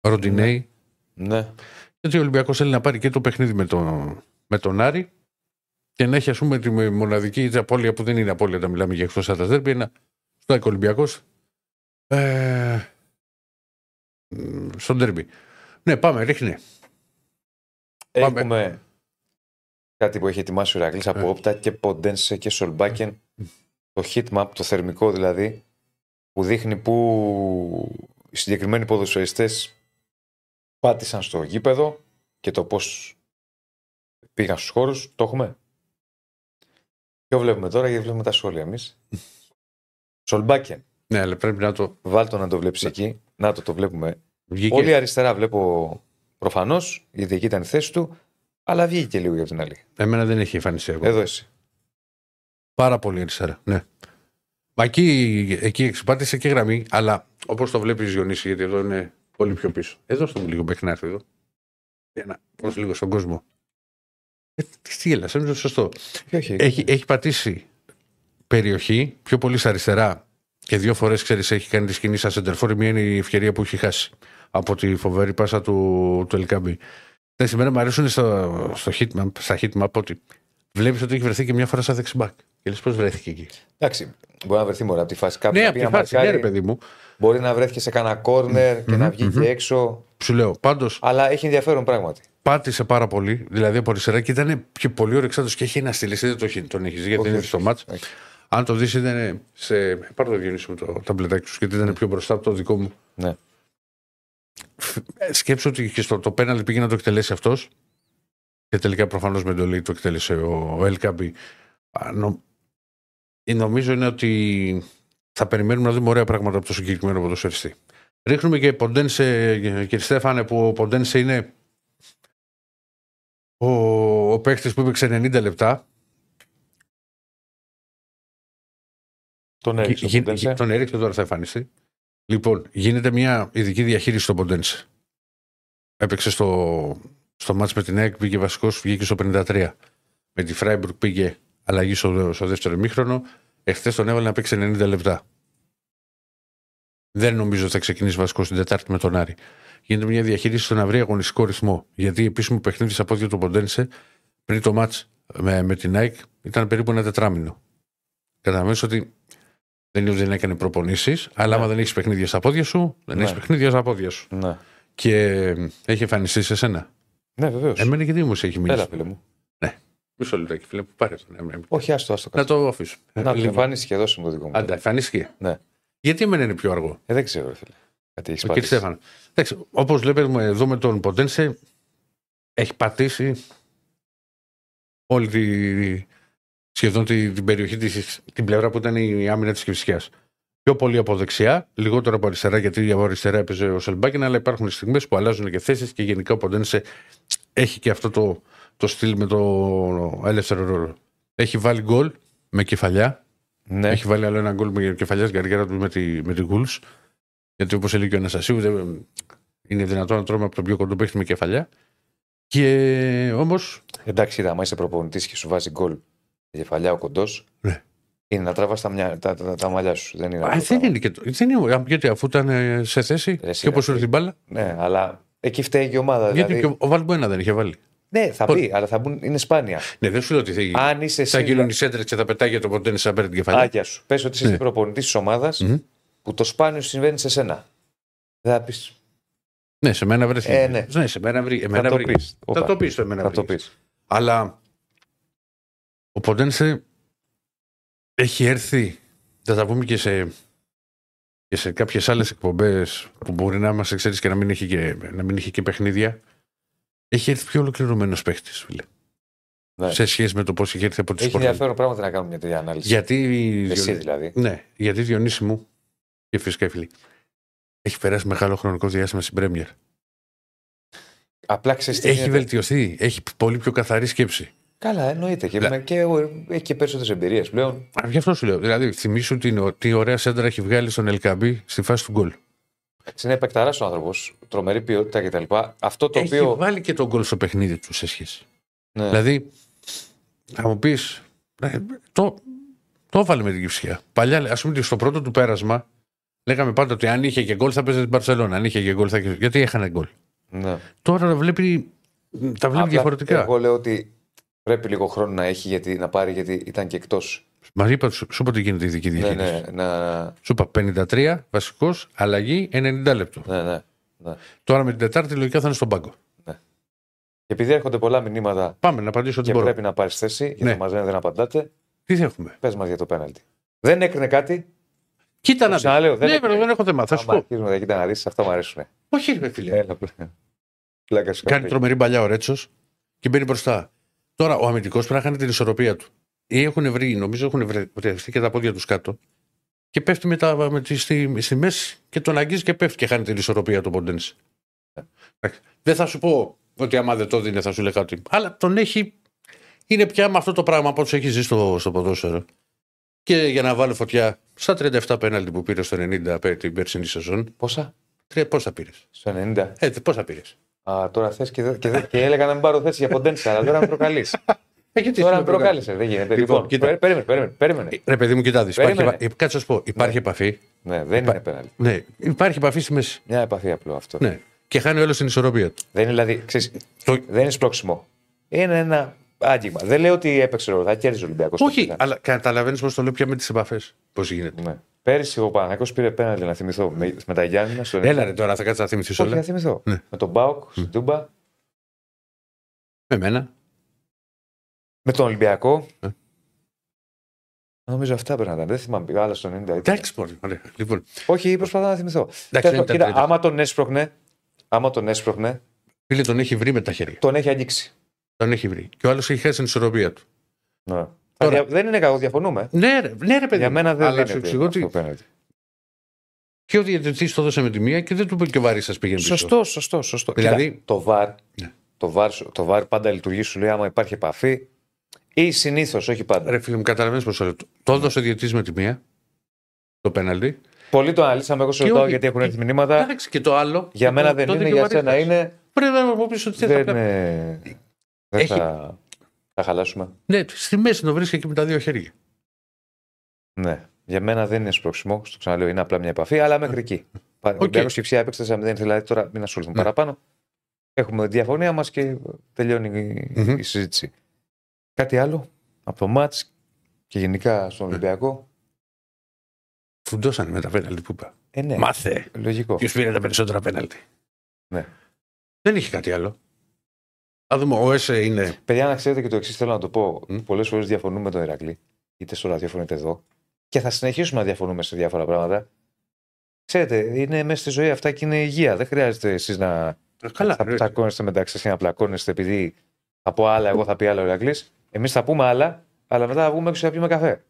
Ροντινέη. Ναι. Γιατί ο Ολυμπιακός θέλει να πάρει και το παιχνίδι με, τον με τον Άρη και να έχει, ας πούμε, τη μοναδική απώλεια που δεν είναι απώλεια όταν μιλάμε για εκτός έδρα δέρμπι. Ένα στο Ολυμπιακός. Ε, στον τέρμπι. Ναι, πάμε, ρίχνε. Έχουμε Πάμε. κάτι που έχει ετοιμάσει ο Ηρακλής από Ε. Όπτα και Ποντένσε και Σολμπάκεν. Το heat map, το θερμικό δηλαδή, που δείχνει που οι συγκεκριμένοι ποδοσφαιριστές πάτησαν στο γήπεδο και το πώς πήγαν στους χώρους. Το έχουμε. Ποιο βλέπουμε τώρα, γιατί βλέπουμε τα σχόλια εμείς. *laughs* Σολμπάκεν. Ναι, αλλά πρέπει να το. Βάλτο να το βλέπεις εκεί. Να το το βλέπουμε. Βγήκε. Πολύ αριστερά βλέπω προφανώς, γιατί εκεί ήταν η θέση του, αλλά βγήκε και λίγο για την άλλη. Εμένα δεν έχει εμφανιστεί εγώ. Εδώ εσύ. Πάρα πολύ αριστερά. Ναι. Μα εκεί, εκεί εξυπάτησε και γραμμή, αλλά όπως το βλέπεις Διονύση, γιατί εδώ είναι πολύ πιο πίσω. Εδώ στο μου λίγο μέχρι να έρθει εδώ. Για να πω λίγο στον κόσμο. Ε, τι τι γέλας, είναι σωστό. Και όχι, Έχει, έχει πατήσει περιοχή πιο πολύ στα αριστερά και δύο φορές ξέρεις έχει κάνει τη σκηνή σαν σεντερφόρ. Μία είναι η ευκαιρία που έχει χάσει από τη φοβερή πάσα του, του Ελκάμπη. Τα σήμερα μου αρέσουν στο, στο hitmap, στα hitmap ότι βλέπεις ότι έχει βρεθεί και μια φορά σαν δεξιμπάκ. Και λες πώς βρέθηκε εκεί; Εντάξει, μπορεί να βρεθεί μόνο από τη φάση κάπου. Ναι, να από πει τη να φάση, ναι, μαρκάρει, ρε παιδί μου. Μπορεί να βρέθηκε σε κανένα κόρνερ και να Μμμ, βγει μμμ. και έξω. Σου λέω, πάντω Αλλά έχει ενδιαφέρον πράγματι. πάτησε πάρα πολύ, δηλαδή από αριστερά και ήταν και πολύ ωρεξάτο και έχει ένα στυλ. Εσύ δεν το έχει- τον έχεις γιατί Όχι, είναι όχι, στο μάτ. όχι. Αν το δεις, ήταν σε. Πάρω το Διονύση μου το ταμπλετάκι του, γιατί ήταν πιο μπροστά από το δικό μου. Ναι. Ε, Σκέψω ότι και στο το πέναλ πήγε να το εκτελέσει αυτός. Και τελικά προφανώς με εντολή το εκτέλεσε ο, ο Ελκάμπη. Α, νο- ε, Νομίζω είναι ότι θα περιμένουμε να δούμε ωραία πράγματα από το συγκεκριμένο ποδοσφαιριστή. Ρίχνουμε και Ποντένσε, κύριε Στέφανε, που ο Ποντένσε είναι ο, ο παίχτης που έπαιξε 90 λεπτά. Τον έριξε. Γι- ο Ποντένσε. τον έριξε, τώρα θα εμφανιστεί. Λοιπόν, γίνεται μια ειδική διαχείριση στο Ποντένσε. Έπαιξε στο, στο μάτς με την ΑΕΚ, πήγε βασικός, βγήκε στο 53. Με τη Φράιμπουργκ πήγε αλλαγή στο, στο δεύτερο ημίχρονο. Εχθές τον έβαλε να παίξει 90 λεπτά. Δεν νομίζω ότι θα ξεκινήσει βασικός στην Τετάρτη με τον Άρη. Γίνεται μια διαχείριση στο να βρει αγωνιστικό ρυθμό. Γιατί επίσημο παιχνίδι στα πόδια του Ποντένσε πριν το μάτς με, με την ΑΕΚ ήταν περίπου ένα τετράμινο. Καταλαβαίνω ότι δεν είναι ότι δεν έκανε προπονήσεις, αλλά Ναι. άμα δεν έχεις παιχνίδια στα πόδια σου, δεν Ναι. έχει παιχνίδια στα πόδια σου. Ναι, Και ε, έχει εμφανιστεί σε σένα. ναι βεβαίως. Εμένα γιατί όμω έχει μιλήσει. Έλα, φίλε μου. Μισό λεπτάκι, φίλε μου, πάρε τον. ε, ε, Όχι, άστο, άστο. Να κάτω. το αφήσω. Να το Λοιπόν, εμφανίσει και δώσε μου το δικό μου. Άντα, εμφανίστηκε. Ναι. Γιατί εμένα είναι πιο αργό; Ε, δεν ξέρω, ρε φίλε. Κάτι έχεις Ο κύριε Στέφανο. Όπως βλέπετε εδώ με τον Ποντένσε, έχει πατήσει όλη τη, σχεδόν τη, την περιοχή της, την πλευρά που ήταν η άμυνα της Κυφσιά. Πιο πολύ από δεξιά, λιγότερο από αριστερά, γιατί από αριστερά έπαιζε ο Σελμπάκιν, αλλά υπάρχουν στιγμές που αλλάζουν και θέσεις και γενικά ο Ποντένσε έχει και αυτό το, το στυλ με το ελεύθερο ρόλο. Έχει βάλει γκολ με κεφαλιά. Ναι, Έχει βάλει άλλο ένα γκολ με κεφαλιά στην καριέρα του με τη, με τη Γουλς. Γιατί όπως έλεγε ο Αναστασίου, δεν, είναι δυνατόν να τρώμε από τον πιο κοντό παίχτη με κεφαλιά. Και όμω. εντάξει, είδα, άμα είσαι προπονητής και σου βάζει γκολ η κεφαλιά ο κοντός. Ναι. Είναι να τραβάς τα, μυα- τα, τα, τα μαλλιά σου. Δεν είναι. Α, αυτό δεν πράγμα. είναι και το. Δεν είναι, γιατί αφού ήταν ε, σε θέση Ρε, εσύ, και όπω ρε, ήρθε την μπάλα. Ναι, αλλά εκεί φταίει και η ομάδα. Γιατί Δηλαδή. και ο Βαλμπουένα δεν είχε βάλει. Ναι, θα Πώς- μπει, αλλά θα μπουν, είναι σπάνια. Ναι, δεν σου λέω ότι θα, Αν είσαι θα εσύ. γίνουν οι σέντρες και θα πετάγει το ποντένι σαν παίρνει την κεφαλιά. Άκια σου. Πες ότι είσαι Ναι. προπονητής της ομάδας Μμμ. που το σπάνιο συμβαίνει σε σένα. Δεν θα πει. Ναι, σε μένα βρέθηκε. Ε, ναι. σε μένα βρει. Θα Εμένα το βρήκε. πεις. Θα το πεις το εμένα Θα το βρήκες. πεις. Αλλά ο Ποντένσε έχει έρθει, θα τα πούμε και σε, και σε κάποιες άλλες εκπομπές που μπορεί να μας εξαίρεις και να μην έχει και, να μην έχει και παιχνίδια. Έχει έρθει πιο ολοκληρωμένος παίχτης, φίλε. Ναι. Σε σχέση με το πώς έχει έρθει από τη Έχει Sport. ενδιαφέρον πράγματα να κάνουμε μια τέτοια ανάλυση. Γιατί. Εσύ Διονύ- δηλαδή. Ναι, γιατί Διονύση μου και φυσικά οι φίλοι. Έχει περάσει μεγάλο χρονικό διάστημα στην Πρέμιερ. Απλά ξέρεις τι Έχει γίνεται. βελτιωθεί. Έχει πολύ πιο καθαρή σκέψη. Καλά, εννοείται. Και, Ναι. με- και ο- έχει και περισσότερες εμπειρίες πλέον. Α, Γι' αυτό σου λέω. Δηλαδή, θυμίσου την, τι ωραία σέντρα έχει βγάλει στον Ελκαμπή στη φάση του γκολ. Είναι επεκταράς ο άνθρωπος, τρομερή ποιότητα κτλ. Αυτό το Έχει οποίο. βάλει και τον γκολ στο παιχνίδι του σε σχέση. Ναι. Δηλαδή, θα μου πεις. Το, το έβαλε με την κυψιά. Παλιά, ας πούμε, στο πρώτο του πέρασμα, λέγαμε πάντα ότι αν είχε και γκολ θα παίζει την Παρσελόνα. Αν είχε και γκολ θα. Γιατί έχανε γκολ. ναι. Τώρα τα βλέπει, τα βλέπει Απλά διαφορετικά. Εγώ λέω ότι πρέπει λίγο χρόνο να έχει γιατί, να πάρει γιατί ήταν και εκτός. Μας είπα, σου, σου είπα τι γίνεται η δική Ναι, διαχείριση. ναι, να, Σου είπα 53 βασικός, αλλαγή 90 λεπτό. ναι, ναι, ναι. Τώρα με την Τετάρτη λογικά θα είναι στον πάγκο. Και επειδή έρχονται πολλά μηνύματα Πάμε να απαντήσω ό,τι και μπορώ. πρέπει να πάρεις θέση, γιατί Ναι. μας λένε δεν απαντάτε, Τι έχουμε; πες μας για το πέναλτι. Δεν έκρινε κάτι. Κοίτα να δεις. ξαναλέω, δεν Ναι, έκρινε. βρε, δεν έχω θέμα. Θα σου Άμα πω. αρχίζουμε να κοίτα να δεις, αυτά μου αρέσουν. Όχι, ρε φίλε. Έλα, πλάκα. Πλάκα σου Κάνει κάνει τρομερή παλιά ο Ρέτσος και μπαίνει μπροστά. Τώρα ο αμυντικός πρέπει να χάνει την ισορροπία του. Ή έχουν βρει, νομίζω έχουν βρεθεί και τα πόδια τους κάτω. Και πέφτει με τα, με τη, στη, στη μέση και τον αγγίζει και πέφτει και χάνει την ισορροπία του Ποντένη. Δεν θα σου πω ότι άμα δεν το δίνει θα σου λέει κάτι. Αλλά τον έχει. Είναι πια με αυτό το πράγμα που έχει ζήσει στο, στο ποδόσφαιρο. Και για να βάλω φωτιά στα 37 πέναλτι που πήρε στο 90 πέ- την περσινή σεζόν. Πόσα; Τρία, πόσα πήρες; Στο 90. Ε, πόσα πήρες; Α, τώρα θες και, δε- και, δε- και έλεγα να μην πάρω θέση για ποντένσα, αλλά τώρα με προκαλείς. Ε, γιατί τώρα με με προκάλεσε. Δεν γίνεται. Λοιπόν, Λοιπόν, κοίτα. πέ- περίμενε, περίμενε. περίμενε. Ρε παιδί μου, κοιτάδεις. Περίμενε. Υπάρχει, επα- κάτσε να σου πω. Υπάρχει επαφή. Ναι, δεν είναι πέναλτι. Ναι, υπάρχει επαφή στη μέση. Μια επαφή απλό αυτό. Ναι. Και χάνει όλος την ισορροπία του. Δεν είναι δηλαδή. Ξέρεις, Το- Δεν είναι σπρώξιμο. Είναι ένα άγγιγμα. Δεν λέω ότι έπαιξε ρόλο. Θα κέρδιζε ο Ολυμπιακός. Όχι, αλλά καταλαβαίνεις πώς το λέω πια με τις επαφές. Πώς γίνεται. Ναι. Πέρυσι ο Παναγιώ πήρε πέναλτι να θυμηθώ με, με τα Γιάννη στο Έλα ρε τώρα, θα κάτσεις να θυμηθείς Όχι, όλα. να θυμηθώ. Ναι. Με τον Μπάουκ στην Τούμπα, Με μένα. με τον Ολυμπιακό. Ε. Νομίζω αυτά πρέπει να ήταν. Δεν θυμάμαι. Άλλα στο 90. ήταν. Εντάξει, πολύ. Ωραία. Λοιπόν, Όχι, προσπαθώ να θυμηθώ. Εντάξει, Τέλος δεν πάντων, ήταν κοίτα, τρίτα. άμα τον έσπροχνε, άμα τον έσπροχνε, φίλε τον έχει βρει με τα χέρια. τον έχει αγγίξει. Τον έχει βρει. Και ο άλλος έχει χάσει την ισορροπία του. Ναι. Τώρα- Δια- Δεν είναι κακό, διαφωνούμε. Ναι, ρε, ναι, ρε παιδί. Για μου. μένα δεν Αλλά είναι σου εξηγώ ότι πέναλτι. και ο διαιτητής το έδωσε με τη μία και δεν του είπε και ο βαρύ σας πήγαινε πίσω. Σωστό, σωστό, σωστό. Δηλαδή- Κοίτα, το VAR, Ναι. το, VAR, σου- το VAR πάντα λειτουργεί, σου λέει άμα υπάρχει επαφή ή συνήθως, όχι πάντα. Ρε φίλε μου, καταλαβαίνεις πώ το λέω. Το έδωσε ο διαιτητής με τη μία. Το πέναλτι. Πολλοί το αναλύσαμε, εγώ σε Και ρωτάω όχι. γιατί έχουν έρθει μηνύματα. Εντάξει, και το άλλο. Για μένα δεν τότε είναι, και ο για σένα Βαρύθας. είναι. Πρέπει να μου πεις ότι δεν Δεν, θα πρέπει. ε, δεν Έχει- θα, θα χαλάσουμε. Ναι, στη μέση το βρίσκει εκεί με τα δύο χέρια. Ναι. Για μένα δεν είναι σπρώξιμο. Στο ξαναλέω, είναι απλά μια επαφή, αλλά μέχρι εκεί. *laughs* Ο Ολυμπιακό και η Ψία έπαιξε 4-0, δηλαδή τώρα μην ασχοληθούμε Ναι. παραπάνω. Έχουμε τη διαφωνία μας και τελειώνει η, Μμμ. η συζήτηση. Κάτι άλλο από το μάτς και γενικά στον Ναι. Ολυμπιακό; Φουντώσανε με τα πέναλτι που είπα. Ε, ναι, Μάθε. λογικό. Ποιος πήρε τα περισσότερα πέναλτι. Ναι. Δεν είχε κάτι άλλο. Α δούμε, ο ΕΣΕ είναι. Παιδιά, να ξέρετε και το εξής θέλω να το πω. Μμ. Πολλές φορές διαφωνούμε με τον Ηρακλή, είτε στο ραδιόφωνο είτε εδώ. Και θα συνεχίσουμε να διαφωνούμε σε διάφορα πράγματα. Ξέρετε, είναι μέσα στη ζωή αυτά και είναι υγεία. Δεν χρειάζεται εσείς να Καλά. θα ρε. τσακώνεστε μεταξύ σας και να πλακώνεστε επειδή θα πω άλλα, εγώ θα πει άλλα ο Ηρακλής. Εμείς θα πούμε άλλα, αλλά μετά θα βγούμε έξω να πιούμε καφέ.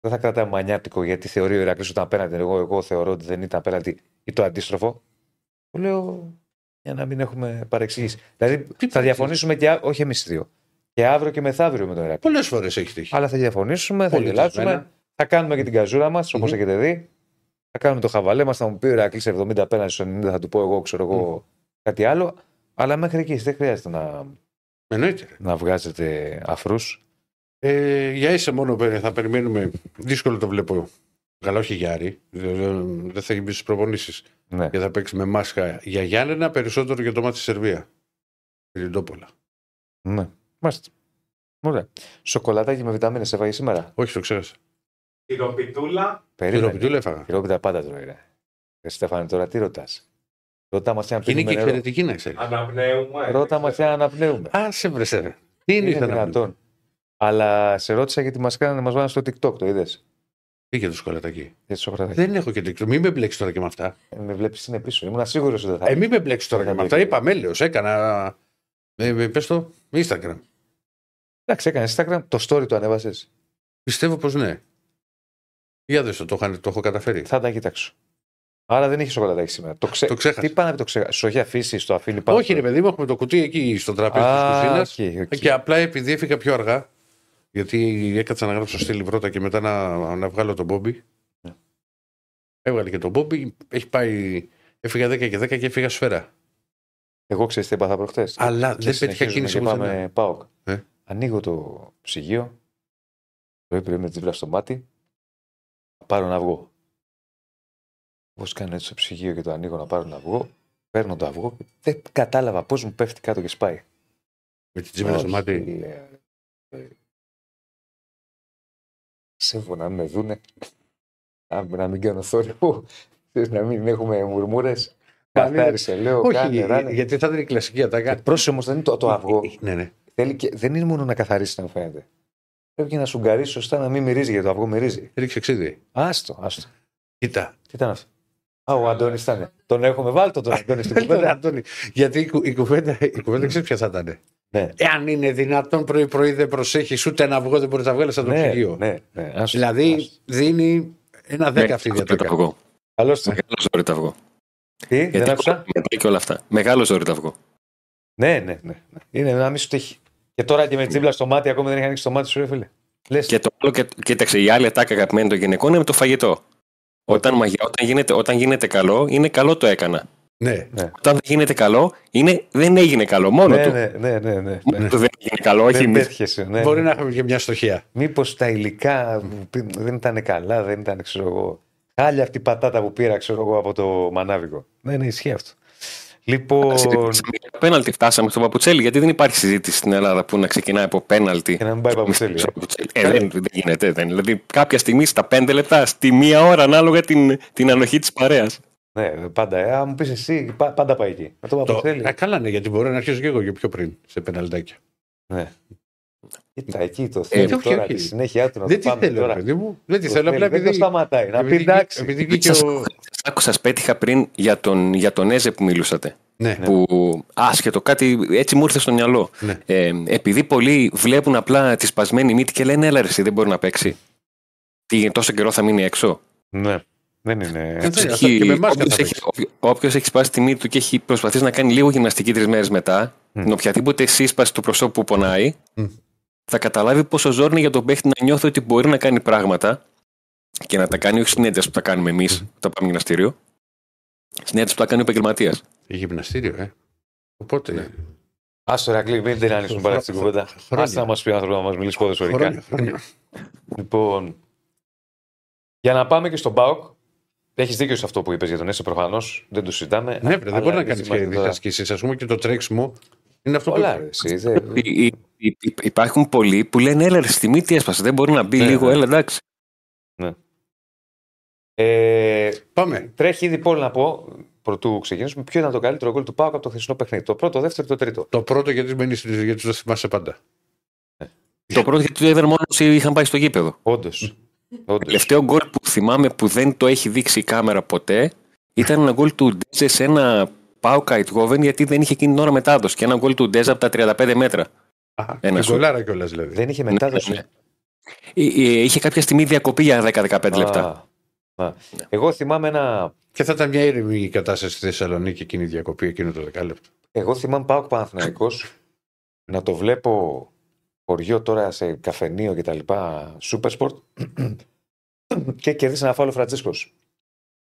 Δεν θα κρατάμε μανιάτικο γιατί θεωρεί ο Ηρακλής ότι ήταν απέναντι. Εγώ, εγώ θεωρώ ότι δεν ήταν απέναντι ή το αντίστροφο. Το λέω για να μην έχουμε παρεξηγήσεις. Δηλαδή θα παρεξηγήσεις; διαφωνήσουμε και α- όχι εμείς οι δύο. Και αύριο και μεθαύριο με τον Ηρακλή. Πολλές φορές έχει τύχει. Αλλά θα διαφωνήσουμε, θα Πολιτισμένα. γελάσουμε, θα κάνουμε και την καζούρα μας όπως Μμμ. έχετε δει. Θα κάνουμε το χαβαλέ μας, θα μου πει ο Ηρακλή 70 απέναντι στο 90, θα του πω εγώ, ξέρω εγώ κάτι άλλο. Αλλά μέχρι εκεί δεν χρειάζεται να, Εννοείται. ρε. να βγάζετε αφρούς. Ε, για ίσα μόνο πέρα, θα περιμένουμε. Δύσκολο το βλέπω. Καλά, όχι για Άρη. Δεν- Δεν δεν θα έχει μπει στις προπονήσεις. Ναι. Και θα παίξει με μάσκα για Γιάννενα περισσότερο για το μάτι στη Σερβία. Πυρηντόπολα. ναι. Μάλιστα. Ωραία. Σοκολατάκι με βιταμίνες έφαγε σήμερα; Όχι, το ξέχασα. Τυροπιτούλα. Περίμενε. Τυροπιτούλα έφαγα. Χειρόπιτα πάντα τρώει. Ρε. Ρε Στέφανε, τώρα τι ρωτάς; Ρώτα μας αν Και είναι και πίνουμε νερό. εξαιρετική να ξέρεις. Αναπνέουμε. Ρώτα μας αν αναπνέουμε. Α, σε βρεσέ. ρε. Τι είναι, Είναι ήθελα να πει. δυνατόν. Αλλά σε ρώτησα γιατί μας κάνανε, μας βάλανε στο TikTok, το είδες; Πήγε το σκολατάκι. Για το σοκολατάκι. Δεν έχω και TikTok. Μην με μπλέξεις τώρα και με αυτά. Ε, Με βλέπεις είναι πίσω. Ήμουν σίγουρος ότι δεν θα. Ε, μην με μπλέξεις τώρα και Δεν με θα αυτά. μπλέξει. Είπα μέλαιο. Έκανα. Ε, ε, πες το. Instagram. Εντάξει, έκανε Instagram, το story το ανέβασες. Πιστεύω πως ναι. Για δες το, το, είχα- το έχω καταφέρει. Θα τα κοιτάξω. Άρα δεν είχε σοκολατάκι σήμερα. Το, ξέ... Το ξέχασα. Τι πάει να πει το ξέχασα. Σου έχει αφήσει στο αφήνει πάνω. Όχι, ρε παιδί μου, έχουμε το κουτί εκεί στο τραπέζι της Α, κουζίνας. OK, OK. Και απλά επειδή έφυγα πιο αργά, γιατί έκατσα να γράψω στη λιβρώτα και μετά να, να βγάλω τον Μπόμπι. Ναι. Έβγαλε και τον Μπόμπι. Έχει πάει. Έφυγα 10 και 10 και έφυγα σφαίρα. Εγώ ξέρω τι έπαθα προχτές. Αλλά δεν πέτυχα κίνηση και πουθενά. πάμε ΠΑΟΚ. Ε. Ανοίγω το ψυγείο. Πρωί πρωί με τζίβλα στο μάτι. Θα πάρω ένα αυγό. Πώς κάνω έτσι στο ψυγείο και το ανοίγω να πάρω ένα αυγό. Παίρνω το αυγό. Δεν κατάλαβα πώς μου πέφτει κάτω και σπάει. Με την τσίπρα στο Όχι, μάτι. Λέω. Ε, Σύμφωνα να με δούνε. Να, να μην κάνω θόρυβο. Ξέρεις, Να μην έχουμε μουρμούρες. Κάνε- Καθάρισε, λέω. κάνε, Όχι, ράνε. γιατί θα ήταν η κλασική ατάκα. Πρόσεχε όμως, δεν είναι το, το αυγό. Ναι, ναι. Θέλει και, δεν είναι μόνο να καθαρίσει να φαίνεται. Πρέπει και να σου γκαρίσει σωστά να μην μυρίζει γιατί το αυγό μυρίζει. Ρίξε ξύδι. Άστο, άστο. Κοίτα. Τι ήταν αυτό; Α, ο Αντώνης ήταν. Τον έχουμε βάλει τον Αντώνη στην Θέλει τον κουβέντα. Αντώνη. Γιατί η, κου- η κουβέντα, η κουβέντα ξέρεις ποια θα ήταν. Ναι. Εάν είναι δυνατόν πρωί-πρωί δεν προσέχεις ούτε ένα αυγό δεν μπορείς να βγάλεις από το Ναι, ψυγείο. ναι, ναι. Άστο, Δηλαδή άστο. δίνει ένα δέκα αυτή η αυτό το διατάκα. αυγό. Καλώς το. Μεγάλο ζόρι το αυγό. Τι, Γιατί δεν άκουσα; μετά και όλα αυτά. Μεγάλο ζόρι το αυγό. Ναι, ναι, ναι. ναι. Είναι να μην σου τύχει. Και τώρα και με τσίμπλα στο μάτι, ακόμη δεν έχει ανοίξει το μάτι σου, ρε φίλε. Λες. Και το άλλο, και, κοίταξε, η άλλη ατάκα αγαπημένη των γυναικών είναι με το φαγητό. Όταν, μαγιά, όταν, γίνεται, όταν γίνεται καλό, είναι καλό το έκανα. Ναι. Όταν δεν γίνεται καλό, είναι δεν έγινε καλό. Μόνο Ναι, του. ναι, ναι, ναι, ναι. Μόνο του δεν έγινε καλό, όχι Δεν εμείς. πέτυχε. Ναι. Μπορεί να έχουμε και μια στοχεία. Μήπως τα υλικά που πή- δεν ήταν καλά, δεν ήταν, ξέρω εγώ. Χάλια αυτή η πατάτα που πήρα, ξέρω εγώ, από το μανάβικο. Ναι, ναι, ισχύει αυτό. Λοιπόν. Σε πέναλτι φτάσαμε στο Παπουτσέλη, γιατί δεν υπάρχει συζήτηση στην Ελλάδα που να ξεκινάει από πέναλτι. Και να μην πάει παπουτσέλη. στο Παπουτσέλη. Ε, δεν, δεν γίνεται. Δεν. Δηλαδή, κάποια στιγμή στα πέντε λεπτά, στη μία ώρα, ανάλογα την, την ανοχή της παρέας. Ναι, πάντα. Ε, αν μου πεις εσύ, πα- πάντα πάει εκεί. Με το Το, παπουτσέλη. α, καλά ναι, γιατί μπορεί να αρχίσω και εγώ και πιο πριν σε πεναλτάκια. Ναι. Κοίτα, εκεί το Ε, θέλει όχι, τώρα όχι. τη συνέχεια του να Δεν το τη πάμε θέλω, τώρα. ρε παιδί μου. Δεν τη Το θέλω. θέλει, Απλά δεν το επειδή. σταματάει. Να πει επειδή- εντάξει. Επειδή βγήκε Σας, ο. σας άκουσα, σας πέτυχα πριν για τον, για τον Έζε που μιλούσατε. Ναι, Που άσχετο, κάτι έτσι μου ήρθε στο μυαλό. Ναι. Ε, επειδή πολλοί βλέπουν απλά τη σπασμένη μύτη και λένε Έλα, ρε, εσύ δεν μπορεί να παίξει. Τι, τόσο καιρό θα μείνει έξω. Ναι. Δεν είναι. Δεν θέλει. Έχει- αυτό και με εμάς όποιος θα έχει, όποιο- όποιος έχει σπάσει τη μύτη του και έχει προσπαθήσει να κάνει λίγο γυμναστική τρεις μέρες μετά, την οποιαδήποτε σύσπαση του προσώπου που πονάει, Μμ. θα καταλάβει πόσο ζόρι είναι για τον παίχτη να νιώθει ότι μπορεί να κάνει πράγματα και να τα κάνει όχι συνέντευξη που τα κάνουμε εμείς όταν πάμε γυμναστήριο. Συνέντευξη που τα κάνει ο επαγγελματίας. Γυμναστήριο, ε. Οπότε. Άστο Ρακλή, μην την ανοίξουμε πάρα στην κουβέντα. Χρόνια. Άστα να μας πει ο άνθρωπος να μας μιλήσει ποδοσφαιρικά. Χρόνια, χρόνια. Λοιπόν, για να πάμε και στον Μπάουκ. Έχεις δίκιο σε αυτό που είπες για τον Έσε προφανώς. Δεν το συζητάμε. Ναι, βρε, δεν Αλλά μπορεί να εμείς κάνεις είμαστε και τώρα- ασκήσει. Α πούμε και το τρέξιμο είναι αυτό Πολλά, που. ρε, εσύ, δεν- Υ- υ- υ- υ- Υπάρχουν πολλοί που λένε Έλα, ρε, στη μύτη έσπασε. Δεν μπορεί να μπει Ναι, λίγο, ναι. έλα εντάξει. Ε, Πάμε. τρέχει ήδη πόλη να πω, πρωτού ξεκινήσουμε, ποιο ήταν το καλύτερο γκολ του Πάουκ από το χθεσινό παιχνίδι. Το πρώτο, δεύτερο, το τρίτο. Το πρώτο γιατί μένει γιατί το θυμάσαι πάντα. Το πρώτο γιατί το είδαν μόνος όσοι είχαν πάει στο γήπεδο. Όντως. Το τελευταίο γκολ που θυμάμαι που δεν το έχει δείξει η κάμερα ποτέ ήταν ένα γκολ του Ντέζε σε ένα Πάο Καϊτγόβεν γιατί δεν είχε εκείνη την ώρα μετάδοση. Και ένα γκολ του Ντέζε από τα 35 μέτρα. Αχα, Ένα την σου. κολλάρα κιόλας δηλαδή. Δεν είχε μετάδοση. Ναι, Ε, ε, Είχε κάποια στιγμή διακοπή για 10-15 λεπτά. Α, α. Εγώ θυμάμαι ένα. Και θα ήταν μια ήρεμη η κατάσταση στη Θεσσαλονίκη εκείνη η διακοπή, εκείνο το δεκάλεπτο. Εγώ θυμάμαι Πάουκ Παναθηναϊκός να το βλέπω χωριό τώρα σε καφενείο και τα λοιπά, Super Sport *clears throat* και κερδίσει ένα φάλο Φραντζίσκο.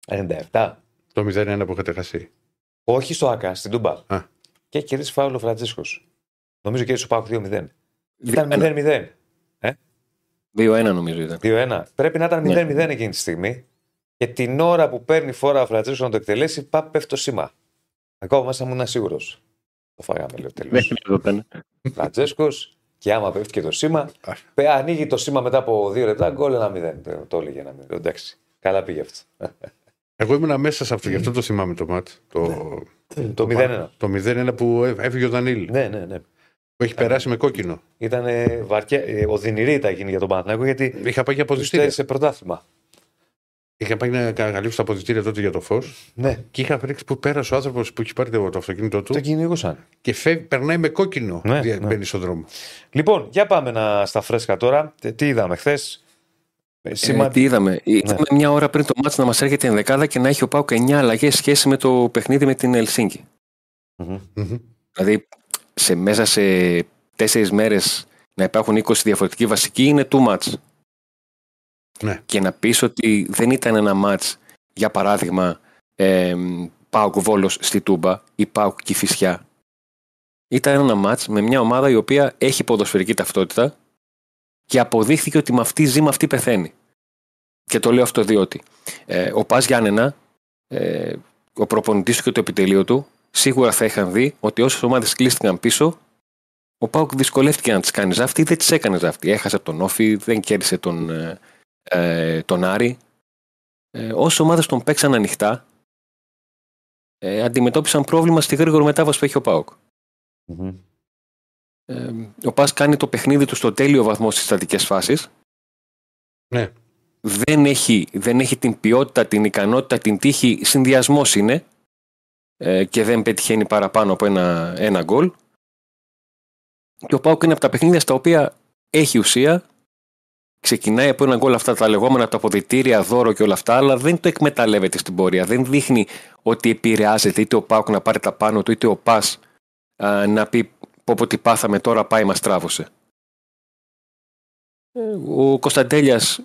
97. Το 0-1 που είχατε χάσει. Όχι στο ΑΚΑ, στην Τούμπα. Α. Και έχει κερδίσει φάουλο Φραντζίσκο. Νομίζω κέρδισε ο Πάουκ 2-0. Ήταν 2-1 0-0. 2-1 νομίζω ήταν. 2-1. Πρέπει να ήταν 0-0 εκείνη τη στιγμή. Και την ώρα που παίρνει φόρα ο Φραντζίσκο να το εκτελέσει, πά, πέφτει το σήμα. Ακόμα μέσα μου ήμουν σίγουρος. Το φάγαμε, λέω τέλος. Φραντζέσκο, και άμα πέφτει και το σήμα, πε- ανοίγει το σήμα μετά από δύο λεπτά, γκολ ένα μηδέν. Το- Το έλεγε ένα μηδέν. Εντάξει. Καλά πήγε αυτό. Εγώ ήμουν μέσα σε αυτό, γι' αυτό το θυμάμαι το μάτ. Το, το 0-1. το 0-1 που έφυγε ο Δανίλ. Ναι, ναι, ναι. Που έχει περάσει με κόκκινο. Ήταν βαρκιά, ε, οδυνηρή ήταν εκείνη για τον Παναθηναϊκό γιατί Είχα πάει για τους αποδητήρια. σε πρωτάθλημα. Είχα πάει να καλύψω τα αποδητήρια τότε για το φως Ναι, και είχα ρίξει που πέρασε ο άνθρωπος που έχει πάρει το το αυτοκίνητο του το κυνηγούσαν. και φεύγει, περνάει με κόκκινο. Ναι, δια- ναι. Μπαίνει στον δρόμο. Λοιπόν, για πάμε να, στα φρέσκα τώρα. Τι, τι είδαμε χθες; Ε, τι είδαμε; Είδαμε μια ώρα πριν το μάτς να μας έρχεται η ενδεκάδα και να έχει ο Πάουκ 9 αλλαγές σχέση με το παιχνίδι με την Ελσίνκη. Μμμ. Δηλαδή, σε, μέσα σε τέσσερις μέρες να υπάρχουν 20 διαφορετικοί βασικοί είναι too much. Ναι. Και να πεις ότι δεν ήταν ένα match για παράδειγμα, ε, Πάουκ Βόλος στη Τούμπα ή Πάουκ Κηφισιά. Ήταν ένα μάτς με μια ομάδα η οποία έχει ποδοσφαιρική ταυτότητα και αποδείχθηκε ότι με αυτή ζει, με αυτή πεθαίνει. Και το λέω αυτό διότι ε, ο Πας Γιάννενα, ε, ο προπονητής του και το επιτελείο του, σίγουρα θα είχαν δει ότι όσες ομάδες κλείστηκαν πίσω, ο Πάουκ δυσκολεύτηκε να τις κάνει ζάφτη ή δεν τις έκανε ζάφτη. Έχασε τον Όφη, δεν κέρδισε τον, ε, ε τον Άρη. Ε, Όσε ομάδες τον παίξαν ανοιχτά, ε, αντιμετώπισαν πρόβλημα στη γρήγορη μετάβαση που έχει ο παουκ Ε, ο Πας κάνει το παιχνίδι του στο τέλειο βαθμό στις στατικές φάσεις. Ναι. Δεν έχει, δεν έχει την ποιότητα, την ικανότητα, την τύχη. Συνδυασμός είναι ε, και δεν πετυχαίνει παραπάνω από ένα, ένα γκολ. Και ο Πάουκ είναι από τα παιχνίδια στα οποία έχει ουσία, ξεκινάει από ένα γκολ αυτά τα λεγόμενα τα αποδητήρια, δώρο και όλα αυτά, αλλά δεν το εκμεταλλεύεται στην πορεία. Δεν δείχνει ότι επηρεάζεται είτε ο Πάουκ να πάρει τα πάνω του, είτε ο Πας να πει πω τι πάθαμε τώρα πάει μας τράβωσε. Ο Κωνσταντέλιας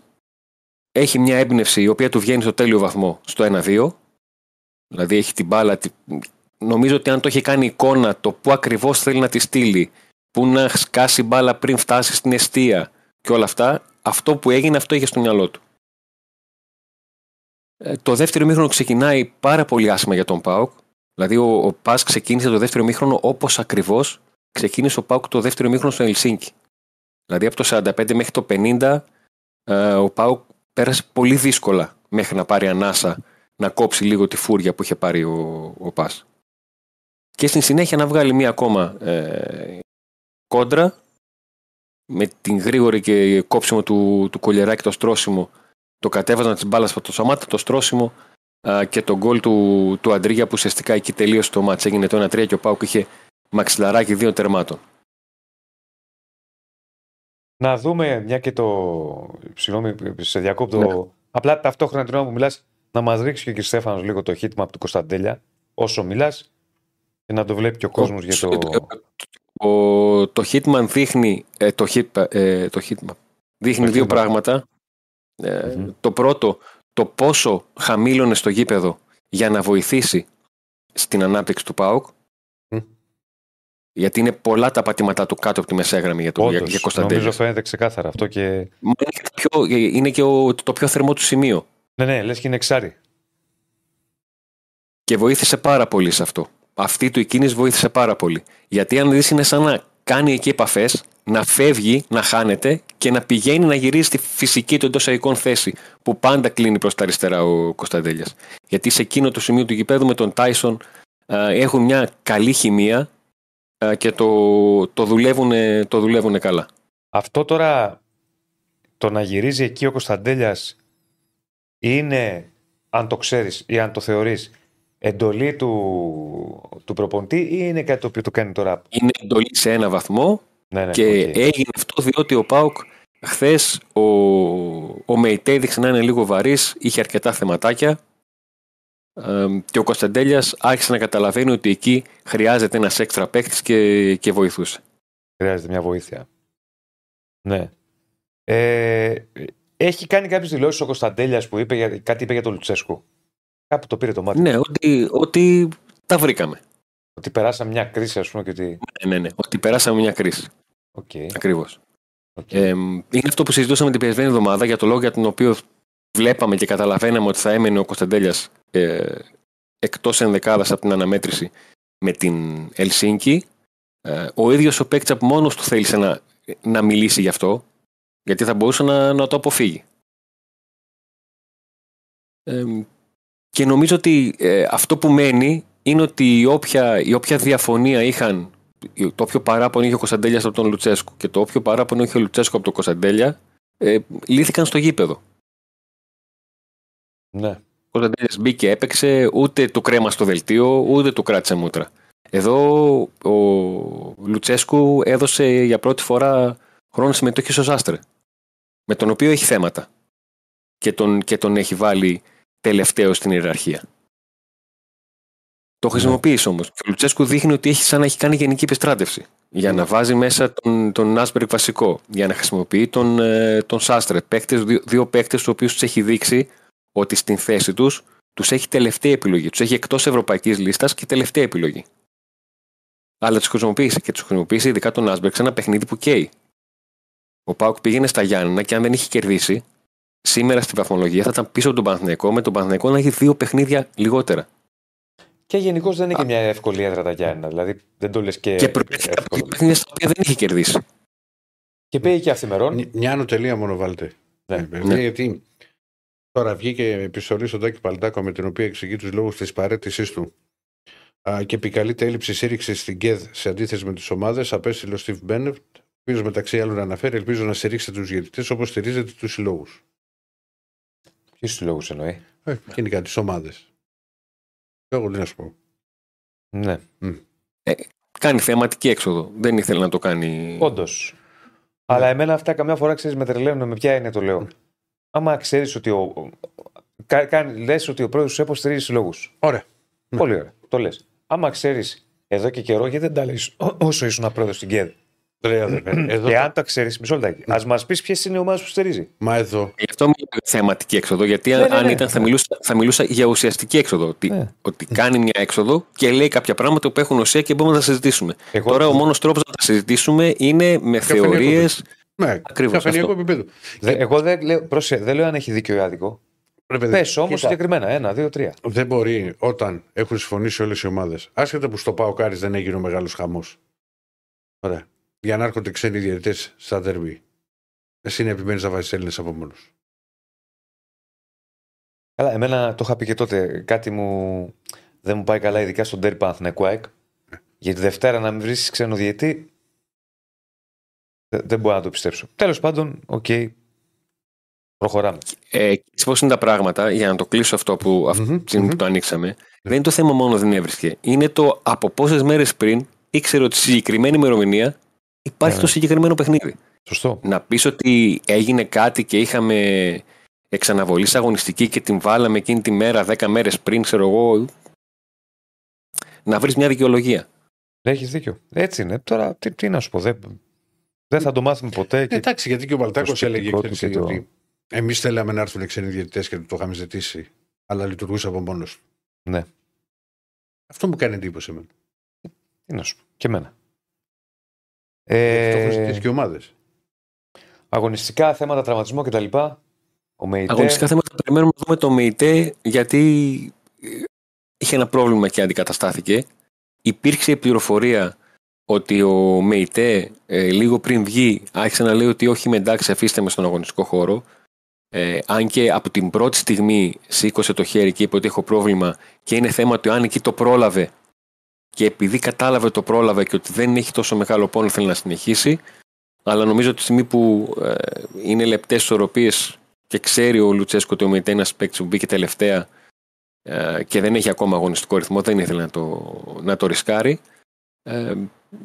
έχει μια έμπνευση η οποία του βγαίνει στο τέλειο βαθμό στο 1-2 δηλαδή έχει την μπάλα νομίζω ότι αν το έχει κάνει εικόνα το που ακριβώς θέλει να τη στείλει που να σκάσει μπάλα πριν φτάσει στην αιστεία και όλα αυτά, αυτό που έγινε αυτό είχε στο μυαλό του. Ε, το δεύτερο μήχρονο ξεκινάει πάρα πολύ άσχημα για τον Πάοκ. Δηλαδή, ο, ο Πας ξεκίνησε το δεύτερο μήχρονο όπως ακριβώς ξεκίνησε ο Πάοκ το δεύτερο μήχρονο στο Ελσίνκι. Δηλαδή, από το 45 μέχρι το 50, ε, ο Πάοκ πέρασε πολύ δύσκολα μέχρι να πάρει ανάσα να κόψει λίγο τη φούρια που είχε πάρει ο, ο Πας. Και στην συνέχεια να βγάλει μία ακόμα ε, κόντρα με την γρήγορη και κόψιμο του, του κολιεράκι το στρώσιμο το κατέβαζαν τη μπάλα από το σωμάτι, το στρώσιμο α, και το γκολ του, του Αντρίγια που ουσιαστικά εκεί τελείωσε το μάτς. Έγινε το 1-3 και ο Πάουκ είχε μαξιλαράκι δύο τερμάτων. Να δούμε, μια και το. Συγγνώμη, σε διακόπτω. Ναι. Απλά ταυτόχρονα την ώρα που μιλάς, να μας ρίξει και ο κ. Στέφανος λίγο το χίτμα από του Κωνσταντέλια όσο μιλάς και να το βλέπει και ο κόσμος για το. Ο, το Hitman δείχνει, ε, το, hit, ε, το Hitman δείχνει δύο πράγματα. Ε, το πρώτο, το πόσο χαμήλωνε στο γήπεδο για να βοηθήσει στην ανάπτυξη του ΠΑΟΚ. Γιατί είναι πολλά τα πατήματά του κάτω από τη μεσέγραμμη για, το, για, για Νομίζω φαίνεται ξεκάθαρα αυτό. Και... Είναι και, το πιο, είναι και ο, το πιο θερμό του σημείο. Ναι, ναι, λες και είναι εξάρι. Και βοήθησε πάρα πολύ σε αυτό. Αυτή του εκείνης βοήθησε πάρα πολύ. Γιατί αν δεις, είναι σαν να κάνει εκεί επαφές, να φεύγει, να χάνεται και να πηγαίνει να γυρίσει στη φυσική του εντός αγικών θέση που πάντα κλείνει προς τα αριστερά ο Κωνσταντέλιας. Γιατί σε εκείνο το σημείο του γηπέδου με τον Τάισον έχουν μια καλή χημεία και το, το, δουλεύουν, το δουλεύουν καλά. Αυτό τώρα το να γυρίζει εκεί ο Κωνσταντέλιας είναι, αν το ξέρεις ή αν το θεωρείς, εντολή του, του προπονητή ή είναι κάτι το οποίο το κάνει τώρα. Είναι εντολή σε ένα βαθμό ναι, ναι, και έγινε αυτό διότι ο Πάουκ χθες ο, ο Μεϊτέ έδειξε να είναι λίγο βαρύς, είχε αρκετά θεματάκια και ο Κωνσταντέλιας άρχισε να καταλαβαίνει ότι εκεί χρειάζεται ένας έξτρα παίκτης και, και βοηθούσε. Χρειάζεται μια βοήθεια. Ναι. Ε, έχει κάνει κάποιες δηλώσεις ο Κωνσταντέλιας που είπε, κάτι είπε για τον Λουτσέσκου. Κάπου το πήρε το μάτι. Ναι, ότι, ότι τα βρήκαμε. Ότι περάσαμε μια κρίση, ας πούμε. Και ότι... Ναι, ναι, ναι. Ότι περάσαμε μια κρίση. Okay. Ακριβώς. Okay. Ε, είναι αυτό που συζητούσαμε την περασμένη εβδομάδα για το λόγο για τον οποίο βλέπαμε και καταλαβαίναμε ότι θα έμενε ο Κωνσταντέλιας ε, εκτός ενδεκάδας από την αναμέτρηση με την Ελσίνκη. Ε, ο ίδιος ο παίκτη από μόνος του θέλησε να, να μιλήσει γι' αυτό, γιατί θα μπορούσε να, να το αποφύγει. Ε, και νομίζω ότι ε, αυτό που μένει είναι ότι η όποια, η όποια διαφωνία είχαν, το όποιο παράπονο είχε ο Κωνσταντέλιας από τον Λουτσέσκου και το όποιο παράπονο είχε ο Λουτσέσκου από τον Κωνσταντέλια, ε, λύθηκαν στο γήπεδο. Ναι. Ο Κωνσταντέλιας μπήκε, έπαιξε, ούτε του κρέμα στο δελτίο, ούτε του κράτησε μούτρα. Εδώ ο Λουτσέσκου έδωσε για πρώτη φορά χρόνο συμμετοχής στο Άστρε, με τον οποίο έχει θέματα και τον, και τον έχει βάλει τελευταίο στην ιεραρχία. Το ναι. χρησιμοποίησε όμως. Και ο Λουτσέσκου δείχνει ότι έχει σαν να έχει κάνει γενική επιστράτευση. Για να ναι. βάζει μέσα τον, τον Άσμπεργκ βασικό. Για να χρησιμοποιεί τον, ε, τον Σάστρε. Παίκτες, δύο, δύο παίκτε του οποίους τους έχει δείξει ότι στην θέση τους τους έχει τελευταία επιλογή. Τους έχει εκτός ευρωπαϊκής λίστας και τελευταία επιλογή. Αλλά τους χρησιμοποίησε και τους χρησιμοποίησε ειδικά τον Άσμπερκ σε ένα παιχνίδι που καίει. Ο Πάουκ πήγαινε στα Γιάννενα και αν δεν είχε κερδίσει, σήμερα στη βαθμολογία θα ήταν πίσω από τον Παναθηναϊκό με τον Παναθηναϊκό να έχει δύο παιχνίδια λιγότερα. Και γενικώς δεν είναι και μια εύκολη έδρα τα Γιάννενα. Δηλαδή δεν το λες και. Και προέρχεται από εύκολο. δύο παιχνίδια στα οποία δεν είχε κερδίσει. Και πήγε και αυθημερών. Νι- Νιάνο τελεία μόνο βάλτε. Ναι. Ε, παιδί, Ναι. Γιατί τώρα βγήκε επιστολή στον Τάκη Παλτάκο με την οποία εξηγεί τους λόγους της παρέτησής του α, και επικαλείται έλλειψη στήριξη στην ΚΕΔ σε αντίθεση με τις ομάδες. Απέστειλε ο Στίβ Μπένεφτ, ο οποίος μεταξύ άλλων αναφέρει: Ελπίζω να στηρίξετε τους διαιτητές όπως στηρίζετε τους συλλόγους. Ποιους τους λόγους εννοεί; Ε, γενικά τις ομάδες. Εγώ τι να σου πω. Ναι, Κάνει θεαματική έξοδο. Δεν ήθελε να το κάνει. όντως. Αλλά εμένα αυτά καμιά φορά ξέρεις με τρελαίνουν με ποια είναι το λέω. Άμα ξέρεις ότι ο. ο- κα- κάνει- λες ότι ο πρόεδρος τους ΕΠΟ στηρίζει συλλόγου. Ωραία. Ναι. Πολύ ωραία. Το λες. Άμα ξέρεις εδώ και καιρό, γιατί δεν τα λες όσο ήσουν πρόεδρος στην ΚΕΔ; Ρε, αδερφέ, εδώ, Και αν τα ξέρεις, μισό λεπτάκι. Α μας πεις ποιες είναι οι ομάδες που στηρίζει. Μα εδώ. Γι' αυτό μιλάω για θεαματική έξοδο. Γιατί Ναι, ναι, αν ναι. ήταν, θα μιλούσα, θα μιλούσα για ουσιαστική έξοδο. Ότι, Ναι. ότι κάνει μια έξοδο και λέει κάποια πράγματα που έχουν ουσία και μπορούμε να τα συζητήσουμε. Εγώ- Τώρα ο μόνος τρόπος να τα συζητήσουμε είναι με Καφενείο θεωρίες. Ναι, Ακριβώς καφενειακό αυτό. επίπεδο. Δε- εγώ δεν λέω, πρόσε, δεν λέω αν έχει δίκιο ή άδικο. Ρε, παιδί, Πες όμως κοίτα, συγκεκριμένα. Ένα, δύο, τρία. Δεν μπορεί όταν έχουν συμφωνήσει όλες οι ομάδες, άσχετα που στο Πάο Κάρις δεν έγινε ο μεγάλος χαμός. Ωραία. Για να έρχονται ξένοι διαιτητές στα δερμπή. Εσύ να επιμένεις να βάζεις Έλληνες από μόνος. Καλά, εμένα το είχα πει και τότε. Κάτι μου δεν μου πάει καλά, ειδικά στον Τέρι Παναθηναϊκού ΑΕΚ. Γιατί Δευτέρα να μην βρεις ξένο διαιτητή. δε- Δεν μπορώ να το πιστέψω. Τέλος πάντων, οκ. Προχωράμε. Ε, Πώς είναι τα πράγματα, για να το κλείσω αυτό που, αυτή Μμμ, τη στιγμή μμμ. που το ανοίξαμε, δεν είναι το θέμα μόνο δεν έβρισκε. Είναι το από πόσες μέρες πριν ήξερε ότι στη συγκεκριμένη ημερομηνία υπάρχει Ναι, το ναι. συγκεκριμένο παιχνίδι. Σωστό. Να πεις ότι έγινε κάτι και είχαμε εξ αναβολής σε αγωνιστική και την βάλαμε εκείνη τη μέρα, 10 μέρες πριν, ξέρω εγώ. Να βρεις μια δικαιολογία. Έχεις δίκιο. Έτσι είναι. Τώρα τι, τι να σου πω. Δεν, δεν θα το μάθουμε ποτέ. Και... Εντάξει, γιατί και ο Μπαλτάκος το έλεγε σκεπτικό του ξέρεις, και το- ότι εμείς θέλαμε να έρθουν ξένοι διαιτητές και το είχαμε ζητήσει, αλλά λειτουργούσε από μόνος του. Ναι. Αυτό μου κάνει εντύπωση εμένα. Τι να σου πω. Και εμένα. Γιατί το έχουν Ε, ζητήσει και οι ομάδες. αγωνιστικά θέματα, τραυματισμό κτλ. Ο Μεϊτέ. Αγωνιστικά θέματα περιμένουμε να δούμε το ΜΕΙΤΕ γιατί ε, είχε ένα πρόβλημα και αντικαταστάθηκε. Υπήρξε η πληροφορία ότι ο ΜΕΙΤΕ ε, λίγο πριν βγει άρχισε να λέει ότι όχι είμαι εντάξει αφήστε με στον αγωνιστικό χώρο. Ε, αν και από την πρώτη στιγμή σήκωσε το χέρι και είπε ότι έχω πρόβλημα και είναι θέμα ότι αν εκεί το πρόλαβε και επειδή κατάλαβε το πρόλαβε και ότι δεν έχει τόσο μεγάλο πόνο θέλει να συνεχίσει αλλά νομίζω ότι τη στιγμή που ε, είναι λεπτές ισορροπίες και ξέρει ο Λουτσέσκο ότι ο Μεϊτέ είναι ένας παίκτης που μπήκε τελευταία ε, και δεν έχει ακόμα αγωνιστικό ρυθμό, δεν ήθελε να το, να το ρισκάρει. Ε,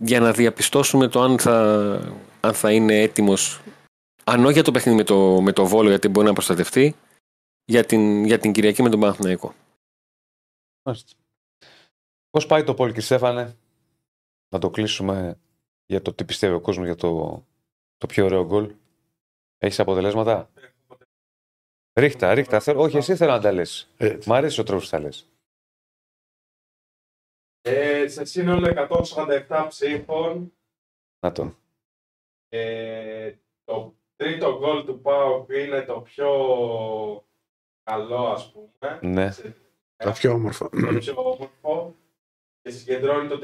για να διαπιστώσουμε το αν θα, αν θα είναι έτοιμος, αν όχι για το παιχνίδι με το, με το Βόλο, γιατί μπορεί να προστατευτεί, για την, για την Κυριακή με τον Παναθηναϊκό. Πώς πάει το πόλ, κύριε Στέφανε, να το κλείσουμε για το τι πιστεύει ο κόσμος για το, το πιο ωραίο γκολ. Έχεις αποτελέσματα; Ρίχτα, ρίχτα. Θέλω, όχι, εσύ θέλω να τα λες. Ε, Μ' αρέσει ο τρόπος που τα λες. Ε, σε σύνολο 147 ψήφων, Να το. ε, το τρίτο γκολ του ΠΑΟΚ είναι το πιο καλό, ας πούμε. Ναι. Σε- τα πιο όμορφα. το πιο όμορφο και συγκεντρώνει το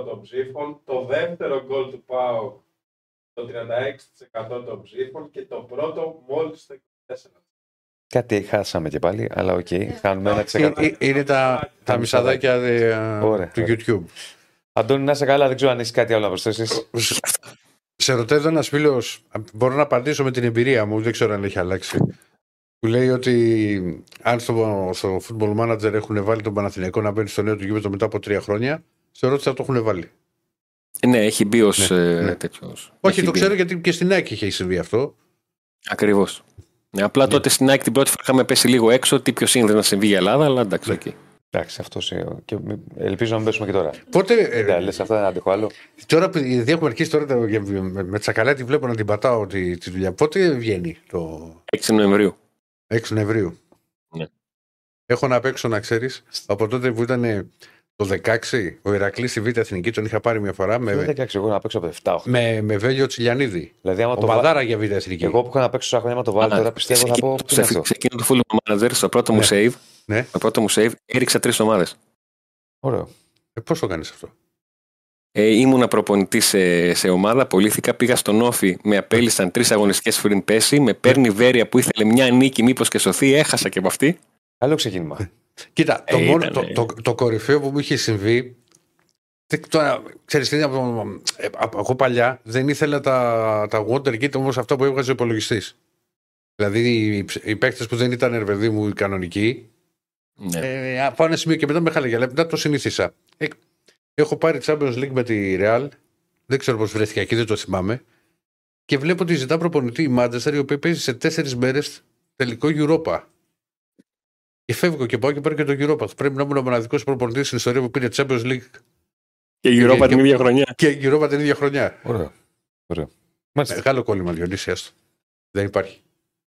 39% των ψήφων. Το δεύτερο γκολ του ΠΑΟΚ το 36% των ψήφων και το πρώτο μόλις το 24%. Κάτι χάσαμε και πάλι, αλλά οκ. Χάνουμε ένα Ε, ξεκάθαρο. ε, Είναι τα, τα μισαδάκια ε, Ωραία. του YouTube. Αντώνη, να είσαι καλά, δεν ξέρω αν έχεις κάτι άλλο να προσθέσεις. Σε ρωτάει εδώ ένας φίλος, μπορώ να απαντήσω με την εμπειρία μου, δεν ξέρω αν έχει αλλάξει. Που λέει ότι αν στο, στο Football Manager έχουν βάλει τον Παναθηναϊκό να μπαίνει στο νέο του γήπεδο μετά από τρία χρόνια, θεωρώ ότι θα το έχουν βάλει. Ε, Ναι, έχει μπει ως Ναι, ναι, ναι. τέτοιος. Όχι, Έχει το μπει. ξέρω γιατί και στην ΑΕΚ είχε συμβεί αυτό. Ακριβώς. Ναι, απλά τότε στην ΑΕΚ την πρώτη φορά είχαμε πέσει λίγο έξω. Τι πιο σύνδεσμο να συμβεί η Ελλάδα, αλλά εντάξει, οκ. Εντάξει, αυτό και μη- ελπίζω να μην πέσουμε και τώρα. Πότε, ε, Ναι, λες, αυτά δεν αντέχω άλλο. τώρα, επειδή έχουμε αρχίσει τώρα το- με, με τσακαλά, τη βλέπω να την πατάω τη, τη δουλειά. Πότε βγαίνει το 6 Νοεμβρίου. 6 Νοεμβρίου. Έχω να παίξω να ξέρεις. Από τότε που ήταν ε, το 16, ο Ηρακλής στη Β' Εθνική, τον είχα πάρει μια φορά Δεν με, 16 εγώ να παίξω από 7-8. με, με Βέλιο Τσιλιανίδη. Δηλαδή, άμα Ο το βάλω. Μαδάρα για Β' Εθνική. Εγώ που είχα να παίξω σαν χρόνια, άμα το βάλω τώρα πιστεύω να πω. Τι είναι αυτό. Ξεκίνησε το full manager στο πρώτο μου Ναι. save. Ναι. Στο πρώτο μου save έριξα τρεις ομάδες. Ωραίο. Ε, Πώς το κάνεις αυτό; Ε, ήμουνα προπονητής σε, σε ομάδα, απολύθηκα, πήγα στον Όφη, με απέλησαν τρεις αγωνιστικές πριν πέσει, με παίρνει Βέρεια που ήθελε μια νίκη, μήπως και σωθεί, έχασα και από αυτή. Καλό ξεκίνημα. Κοίτα, το, Ε, μόνο, ήτανε. το, το, το κορυφαίο που μου είχε συμβεί. δεν- Τώρα, ξέρεις τι, από, ε, από- εγώ παλιά δεν ήθελα τα, τα water kit όμως αυτά που έβγαζε ο υπολογιστής. Δηλαδή οι, ψ- οι παίκτες που δεν ήταν ρε παιδί μου οι κανονικοί, Ναι. ε, από ένα σημείο και μετά με χάλαγε. Αλλά μετά το συνήθισα. Ε, έχω πάρει Champions League με τη Real. Δεν ξέρω πώς βρέθηκα εκεί, δεν το θυμάμαι. Και βλέπω ότι ζητά προπονητή η Manchester, η οποία παίζει σε τέσσερις μέρες τελικό Europa. Και φεύγω και πάω και παίρνω και το Europa. Πρέπει να ήμουν ο μοναδικός προπονητής στην ιστορία που πήρε Champions League Και η Europa και- την ίδια χρονιά. και Europa την ίδια χρονιά. Ωραίο. Ωραίο. Μάλιστα. Μεγάλο κόλλημα, Διονύσης, άστο. Δεν υπάρχει.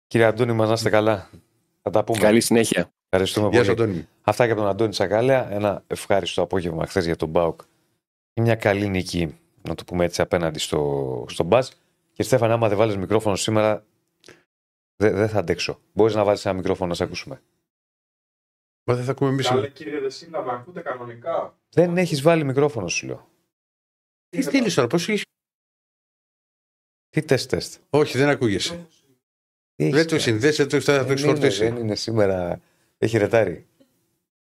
Κύριε Αντώνη, μας να είστε καλά. Θα τα πούμε. Καλή συνέχεια. Ευχαριστούμε Γεια σου, πολύ. Αντώνη. Αυτά και από τον Αντώνη Τσακάλια. Ένα ευχάριστο απόγευμα χθες για τον Μπάουκ. Και μια καλή νίκη, να το πούμε έτσι, απέναντι στο, στο Μπαζ. Και Στέφανε, άμα δεν βάλεις μικρόφωνο σήμερα, δεν δεν θα αντέξω. Μπορείς να βάλεις ένα μικρόφωνο να σε ακούσουμε. Μα δεν θα ακούμε εμείς. Καλέ κύριε Δεσίλα, με ακούτε κανονικά; Δεν έχεις βάλει μικρόφωνο, σου λέω. Τι στείλεις τώρα, πώς έχει. Τι τεστ τεστ. Όχι, δεν ακούγεσαι. Τι έχεις Δεν το κάνει; συνδέσει, δεν το θα το δεν, έχει είναι, φορτίσει. δεν είναι σήμερα. Έχει ρετάρει.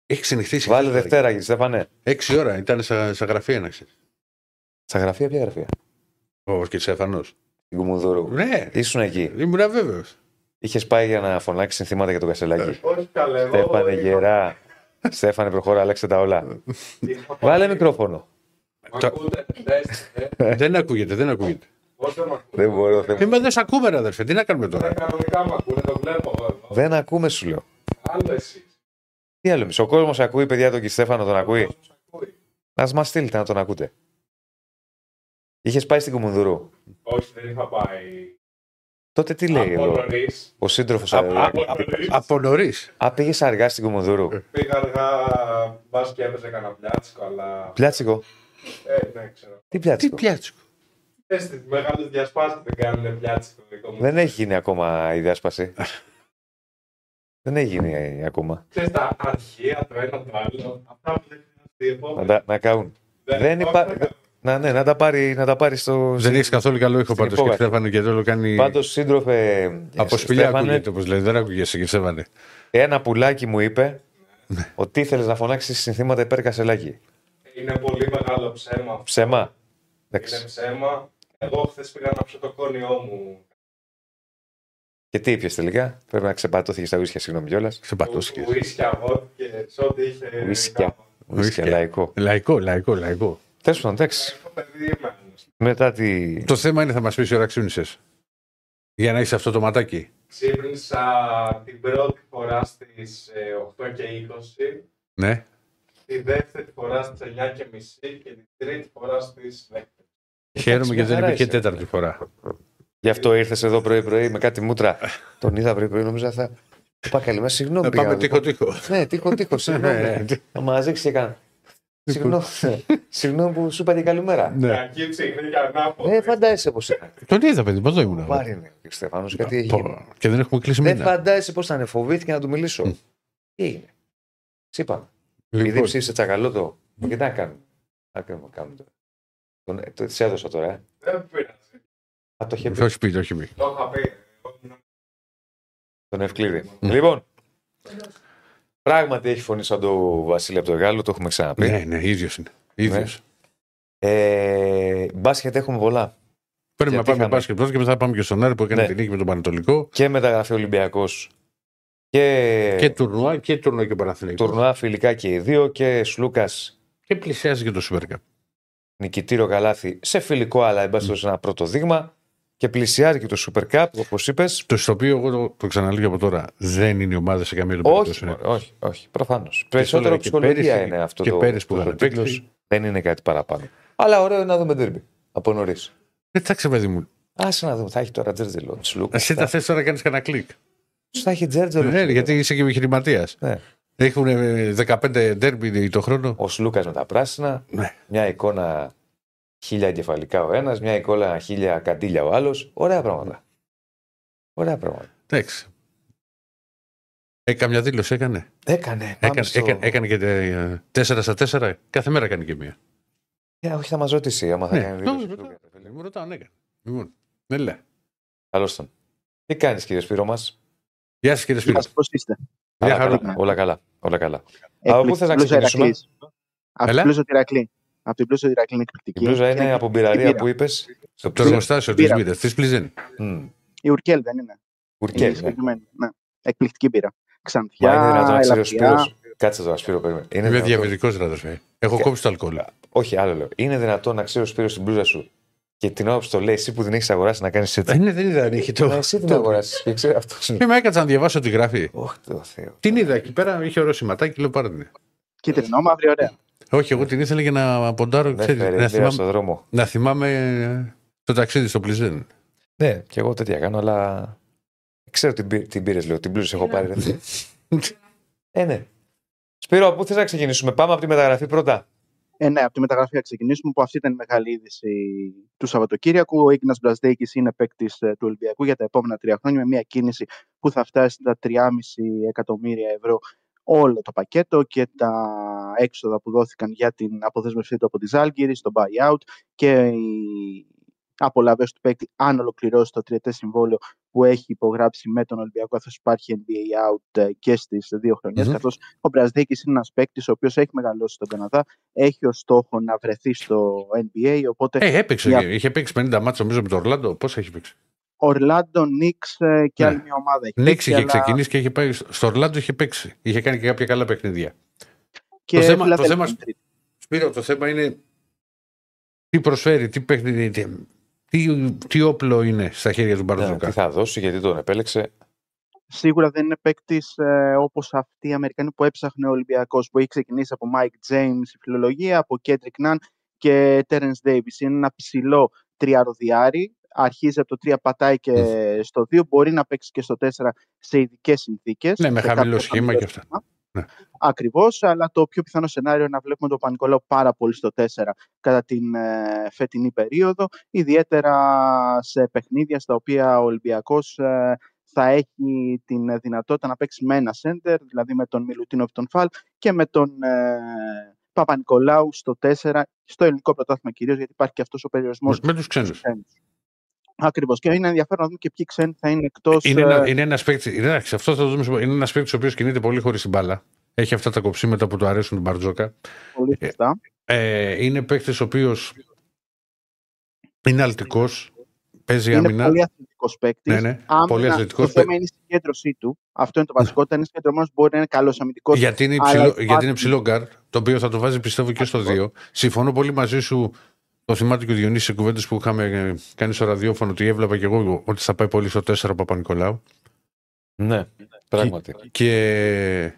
Έχει ξενυχτήσει. Βάλε Δευτέρα, κύριε Στέφανε. Έξι ώρα ήταν στα, στα γραφεία, να ξέρεις. Στα γραφεία, ποια γραφεία; Ο Κετσέφανο. Στην Κουμουνδούρου. Ναι, Ήσουν εκεί. ήμουν βέβαιος. Είχες πάει για να φωνάξει συνθήματα για τον Κασελάκη. Όχι καλέ. εγώ Στέφανε είχα- γερά. Στέφανε, προχώρα, άλλαξε τα όλα. είχα πάει- Βάλε μικρόφωνο. Μ' ακούτε, δες, ε, δεν ακούγεται, δεν ακούγεται. πώς δεν μ' ακούτε; Δεν μπορώ. δεν- Ε, μα δεν σε ακούμε, ρε αδερφέ. Τι να κάνουμε Ε, τώρα. Κανονικά μ' ακούτε, το βλέπω εγώ εδώ. Δεν ακούμε, σου λέω. Άλλο εσείς. Τι άλλο, μισό κόσμο ακούει, παιδιά, τον Κιστέφανο τον ακούει. Ο κόσμος ακούει. Να μας στείλετε να τον ακούτε. Είχες πάει στην Κουμουνδουρού. Όχι, δεν είχα πάει. Τότε τι λέει Από εδώ, νωρίς. ο σύντροφος. Α, Α, α, Από νωρίς. Από νωρίς. α, πήγες αργά στην Κουμουνδουρού. Πήγα αργά, μπας και έπαιζε κανένα πλιάτσικο, αλλά... Πλιάτσικο; Ε, ναι, ξέρω. Τι Τι πλιάτσικο; πιάτσικο. Ε, στις μεγάλες διασπάσεις δεν κάνουν πλιάτσικο δικό μου. Δεν έχει γίνει ακόμα η διάσπαση. *laughs* Δεν έχει γίνει ακόμα. Ξέρεις τα αρχεία, το ένα το άλλο. Αυτά που δεν χρειάζεται Να, τα, να καούν. δεν όχι, υπά- δεν κάνω. Να, ναι, να τα πάρει, να τα πάρει στο. Δεν έχει καθόλου καλό ήχο Στην πάντως και υπόγραφη. Στέφανε και το κάνει. Πάντως, σύντροφε. Από σπηλιά Στέφανε, ακούγεται, όπως λέει. Δεν ακούγεσαι και Στέφανε. Ένα πουλάκι μου είπε ότι ήθελες να φωνάξεις συνθήματα υπέρ Κασελάκη. Είναι πολύ μεγάλο ψέμα. αυτό. Ψέμα. Είναι Εντάξει. ψέμα. Εγώ χθες πήγα να πιω το κόνιό μου. Και τι ήπιε τελικά; Πρέπει να ξεπατώθηκες στα ουίσια, συγγνώμη κιόλας. Ξεπατώθηκε. Ουίσκια, βότ και σε ό,τι είχε. Ουίσκια. κάπου. Ουίσια, λαϊκό. Λαϊκό, λαϊκό, λαϊκό. Τέλος πάντων, εντάξει. Το παιδί είμαι. Μετά τη. Το θέμα είναι θα μας πεις η ώρα ξύνησε. Για να έχει αυτό το ματάκι. Ξύπνησα την πρώτη φορά στις ε, 8 και 20, Ναι. τη δεύτερη φορά στις 9 και μισή και την τρίτη φορά στις 10. Χαίρομαι μια γιατί δεν χαρά είπε και είσαι. τέταρτη φορά. Γι' αυτό ήρθες εδώ πρωί-πρωί με κάτι μούτρα. Τον είδα πρωί-πρωί, νόμιζα θα. Του είπα καλημέρα, συγγνώμη. Να πήγα πάμε να τείχο του πω. τείχο. Ναι, τείχο τείχο, *laughs* συγγνώμη. Ναι, ναι. Να μας ρίξει και έκανα. Συγγνώμη, συγγνώμη που σου είπα και καλημέρα. Ναι. Κακή ψυχρή και ανάποδη. Δεν φαντάζεσαι πώ ήταν. Τον είδα, παιδί, εδώ ήμουν. Βάρη είναι ο κ. Στέφανος, γιατί έχει γίνει. Πω, Και δεν έχουμε κλείσει Δεν μήνα. φαντάζεσαι πώ ήταν. Φοβήθηκε να του μιλήσω. Τι έγινε. Τι είπα. Επειδή Λοιπόν, ψήφισε τσακαλώτο. Και τι να κάνουμε. Τι να κάνουμε κάνουμε τώρα. Τον, το, της έδωσα τώρα, ε. Δεν πειράζει. Α, το είχε πει. όχι πει, όχι πει. Το είχα πει. Εγώ ήμουν- Τον Ευκλήδη. Λοιπόν, πράγματι έχει φωνή σαν το Βασίλη από το Γάλλο, το έχουμε ξαναπεί. Ναι, ναι, ίδιος είναι. Ίδιος. Ε, μπάσκετ έχουμε πολλά. Πρέπει να Γιατί πάμε είχαμε- μπάσκετ πρώτα και μετά θα πάμε και στον Άρη που έκανε Ναι. την νίκη με τον Πανετολικό. Και μεταγραφή Ολυμπιακός και, Και τουρνουά και τουρνουά και Παναθηναϊκός. τουρνουά φιλικά και οι δύο. Και Σλούκας Και πλησιάζει και το Super Cup. νικητήριο καλάθι σε φιλικό, αλλά εν πάση περιπτώσει ένα πρώτο δείγμα. Και πλησιάζει και το Super Cup, όπως είπες. Το στο οποίο εγώ το, το ξαναλέω από τώρα δεν είναι η ομάδα σε καμία των Όχι, περιπτώσεων. μωρέ, όχι, όχι. Προφανώς. λέγα Περισσότερο και ψυχολογία πέρυσι- είναι αυτό και το, πέρυσι που το, είχαν τίτλος. παίξει. Δεν είναι κάτι παραπάνω. Αλλά ωραίο είναι να δούμε τέρμπι από νωρίς. Εντάξει, παιδί μου. Άσε να δούμε, θα έχει τώρα Τζέρτζελο. Τσλούκα. Εσύ τα θες τώρα κάνεις κανένα κλικ. Θα έχει Τζέρτζελο. Ναι, γιατί είσαι και επιχειρηματίας. Ναι. Έχουν 15 ντέρμπι το χρόνο. Ο Σλούκα με τα πράσινα. Ναι. Μια εικόνα χίλια εγκεφαλικά ο ένας, μια εικόνα χίλια καντήλια ο άλλος. Ωραία πράγματα. Ωραία πράγματα. Εντάξει. Ε, καμιά δήλωση έκανε. Έκανε. Πάμε Έκανε, στο... έκανε, έκανε και 4 στα 4. Κάθε μέρα κάνει και μία. Ε, όχι, θα μας ρωτήσει άμα θα Ναι. κάνει Τώρα, δήλωση. ρωτάω, φίλε, Μου ρωτάω, ναι, έκανε. Λοιπόν, ναι, λέει. Καλώς τον. Τι κάνεις, κύριε Σπύρο μας; Γεια σας κύριε Σπύρο. Γεια σας, πώς είστε; Μια Όλα, χαρά. καλά, όλα καλά. Όλα καλά. Εκπληκτική Από πού θες να μπλούζα ξεκινήσουμε; Ηρακλής. Από Έλα. Την μπλούζα του Ηρακλή. Από την μπλούζα του Ηρακλή είναι εκπληκτική. Η μπλούζα είναι Και από μπειραρία μπύρα. που είπες. Στο Το ψ- εργοστάσιο της Μπύρα. μπύρα. Της πλυζένη. Μμ. Η Ουρκέλ δεν είναι. Ουρκέλ. Είναι ναι. συγκεκριμένη, ναι. Εκπληκτική μπύρα. Μα Ξανθιά, είναι δυνατόν να ξέρει ο ελαφριά. Σπύρος. Κάτσε τώρα, Σπύρο, περίμενε. Είναι Είμαι δυνατόν- διαβητικό, αδερφέ. Έχω Και- κόψει το αλκοόλ. Όχι, άλλο λέω. Είναι δυνατόν να ξέρει ο Σπύρος την μπλούζα σου και την ώρα που το λέει εσύ που την έχεις αγοράσει να κάνεις Ε, έτσι. ναι, δεν είδα αν είχε το. Ναι, εσύ την το- αγοράσει. Και ξέρει αυτό. Και με έκατσα να διαβάσω τι γράφει. Όχι, το Θεό. Την είδα εκεί πέρα, είχε ωραίο σηματάκι, λέω πάρε την. Κίτρινο, μαύρη, ωραία. Όχι, εγώ την ήθελα για να ποντάρω, Δεν ξέρεις, φέρει να, μπύρα θυμάμαι, στον δρόμο. να θυμάμαι ε, το ταξίδι στο Πλιζέν. Ναι, και εγώ τέτοια κάνω, αλλά. Ξέρω την, πή- την πήρες, λέω. Την μπλούζα έχω πάρει. ρε. ε, ναι. Σπύρο, πού θες να ξεκινήσουμε; Πάμε από τη μεταγραφή πρώτα. Ε, ναι, από τη μεταγραφή θα ξεκινήσουμε, που αυτή ήταν η μεγάλη είδηση του Σαββατοκύριακου. Ο Ίγνα Μπραζδέκη είναι παίκτης του Ολυμπιακού για τα επόμενα τρία χρόνια, με μια κίνηση που θα φτάσει στα 3,5 εκατομμύρια ευρώ όλο το πακέτο και τα έξοδα που δόθηκαν για την αποδέσμευσή του από τη Ζάλγκυρη, στο buyout και οι απολαυέ του παίκτη αν ολοκληρώσει το τριετές συμβόλαιο που έχει υπογράψει με τον Ολυμπιακό, καθώ υπάρχει NBA out ε, και στις δύο χρονιές. Μμμ. Καθώς ο Μπραζδέκη είναι ένας παίκτης ο οποίος έχει μεγαλώσει στον Καναδά, έχει ως στόχο να βρεθεί στο NBA. Οπότε Ε, έπαιξε. Για- και- Είχε παίξει 50 ματς νομίζω με το Ορλάντο. Πού έχει παίξει; Ορλάντο, Νικς ε, και Ναι. άλλη μια ομάδα. έχει Νικς παίξει, είχε αλλά ξεκινήσει και είχε πάει. Στο Ορλάντο είχε παίξει. Είχε κάνει και κάποια καλά παιχνίδια. Και το θέμα- το Φιλαδέλφια θέμα- είναι τρίτη. Σπύρο, το θέμα είναι τι προσφέρει, τι παιχνίδι, τι, τι, τι όπλο είναι στα χέρια του Ναι, Μπαρτζόκα. τι θα δώσει, γιατί τον επέλεξε. Σίγουρα δεν είναι παίκτης ε, όπως αυτοί οι Αμερικανοί που έψαχνε ο Ολυμπιακός, που έχει ξεκινήσει από Mike James η φιλολογία, από Kendrick Nunn και Terence Davis. Είναι ένα ψηλό τριαροδιάρι. Αρχίζει από το 3, πατάει και στο 2. Μπορεί να παίξει και στο 4 σε ειδικές συνθήκες. Ναι, με χαμηλό σχήμα και αυτά. Ναι. Ακριβώς, αλλά το πιο πιθανό σενάριο είναι να βλέπουμε τον Πανικολάου πάρα πολύ στο 4 κατά την ε, φετινή περίοδο, ιδιαίτερα σε παιχνίδια στα οποία ο Ολυμπιακός ε, θα έχει την δυνατότητα να παίξει με ένα σέντερ, δηλαδή με τον Μιλουτίνο τον Φαλ και με τον ε, Παπα-Νικολάου στο 4, στο ελληνικό πρωτάθλημα κυρίως, γιατί υπάρχει και αυτός ο περιορισμός Με τους ξένους. Ακριβώς. Και είναι ενδιαφέρον να δούμε και ποιοι ξένοι θα είναι εκτός. Είναι, ένα, είναι ένα παίκτη. Εντάξει, αυτό θα το δούμε. στο- Είναι ένας παίκτης ο οποίος κινείται πολύ χωρίς την μπάλα. Έχει αυτά τα κοψίματα που του αρέσουν του Μπαρτζόκα. πολύ σωστά. Ε, είναι παίκτης ο οποίος είναι αλτικός. Παίζει Είναι άμυνα. πολύ αθλητικός παίκτης. Ναι, ναι. Πολύ αθλητικός. Το θέμα είναι η συγκέντρωσή του. Αυτό είναι το βασικό. Όταν είναι συγκεντρωμένος, μπορεί να είναι καλός αμυντικός. Γιατί είναι, Αλλά υψηλό, υπάρχει- γιατί είναι ψηλό γκαρντ, το οποίο θα το βάζει πιστεύω και στο 2. Συμφωνώ πολύ μαζί σου. Το θυμάται και ο Διονύσης σε κουβέντες που είχαμε ε, κάνει στο ραδιόφωνο ότι έβλεπα και εγώ ότι θα πάει πολύ στο 4 Παπανικολάου. Ναι, πράγματι. Και.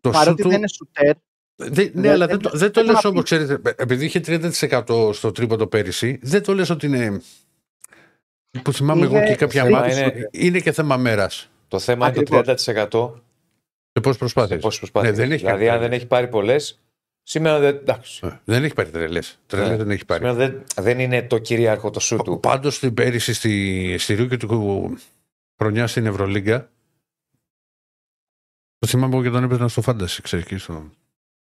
Το σου Παρότι του. δεν είναι σουτέρ, Δεν- ναι, δεν- αλλά δεν- δεν, το- δεν το δεν λες θα όμως, πει. ξέρετε, ε, επειδή είχε 30% στο τρίποντο πέρυσι, δεν το λες ότι είναι. Που θυμάμαι Είναι εγώ και κάποια θέμα μάτια. είναι- Είναι... και θέμα μέρας. Το θέμα είναι το Ακριβώς. 30% Σε πώ προσπάθειες. πώ προσπαθεί. Ναι, δεν έχει δηλαδή, κάνει αν δεν έχει πάρει πολλές, σήμερα δεν. Εντάξει. Δεν έχει πάρει τρελές. Τρελές Ναι. δεν έχει πάρει. Σήμερα δεν, δεν είναι το κυρίαρχο το σου του. Πάντως την πέρυσι στη, στη ρούκη του χρονιά στην Ευρωλίγκα. Το θυμάμαι εγώ και τον έπαιζα στο Φάνταση, ξέρεις και στο.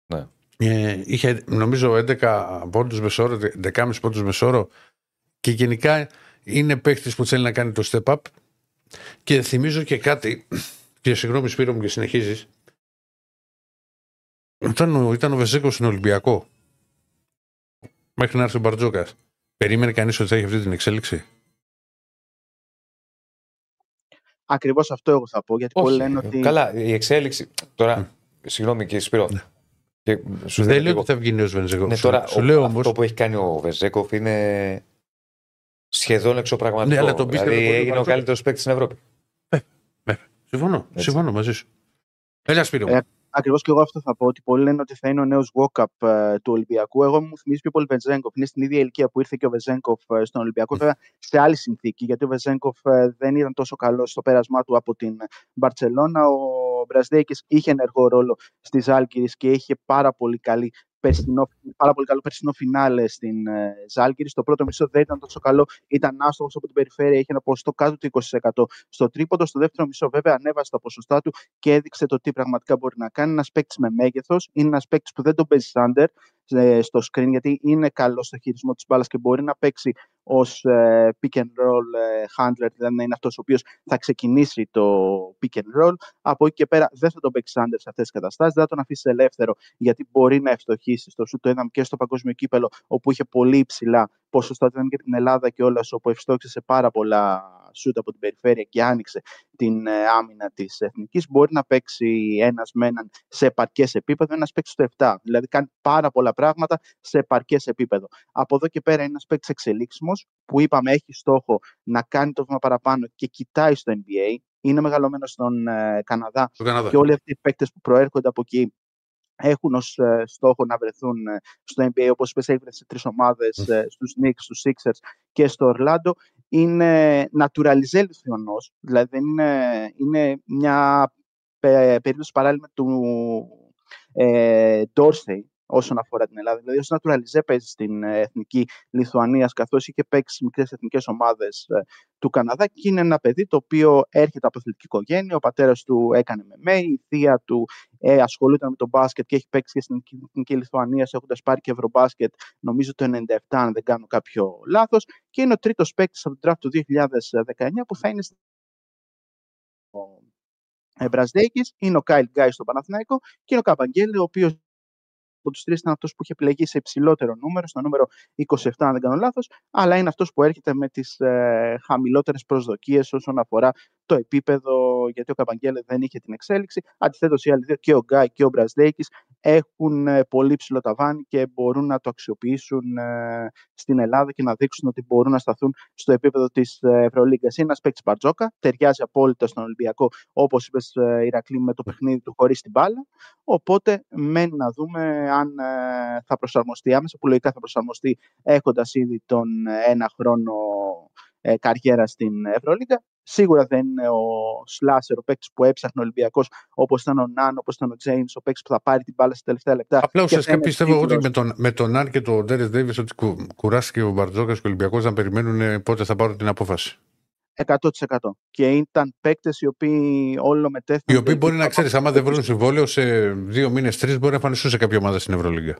Ναι. Ε, είχε νομίζω 11 πόντους μεσόρο, 10,5 πόντους μεσόρο και γενικά είναι παίχτη που θέλει να κάνει το step up. Και θυμίζω και κάτι, και συγγνώμη Σπύρο μου και συνεχίζεις. Όταν ο, ήταν ο Βεζέκο στην Ολυμπιακό, μέχρι να έρθει ο Μπαρτζόκας, περίμενε κανείς ότι θα έχει αυτή την εξέλιξη; ακριβώς αυτό εγώ θα πω. Γιατί πολλοί λένε ότι. Καλά, η εξέλιξη. Τώρα, συγγνώμη κύριε Σπύρο. Και σου Δεν λέω λέω λίγο. ότι θα βγει νέος Βενζέκο. Ναι, σου, τώρα, σου ο- λέω αυτό όμω. που έχει κάνει ο Βεζέκοφ είναι σχεδόν εξωπραγματικό. Ναι, αλλά τον πίστευε δηλαδή, πολύ ο έγινε ο Μπαρτζόκας. καλύτερος παίκτης στην Ευρώπη. Συμφωνώ, Έτσι. συμφωνώ μαζί σου. Έλα, Σπύρο. μου. Ε, Ακριβώς και εγώ αυτό θα πω. Ότι πολλοί λένε ότι θα είναι ο νέος walk-up ε, του Ολυμπιακού. Εγώ μου θυμίζει πιο πολύ Βεζέγκοφ. Είναι στην ίδια ηλικία που ήρθε και ο Βεζέγκοφ ε, στον Ολυμπιακό. Βέβαια σε άλλη συνθήκη. Γιατί ο Βεζέγκοφ ε, δεν ήταν τόσο καλός στο πέρασμά του από την Μπαρσελόνα. Ο Μπρασδέκη είχε ενεργό ρόλο στη Ζάλγκη και είχε πάρα πολύ καλή περσινό, πάρα πολύ καλό περσινό φινάλε στην ε, Ζάλγκη. Στο πρώτο μισό δεν ήταν τόσο καλό, ήταν άστοχος από την περιφέρεια, είχε ένα ποσοστό κάτω του 20%. Στο τρίποντο, στο δεύτερο μισό, βέβαια, ανέβασε τα ποσοστά του και έδειξε το τι πραγματικά μπορεί να κάνει. Ένας παίκτης με μέγεθος, είναι ένας παίκτης που δεν τον παίζει σάντερ ε, στο screen, γιατί είναι καλό στο χειρισμό της μπάλας και μπορεί να παίξει ως ε, pick and roll ε, handler, δηλαδή να είναι αυτός ο οποίος θα ξεκινήσει το pick and roll. Από εκεί και πέρα δεν θα τον παίξει σάντερς σε αυτές τις καταστάσεις, δεν θα τον αφήσει ελεύθερο, γιατί μπορεί να ευστοχήσει στο σου. Το είδαμε και στο παγκόσμιο κύπελο, όπου είχε πολύ υψηλά ποσοστά. Το και την Ελλάδα και όλα, όπου ευστόχησε σε πάρα πολλά σούτ από την περιφέρεια και άνοιξε την ε, άμυνα της εθνικής. Μπορεί να παίξει ένας με έναν σε επαρκές επίπεδο, ένας παίξει στο 7. Δηλαδή κάνει πάρα πολλά πράγματα σε επαρκές επίπεδο. Από εδώ και πέρα είναι ένας παίκτης εξελίξιμος που είπαμε έχει στόχο να κάνει το βήμα παραπάνω και κοιτάει στο NBA. Είναι μεγαλωμένος στον ε, Καναδά, Καναδά και όλοι αυτοί οι παίκτες που προέρχονται από εκεί έχουν ως ε, στόχο να βρεθούν ε, στο NBA, όπως είπες έχει σε τρεις ομάδες, ε, στους Knicks, στους Sixers και στο Orlando, είναι naturalize λιθιονός, δηλαδή είναι, είναι μια περίπτωση παράλληλη του ε, Dorsey, όσον αφορά την Ελλάδα. Δηλαδή, ο Naturalize παίζεις στην εθνική Λιθουανίας, καθώς είχε παίξει στι μικρές εθνικές ομάδες του Καναδά και είναι ένα παιδί το οποίο έρχεται από αθλητική οικογένεια. Ο πατέρας του έκανε με η θεία του ε, ασχολούνταν με τον μπάσκετ και έχει παίξει και στην εθνική Λιθουανίας έχοντας πάρει και ευρωμπάσκετ, νομίζω το 97, αν δεν κάνω κάποιο λάθος. Και είναι ο τρίτος παίκτης από τον draft του 2019 που θα είναι ο Μπραζδέκης, είναι ο Κάιλ Γκάι στο Παναθηναϊκό και είναι ο Καπαγγέλη, ο οποίος από τους τρεις ήταν αυτός που είχε επιλεγεί σε υψηλότερο νούμερο, στο νούμερο 27, αν δεν κάνω λάθος, αλλά είναι αυτός που έρχεται με τις ε, χαμηλότερες προσδοκίες όσον αφορά το επίπεδο, γιατί ο Καπαγγέλε δεν είχε την εξέλιξη. Αντιθέτως, οι άλλοι δύο, και ο Γκάι και ο Μπραζδέκης, έχουν ε, πολύ ψηλό ταβάνι και μπορούν να το αξιοποιήσουν ε, στην Ελλάδα και να δείξουν ότι μπορούν να σταθούν στο επίπεδο της ε, Ευρωλίγκας. Είναι ένας παίκτης Μπαρτζόκα, ταιριάζει απόλυτα στον Ολυμπιακό, όπως είπες, Ηρακλή, με το παιχνίδι του χωρίς την μπάλα. Οπότε, μένει να δούμε αν θα προσαρμοστεί άμεσα, που λογικά θα προσαρμοστεί έχοντας ήδη τον ένα χρόνο καριέρα στην Ευρωλίγκα. Σίγουρα δεν είναι ο Σλάσερ, ο παίκτης που έψαχνε ο Ολυμπιακός, όπως ήταν ο Ναν, όπως ήταν ο Τζέιμς, ο παίκτης που θα πάρει την μπάλα στα τελευταία λεπτά. Απλά ουσιαστικά πιστεύω ότι με τον, με τον Ναν και τον Ντέρις Ντέιβις ότι κου, κουράστηκε ο Μπαρτζόκας και ο Ολυμπιακός να περιμένουν πότε θα πάρουν την απόφαση. 100%. Και ήταν παίκτες οι οποίοι όλο μετέθηκαν. Οι οποίοι μπορεί να ξέρεις, άμα δεν βρουν συμβόλαιο σε δύο μήνες, τρεις, μπορεί να εμφανιστούν σε κάποια ομάδα στην Ευρωλίγα.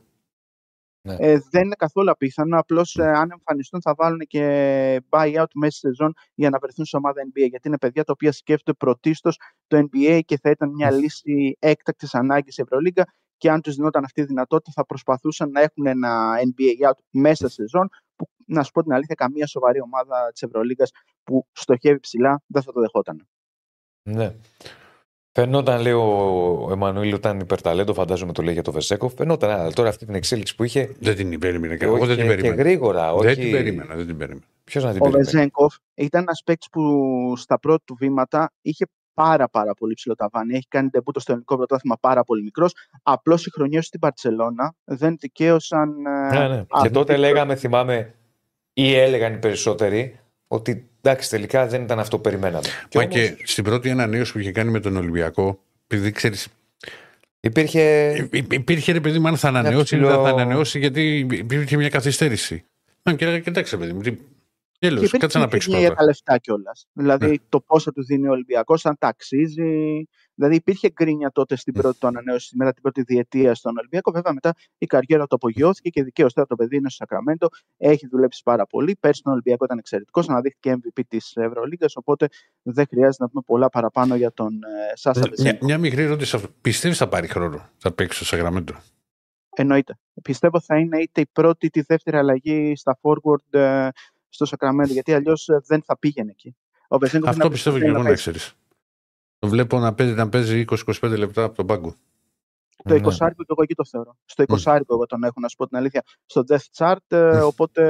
Ναι. Ε, δεν είναι καθόλου απίθανο. Απλώς ε, αν εμφανιστούν θα βάλουν και buyout μέσα στη σεζόν για να βρεθούν σε ομάδα NBA. Γιατί είναι παιδιά τα οποία σκέφτονται πρωτίστως το NBA και θα ήταν μια λύση έκτακτης ανάγκης σε Ευρωλίγκα. Και αν τους δινόταν αυτή η δυνατότητα, θα προσπαθούσαν να έχουν ένα NBA out μέσα στη σεζόν. Που να σου πω την αλήθεια, καμία σοβαρή ομάδα της Ευρωλίγκας που στοχεύει ψηλά δεν θα το δεχόταν. Ναι. Φαινόταν, λέει ο Εμμανουήλ, όταν υπερταλέντο, φαντάζομαι το λέει για το Βεσέκοφ. Φαινόταν, αλλά τώρα αυτή την εξέλιξη που είχε. Δεν την περίμενε και εγώ δεν την περίμενα. Και γρήγορα, όχι... Δεν την περίμενα. Δεν την περίμενα. Ποιος να την ο περίμενε; Ο Βεζέγκοφ ήταν ένας παίκτης που στα πρώτα του βήματα είχε πάρα, πάρα πολύ ψηλό ταβάνι. Έχει κάνει τεμπούτο στο ελληνικό πρωτάθλημα πάρα πολύ μικρός. Απλώς οι χρονιές στην Παρσελώνα δεν δικαίωσαν. Ε, ναι, ναι. Και τότε λέγαμε, θυμάμαι, ή έλεγαν οι περισσότεροι, ότι εντάξει, τελικά δεν ήταν αυτό που περιμέναμε. Μα και, όμως... και στην πρώτη ανανέωση που είχε κάνει με τον Ολυμπιακό, επειδή ξέρεις. Υπήρχε. υπήρχε ρε παιδί μου, αν θα ανανεώσει ή δεν θα ανανεώσει, γιατί υπήρχε μια καθυστέρηση. Αν και κοιτάξτε, παιδί μου, Τέλο, κάτσε να παίξει πρώτα. για τα λεφτά κιόλας. Δηλαδή ναι. το πόσο του δίνει ο Ολυμπιακός, αν τα αξίζει. Δηλαδή υπήρχε γκρίνια τότε στην πρώτη του ανανέωση, μετά την πρώτη διετία στον Ολυμπιακό. Βέβαια μετά η καριέρα του απογειώθηκε και δικαίως τώρα το παιδί είναι στο Σακραμέντο. Έχει δουλέψει πάρα πολύ. Πέρσι τον Ολυμπιακό ήταν εξαιρετικός, αναδείχθηκε MVP της Ευρωλίγα. Οπότε δεν χρειάζεται να πούμε πολλά παραπάνω για τον ε, Σάσα μια, μια μικρή ερώτηση. Πιστεύεις θα πάρει χρόνο, θα παίξει στο Σακραμέντο; Εννοείται. Πιστεύω θα είναι είτε η πρώτη είτε η δεύτερη αλλαγή στα forward ε, στο Σακραμέντο, γιατί αλλιώς ε, δεν θα πήγαινε εκεί. Ο Αυτό πιστεύω και εγώ να ξέρεις. Το βλέπω να παίζει, να παίζει 20-25 λεπτά από τον πάγκο. Το 20 ναι. εγώ εκεί το θεωρώ. Στο 20 mm. εγώ τον έχω, να σου πω την αλήθεια, στο Death Chart. Mm. Οπότε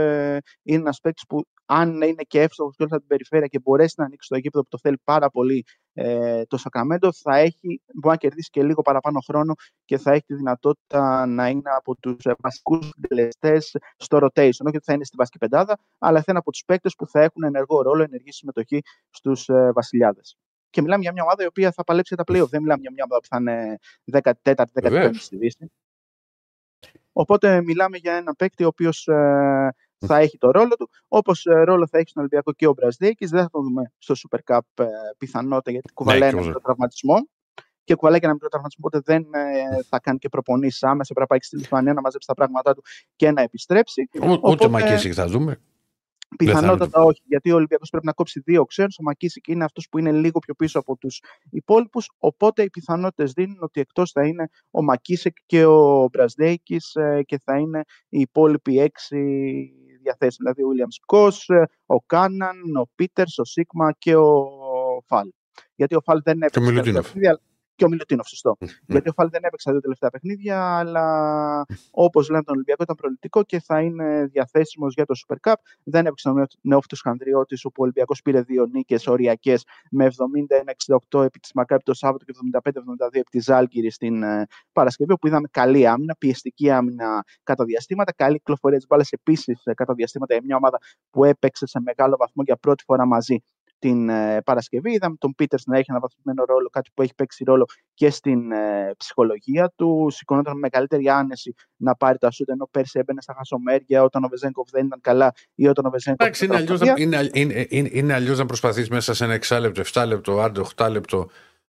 είναι ένας παίκτης που, αν είναι και εύστοχος και όλη την περιφέρεια και μπορέσει να ανοίξει το γήπεδο που το θέλει πάρα πολύ ε, το Σακραμέντο, θα έχει, μπορεί να κερδίσει και λίγο παραπάνω χρόνο και θα έχει τη δυνατότητα να είναι από τους ε, βασικούς συντελεστέ στο rotation. Όχι ότι θα είναι στη βασική πεντάδα, αλλά θα είναι από τους παίκτες που θα έχουν ενεργό ρόλο, ενεργή συμμετοχή στους ε, βασιλιάδες. Και μιλάμε για μια ομάδα η οποία θα παλέψει για τα playoff. Δεν μιλάμε για μια ομάδα που θα είναι 14η, 15η στη Δύση. Οπότε μιλάμε για ένα παίκτη ο οποίος ε, θα έχει το ρόλο του. Όπως ε, ρόλο θα έχει στον Ολυμπιακό και ο Μπραζδέκη. Δεν θα το δούμε στο Super Cup ε, πιθανότητα γιατί κουβαλάει ναι, ένα μικρό τραυματισμό. Και κουβαλάει και ένα μικρό τραυματισμό, οπότε δεν ε, θα κάνει και προπονήσεις άμεσα. Πρέπει να πάει στη Λιθουανία να μαζέψει τα πράγματά του και να επιστρέψει. Ούτε Μακίσικ θα δούμε. Πιθανότατα όχι, γιατί ο Ολυμπιακός πρέπει να κόψει δύο ξένου. Ο Μακίσικ είναι αυτός που είναι λίγο πιο πίσω από τους υπόλοιπους. Οπότε οι πιθανότητες δίνουν ότι εκτός θα είναι ο Μακίσικ και ο Μπραζδέικης και θα είναι οι υπόλοιποι έξι διαθέσιμοι. Δηλαδή ο William Σκος, ο Κάναν, ο Πίτερς, ο Σίγμα και ο Φαλ. Γιατί ο Φαλ δεν έπαιξε και ο Μιλουτίνοφ, σωστό. Mm. Γιατί ο Φάλ δεν έπαιξε τα δύο τελευταία παιχνίδια, αλλά όπως λέμε τον Ολυμπιακό ήταν προληπτικό και θα είναι διαθέσιμος για το Super Cup. Δεν έπαιξε ο Νεόφυτο Χανδριώτης, όπου ο Ολυμπιακός πήρε δύο νίκες οριακές με 71-68 επί της Μακάπη το Σάββατο και 75-72 επί της Ζάλγκυρη στην uh, Παρασκευή, όπου είδαμε καλή άμυνα, πιεστική άμυνα κατά διαστήματα, καλή κυκλοφορία της μπάλας επίσης ε, κατά διαστήματα για μια ομάδα που έπαιξε σε μεγάλο βαθμό για πρώτη φορά μαζί την ε, Παρασκευή. Είδαμε τον Πίτερς να έχει ένα βαθμισμένο ρόλο, κάτι που έχει παίξει ρόλο και στην ε, ψυχολογία του. Σηκωνόταν με μεγαλύτερη άνεση να πάρει τα σούτ, ενώ πέρσι έμπαινε στα χασομέρια όταν ο Βεζέγκοφ δεν ήταν καλά ή όταν ο Βεζέγκοφ. Εντάξει, είναι αλλιώς είναι, είναι, είναι, είναι αλλιώς να προσπαθείς μέσα σε ένα εξάλεπτο, 7 λεπτό, άντε 8 λεπτό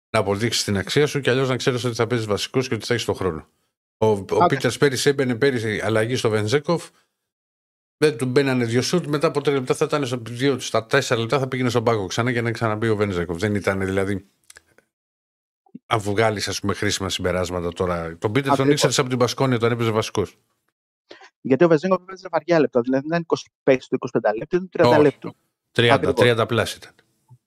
να αποδείξεις την αξία σου και αλλιώς να ξέρεις ότι θα παίζεις βασικούς και ότι θα έχεις τον χρόνο. Ο, ο Πίτερς πέρυσι έμπαινε πέρυσι αλλαγή στο Βενζέκοφ δεν του μπαίνανε δύο σουτ, μετά από τρία λεπτά θα ήταν στο δύο, στα τέσσερα λεπτά θα πήγαινε στον πάγκο ξανά για να ξαναμπεί ο Βενζέκοφ. Δεν ήταν δηλαδή. Αν βγάλεις ας πούμε χρήσιμα συμπεράσματα τώρα. Τον Πίτερ τον ήξερες από την Πασκόνια όταν έπαιζε βασικός. Γιατί ο Βενζέκοφ έπαιζε βαριά λεπτά. Δηλαδή δεν ήταν 25 στο 25 λεπτά, ήταν 30 λεπτά. 30, 30 πλάσι ήταν.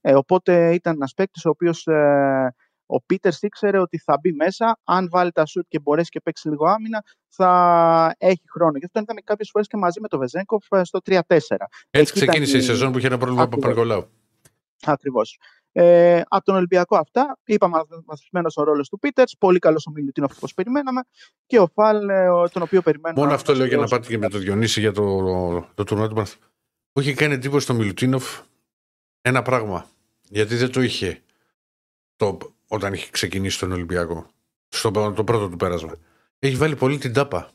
Ε, οπότε ήταν ένας παίκτης ο οποίος ε, ο Πίτερ ήξερε ότι θα μπει μέσα. Αν βάλει τα σουτ και μπορέσει και παίξει λίγο άμυνα, θα έχει χρόνο. Γι' αυτό ήταν κάποιες φορές και μαζί με το Βεζέγκοφ ε, στο 3-4. Έτσι Εκεί ξεκίνησε η... σεζόν που είχε ένα πρόβλημα από Παπαρκολάου. Ακριβώς. Ε, από τον Ολυμπιακό αυτά, είπαμε μαθησμένος ο ρόλος του Πίτερς, πολύ καλός ο Μιλουτίνο όπω περιμέναμε, και ο Φαλ, ε, τον οποίο περιμέναμε. Μόνο αυτό λέω για να πάτε και με το Διονύση για το, το τουρνουά του Που είχε κάνει εντύπωση στο Μιλουτίνοφ ένα πράγμα. Γιατί δεν το είχε το, όταν είχε ξεκινήσει τον Ολυμπιακό. Στο το πρώτο του πέρασμα. Έχει βάλει πολύ την τάπα.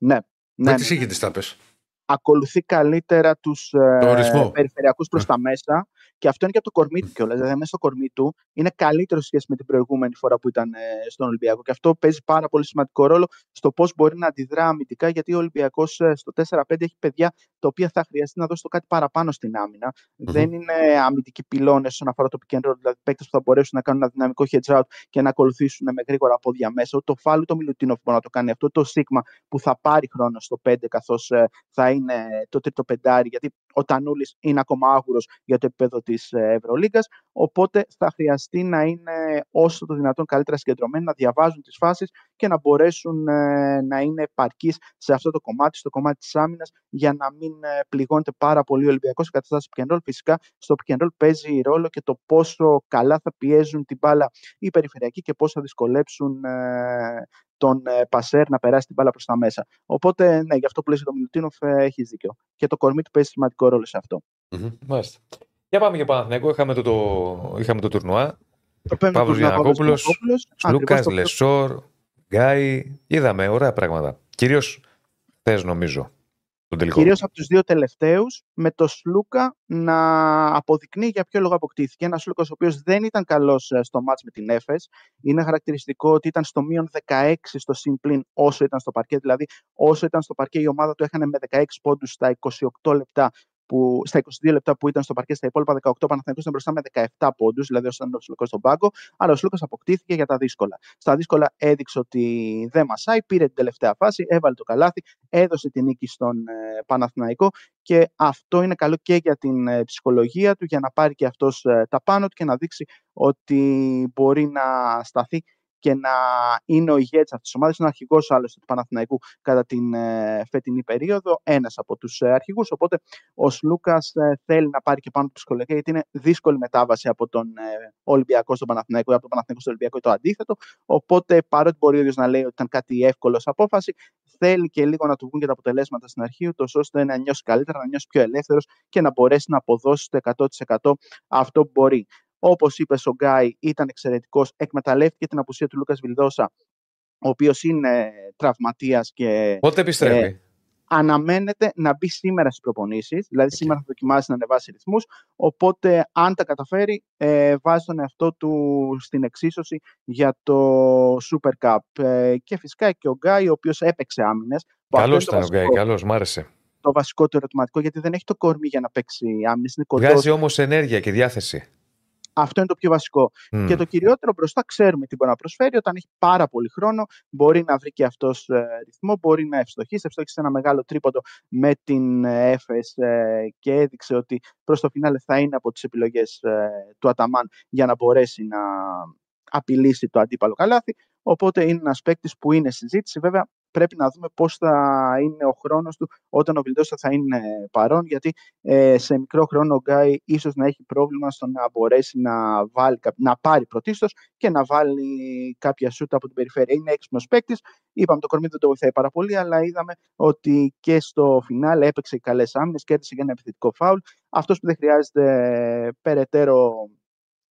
Ναι. Δεν ναι, τις είχε τις τάπες. Ακολουθεί καλύτερα τους ε, περιφερειακούς προς τα μέσα και αυτό είναι και από το κορμί του κιόλας. Δηλαδή, μέσα στο κορμί του είναι καλύτερο σε σχέση με την προηγούμενη φορά που ήταν ε, στον Ολυμπιακό. Και αυτό παίζει πάρα πολύ σημαντικό ρόλο στο πώς μπορεί να αντιδρά αμυντικά, γιατί ο Ολυμπιακός ε, στο 4-5 έχει παιδιά τα οποία θα χρειαστεί να δώσει το κάτι παραπάνω στην άμυνα. Δεν είναι αμυντικοί πυλώνες όσον αφορά το pick and roll, δηλαδή παίκτες που θα μπορέσουν να κάνουν ένα δυναμικό hedge out και να ακολουθήσουν με γρήγορα πόδια μέσα. Ούτε το φάλου το Μιλουτίνο μπορεί να το κάνει αυτό, το Σίγμα που θα πάρει χρόνο στο 5 καθώς ε, θα είναι το τρίτο πεντάρι, γιατί ο Τανούλης είναι ακόμα άγουρος για το επίπεδο της ε, Ευρωλίγκας. Οπότε θα χρειαστεί να είναι όσο το δυνατόν καλύτερα συγκεντρωμένοι, να διαβάζουν τις φάσεις και να μπορέσουν ε, να είναι επαρκείς σε αυτό το κομμάτι, στο κομμάτι της άμυνας, για να μην ε, πληγώνεται πάρα πολύ ο Ολυμπιακός σε καταστάσεις pick and roll. Φυσικά στο pick and roll παίζει ρόλο και το πόσο καλά θα πιέζουν την μπάλα οι περιφερειακοί και πώς θα δυσκολέψουν τον Πασέρ να περάσει την μπάλα προς τα μέσα. Οπότε, ναι, γι' αυτό που λες το Μιλουτίνοφ έχεις δίκιο. Και το κορμί του παίζει σημαντικό ρόλο σε αυτό. Mm-hmm. Για πάμε για Παναθηναϊκό. Είχαμε το, το, είχαμε το τουρνουά. Παύλος Γιανακόπουλος, Λούκας, Λεσόρ, Γκάι. Είδαμε ωραία πράγματα. Κυρίως θες νομίζω. Κυρίως από τους δύο τελευταίους, με το Σλούκα να αποδεικνύει για ποιο λόγο αποκτήθηκε. Ένας Σλούκας ο οποίος δεν ήταν καλός ε, στο μάτς με την Έφες. Είναι χαρακτηριστικό ότι ήταν στο μείον 16 στο συμπλήν όσο ήταν στο παρκέ. Δηλαδή, όσο ήταν στο παρκέ, η ομάδα του έχανε με 16 πόντους στα 28 λεπτά που, στα 22 λεπτά που ήταν στο παρκέ, στα υπόλοιπα 18 Παναθηναϊκός ήταν μπροστά με 17 πόντους, δηλαδή όσο ήταν ο Σλούκα στον πάγκο. Αλλά ο Σλούκας αποκτήθηκε για τα δύσκολα. Στα δύσκολα έδειξε ότι δεν μασάει, πήρε την τελευταία φάση, έβαλε το καλάθι, έδωσε την νίκη στον ε, Παναθηναϊκό και αυτό είναι καλό και για την ε, ψυχολογία του, για να πάρει και αυτός ε, τα πάνω του και να δείξει ότι μπορεί να σταθεί και να είναι ο ηγέτης αυτής της ομάδας. Είναι ο αρχηγός άλλωστε του Παναθηναϊκού κατά την ε, φετινή περίοδο, ένας από τους ε, αρχηγούς. Οπότε ο Σλούκας ε, θέλει να πάρει και πάνω του ψυχολογία, γιατί είναι δύσκολη μετάβαση από τον ε, Ολυμπιακό στον Παναθηναϊκό ή από τον Παναθηναϊκό στον Ολυμπιακό ή το αντίθετο. Οπότε παρότι μπορεί ο ίδιος να λέει ότι ήταν κάτι εύκολος απόφαση, θέλει και λίγο να του βγουν και τα αποτελέσματα στην αρχή, ούτως ώστε να νιώσει καλύτερα, να νιώσει πιο ελεύθερος και να μπορέσει να αποδώσει το 100% αυτό που μπορεί. Όπως είπες, ο Γκάι ήταν εξαιρετικός. Εκμεταλλεύτηκε την απουσία του Λούκας Βιλδόσα, ο οποίος είναι τραυματίας και Πότε επιστρέφει; Ε, αναμένεται να μπει σήμερα στις προπονήσεις. Δηλαδή, σήμερα θα δοκιμάσει να ανεβάσει ρυθμούς. Οπότε, αν τα καταφέρει, ε, βάζει τον εαυτό του στην εξίσωση για το Super Cup. Ε, και φυσικά και ο Γκάι, ο οποίος έπαιξε άμυνες. Καλός ήταν ο Γκάι, καλός, μ' άρεσε. Το βασικό του ερωτηματικό, γιατί δεν έχει το κορμί για να παίξει άμυνες. Βγάζει όμως ενέργεια και διάθεση. Αυτό είναι το πιο βασικό. Και το κυριότερο μπροστά ξέρουμε τι μπορεί να προσφέρει. Όταν έχει πάρα πολύ χρόνο, μπορεί να βρει και αυτός ε, ρυθμό, μπορεί να ευστοχήσει. Ευστοχήσει ένα μεγάλο τρίποντο με την ΕΦΕΣ και έδειξε ότι προς το φινάλε θα είναι από τις επιλογές ε, του Αταμάν για να μπορέσει να απειλήσει το αντίπαλο καλάθι. Οπότε είναι ένας παίκτης που είναι συζήτηση. Βέβαια, πρέπει να δούμε πώς θα είναι ο χρόνος του όταν ο Βιλντόσα θα είναι παρόν, γιατί ε, σε μικρό χρόνο ο Γκάι ίσως να έχει πρόβλημα στο να μπορέσει να, βάλει, να πάρει πρωτίστως και να βάλει κάποια σούτα από την περιφέρεια. Είναι έξυπνος παίκτης. Είπαμε το κορμί δεν το βοηθάει πάρα πολύ, αλλά είδαμε ότι και στο φινάλε έπαιξε καλές άμυνες, κέρδισε για ένα επιθετικό φάουλ. Αυτός που δεν χρειάζεται περαιτέρω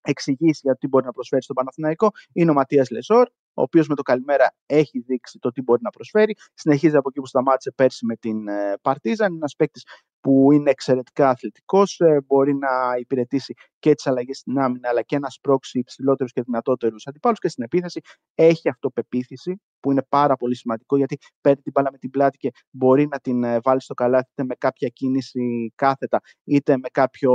εξηγήσει για τι μπορεί να προσφέρει στον Παναθηναϊκό είναι ο Ματίας Λεσόρ, ο οποίος με το καλημέρα έχει δείξει το τι μπορεί να προσφέρει. Συνεχίζει από εκεί που σταμάτησε πέρσι με την ε, Παρτίζαν. Είναι ένας παίκτης που είναι εξαιρετικά αθλητικός, ε, μπορεί να υπηρετήσει και τις αλλαγές στην άμυνα, αλλά και να σπρώξει υψηλότερους και δυνατότερους αντιπάλους και στην επίθεση. Έχει αυτοπεποίθηση, που είναι πάρα πολύ σημαντικό, γιατί παίρνει την μπάλα με την πλάτη και μπορεί να την ε, βάλει στο καλάθι είτε με κάποια κίνηση κάθετα, είτε με κάποιο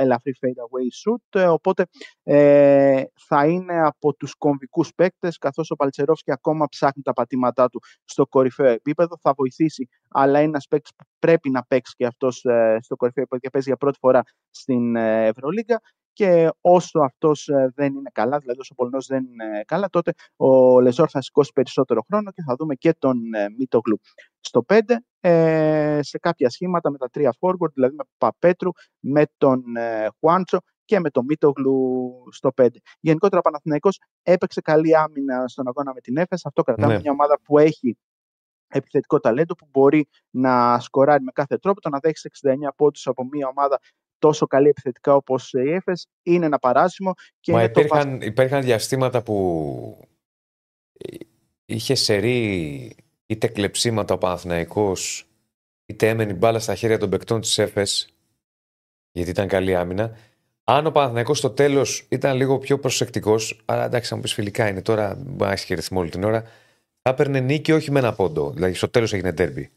ελαφρύ fade away shoot. Οπότε ε, θα είναι από τους κομβικούς παίκτες, καθώς ο Παλτσερόφσκι ακόμα ψάχνει τα πατήματά του στο κορυφαίο επίπεδο. Θα βοηθήσει, αλλά είναι ένας παίκτης που πρέπει να παίξει και αυτός ε, στο κορυφαίο επίπεδο και παίζει για πρώτη φορά στην ε, Ευρωλίγκα και όσο αυτός ε, δεν είναι καλά, δηλαδή όσο ο Πολωνός δεν είναι καλά, τότε ο Λεζόρ θα σηκώσει περισσότερο χρόνο και θα δούμε και τον ε, Μίτογλου στο 5 ε, σε κάποια σχήματα με τα τρία forward, δηλαδή με Παπέτρου, με τον ε, Χουάντσο και με τον Μίτογλου στο 5. Γενικότερα ο Παναθηναϊκός έπαιξε καλή άμυνα στον αγώνα με την Έφες. Αυτό κρατάμε ναι. μια ομάδα που έχει επιθετικό ταλέντο που μπορεί να σκοράρει με κάθε τρόπο. Το να δέχεις 69 πόντους από μια ομάδα τόσο καλή επιθετικά όπως η ΕΦΕΣ είναι ένα παράσημο. Και Μα υπήρχαν, το... υπήρχαν διαστήματα που είχε σερεί είτε κλεψίματα ο Παναθηναϊκός είτε έμενε μπάλα στα χέρια των παικτών της ΕΦΕΣ γιατί ήταν καλή άμυνα. Αν ο Παναθηναϊκός στο τέλος ήταν λίγο πιο προσεκτικός, αλλά εντάξει, θα μου πεις φιλικά είναι τώρα, μπορεί να έχει ρυθμό όλη την ώρα, θα έπαιρνε νίκη όχι με ένα πόντο. Δηλαδή στο τέλος έγινε τέρμπι.